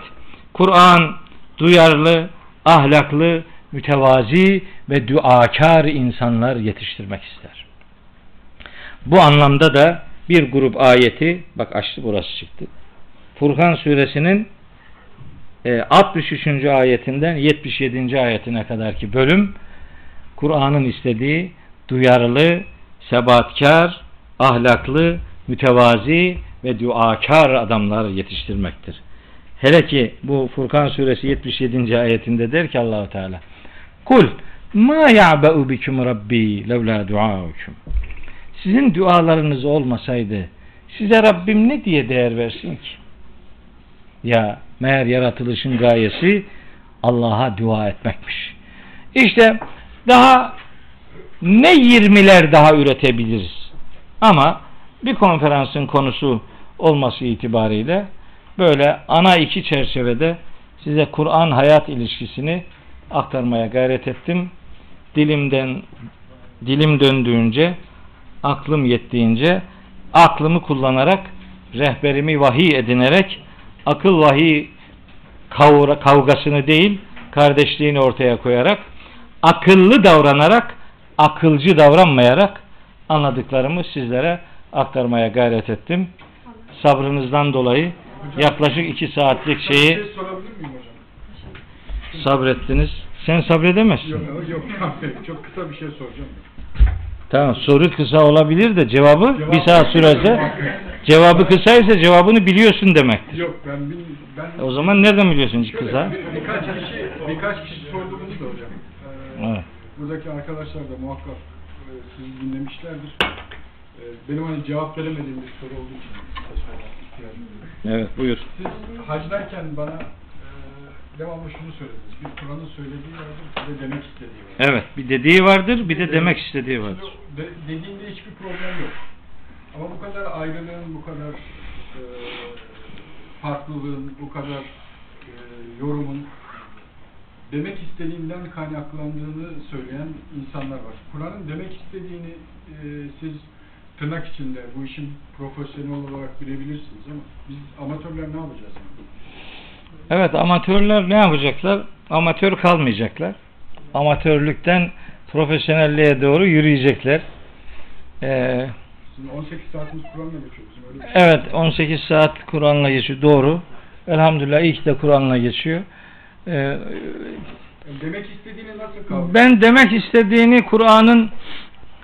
Kur'an duyarlı, ahlaklı, mütevazi ve duakar insanlar yetiştirmek ister. Bu anlamda da bir grup ayeti bak açtı burası çıktı. Furkan suresinin 63. E, ayetinden 77. ayetine kadar ki bölüm Kur'an'ın istediği duyarlı, sebatkar, ahlaklı, mütevazi ve duakar adamlar yetiştirmektir. Hele ki bu Furkan suresi 77. ayetinde der ki Allahu Teala Kul ma ya'ba'u bikum rabbi levla duaukum Sizin dualarınız olmasaydı size Rabbim ne diye değer versin ki? Ya meğer yaratılışın gayesi Allah'a dua etmekmiş. İşte daha ne yirmiler daha üretebiliriz. Ama bir konferansın konusu olması itibariyle böyle ana iki çerçevede size Kur'an hayat ilişkisini aktarmaya gayret ettim. Dilimden dilim döndüğünce, aklım yettiğince aklımı kullanarak rehberimi vahiy edinerek akıl vahiy kavgasını değil kardeşliğini ortaya koyarak akıllı davranarak akılcı davranmayarak anladıklarımı sizlere aktarmaya gayret ettim. Sabrınızdan dolayı yaklaşık iki saatlik şeyi şey sabrettiniz. Sen sabredemezsin. Yok yok çok kısa bir şey soracağım. Tamam soru kısa olabilir de cevabı Cevabı- bir saat sürerse cevabı kısaysa cevabını biliyorsun demektir. Yok ben bil- ben O zaman nereden biliyorsun Şöyle, kısa? bir- birkaç kişi birkaç kişi sordu bunu da hocam. Ee, Evet. Buradaki arkadaşlar da muhakkak e, sizi dinlemişlerdir. Ee, benim hani cevap veremediğim bir soru olduğu için. Evet buyur. Siz hacdayken bana e, devamlı şunu söylediniz. Bir Kur'an'ın söylediği vardır, bir de demek istediği vardır. Evet bir dediği vardır bir de demek istediği vardır. De, dediğinde hiçbir problem yok. Ama bu kadar ayrılığın, bu kadar e, farklılığın, bu kadar e, yorumun demek istediğinden kaynaklandığını söyleyen insanlar var. Kur'an'ın demek istediğini e, siz tırnak içinde bu işin profesyonel olarak bilebilirsiniz ama biz amatörler ne yapacağız? Evet amatörler ne yapacaklar? Amatör kalmayacaklar. Amatörlükten profesyonelliğe doğru yürüyecekler. Ee, Sizin 18 saatiniz Kur'an'la geçiyor bizim öyle şey. evet 18 saat Kur'an'la geçiyor. Doğru. Elhamdülillah ilk de Kur'an'la geçiyor. Ee, demek istediğini nasıl kavruyorsunuz? ben demek istediğini Kur'an'ın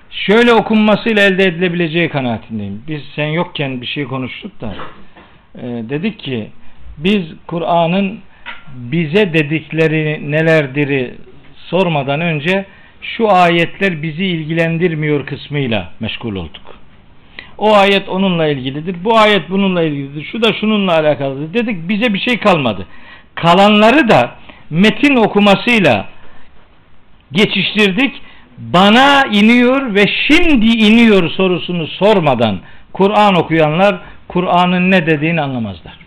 şöyle okunmasıyla elde edilebileceği kanaatindeyim. Biz sen yokken bir şey konuştuk da e, dedik ki biz Kur'an'ın bize dedikleri nelerdir sormadan önce şu ayetler bizi ilgilendirmiyor kısmıyla meşgul olduk. O ayet onunla ilgilidir. Bu ayet bununla ilgilidir. Şu da şununla alakalıdır. Dedik bize bir şey kalmadı. Kalanları da metin okumasıyla geçiştirdik. Bana iniyor ve şimdi iniyor sorusunu sormadan Kur'an okuyanlar Kur'an'ın ne dediğini anlamazlar.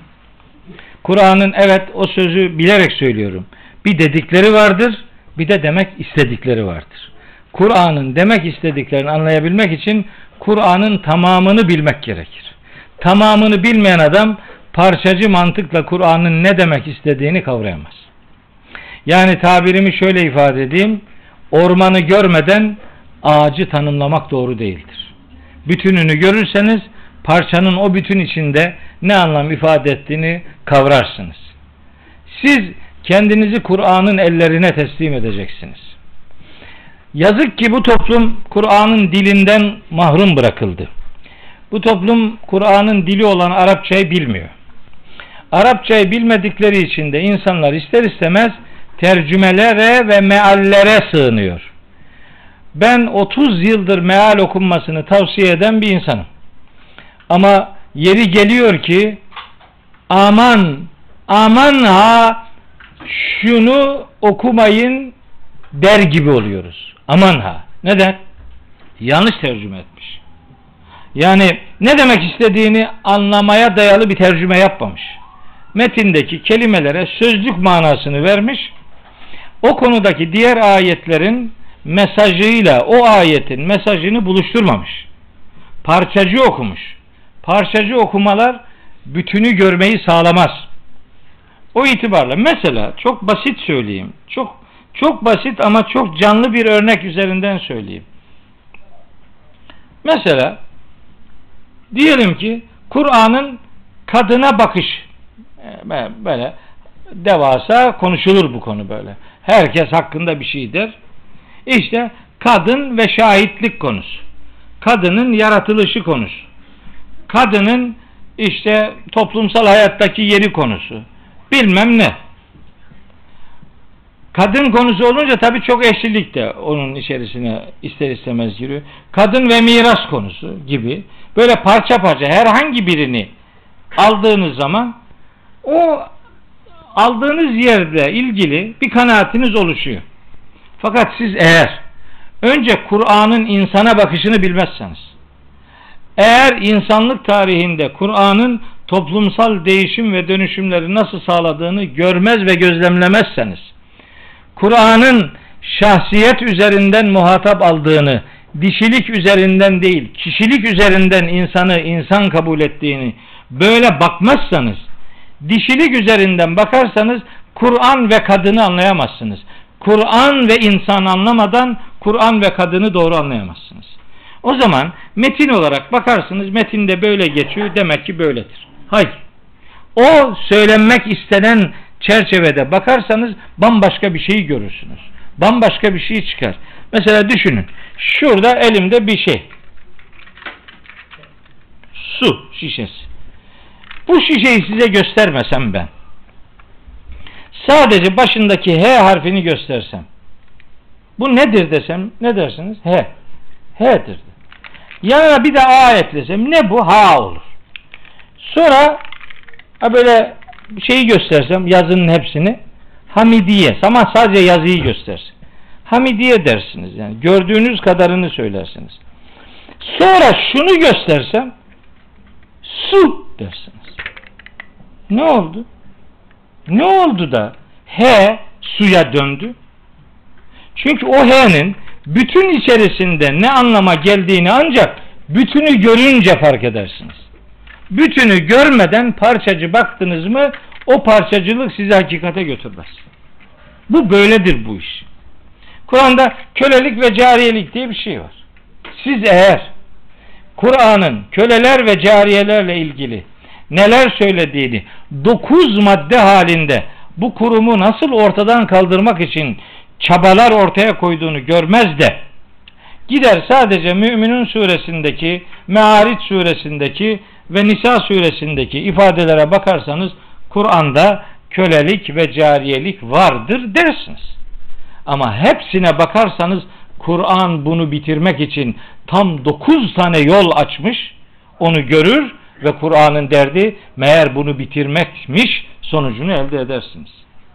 Kur'an'ın evet o sözü bilerek söylüyorum. Bir dedikleri vardır, bir de demek istedikleri vardır. Kur'an'ın demek istediklerini anlayabilmek için Kur'an'ın tamamını bilmek gerekir. Tamamını bilmeyen adam parçacı mantıkla Kur'an'ın ne demek istediğini kavrayamaz. Yani tabirimi şöyle ifade edeyim. Ormanı görmeden ağacı tanımlamak doğru değildir. Bütününü görürseniz parçanın o bütün içinde ne anlam ifade ettiğini kavrarsınız. Siz kendinizi Kur'an'ın ellerine teslim edeceksiniz. Yazık ki bu toplum Kur'an'ın dilinden mahrum bırakıldı. Bu toplum Kur'an'ın dili olan Arapçayı bilmiyor. Arapçayı bilmedikleri için de insanlar ister istemez tercümelere ve meallere sığınıyor. Ben 30 yıldır meal okunmasını tavsiye eden bir insanım. Ama yeri geliyor ki aman aman ha şunu okumayın der gibi oluyoruz. Aman ha. Neden? Yanlış tercüme etmiş. Yani ne demek istediğini anlamaya dayalı bir tercüme yapmamış. Metindeki kelimelere sözlük manasını vermiş. O konudaki diğer ayetlerin mesajıyla o ayetin mesajını buluşturmamış. Parçacı okumuş. Parçacı okumalar bütünü görmeyi sağlamaz. O itibarla mesela çok basit söyleyeyim. Çok çok basit ama çok canlı bir örnek üzerinden söyleyeyim. Mesela diyelim ki Kur'an'ın kadına bakış e, böyle devasa konuşulur bu konu böyle. Herkes hakkında bir şey der. İşte kadın ve şahitlik konusu. Kadının yaratılışı konusu. Kadının işte toplumsal hayattaki yeri konusu. Bilmem ne. Kadın konusu olunca tabii çok eşlilik de onun içerisine ister istemez giriyor. Kadın ve miras konusu gibi böyle parça parça herhangi birini aldığınız zaman o aldığınız yerle ilgili bir kanaatiniz oluşuyor. Fakat siz eğer önce Kur'an'ın insana bakışını bilmezseniz, eğer insanlık tarihinde Kur'an'ın toplumsal değişim ve dönüşümleri nasıl sağladığını görmez ve gözlemlemezseniz, Kur'an'ın şahsiyet üzerinden muhatap aldığını, dişilik üzerinden değil, kişilik üzerinden insanı insan kabul ettiğini böyle bakmazsanız, dişilik üzerinden bakarsanız Kur'an ve kadını anlayamazsınız. Kur'an ve insan anlamadan Kur'an ve kadını doğru anlayamazsınız. O zaman metin olarak bakarsınız metinde böyle geçiyor demek ki böyledir. Hayır. O söylenmek istenen çerçevede bakarsanız bambaşka bir şey görürsünüz. Bambaşka bir şey çıkar. Mesela düşünün. Şurada elimde bir şey. Su şişesi. Bu şişeyi size göstermesem ben. Sadece başındaki H harfini göstersem. Bu nedir desem ne dersiniz? H. H'dir. Yanına bir de A eklesem ne bu? Ha olur. Sonra böyle şeyi göstersem yazının hepsini Hamidiye ama sadece yazıyı göstersin. Hamidiye dersiniz yani gördüğünüz kadarını söylersiniz. Sonra şunu göstersem su dersiniz. Ne oldu? Ne oldu da H suya döndü? Çünkü o H'nin bütün içerisinde ne anlama geldiğini ancak bütünü görünce fark edersiniz. Bütünü görmeden parçacı baktınız mı o parçacılık sizi hakikate götürmez. Bu böyledir bu iş. Kur'an'da kölelik ve cariyelik diye bir şey var. Siz eğer Kur'an'ın köleler ve cariyelerle ilgili neler söylediğini dokuz madde halinde bu kurumu nasıl ortadan kaldırmak için çabalar ortaya koyduğunu görmez de gider sadece Müminun suresindeki, Me'ariç suresindeki ve Nisa suresindeki ifadelere bakarsanız Kur'an'da kölelik ve cariyelik vardır dersiniz. Ama hepsine bakarsanız Kur'an bunu bitirmek için tam dokuz tane yol açmış. Onu görür ve Kur'an'ın derdi meğer bunu bitirmekmiş sonucunu elde edersiniz.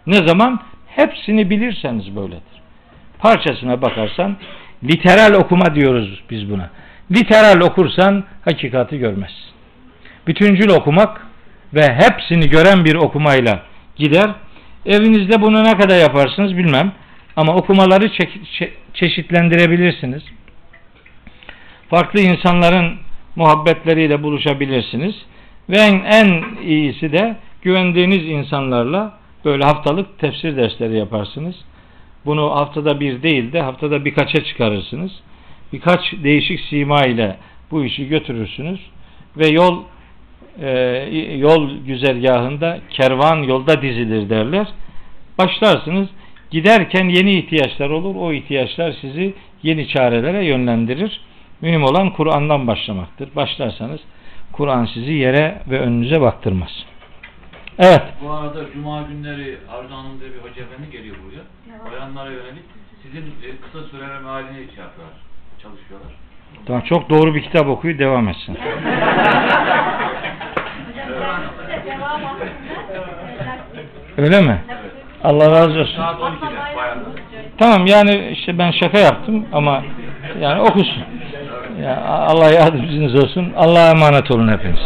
Ne zaman? Hepsini bilirseniz böyledir. Parçasına bakarsan literal okuma diyoruz biz buna. Literal okursan hakikati görmezsin. Bütüncül okumak ve hepsini gören bir okumayla gider. Evinizde bunu ne kadar yaparsınız bilmem. Ama okumaları çe- çe- çeşitlendirebilirsiniz. Farklı insanların muhabbetleriyle buluşabilirsiniz. Ve en, en iyisi de güvendiğiniz insanlarla böyle haftalık tefsir dersleri yaparsınız. Bunu haftada bir değil de haftada birkaça çıkarırsınız. Birkaç değişik sima ile bu işi götürürsünüz ve yol e, yol güzergahında kervan yolda dizilir derler. Başlarsınız. Giderken yeni ihtiyaçlar olur. O ihtiyaçlar sizi yeni çarelere yönlendirir. Mühim olan Kur'an'dan başlamaktır. Başlarsanız Kur'an sizi yere ve önünüze baktırmaz. Evet. Bu arada Cuma günleri Arzu Hanım diye bir hoca efendi geliyor buraya. Bayanlara yönelik sizin e, kısa süreli mealini şey yapıyorlar. Çalışıyorlar. Tamam, çok doğru bir kitap okuyor. Devam etsin. Öyle mi? Allah razı olsun. Saat 12'de bayanlar. Tamam yani işte ben şaka yaptım ama yani okusun. Ya Allah yardımcınız olsun. Allah'a emanet olun hepiniz.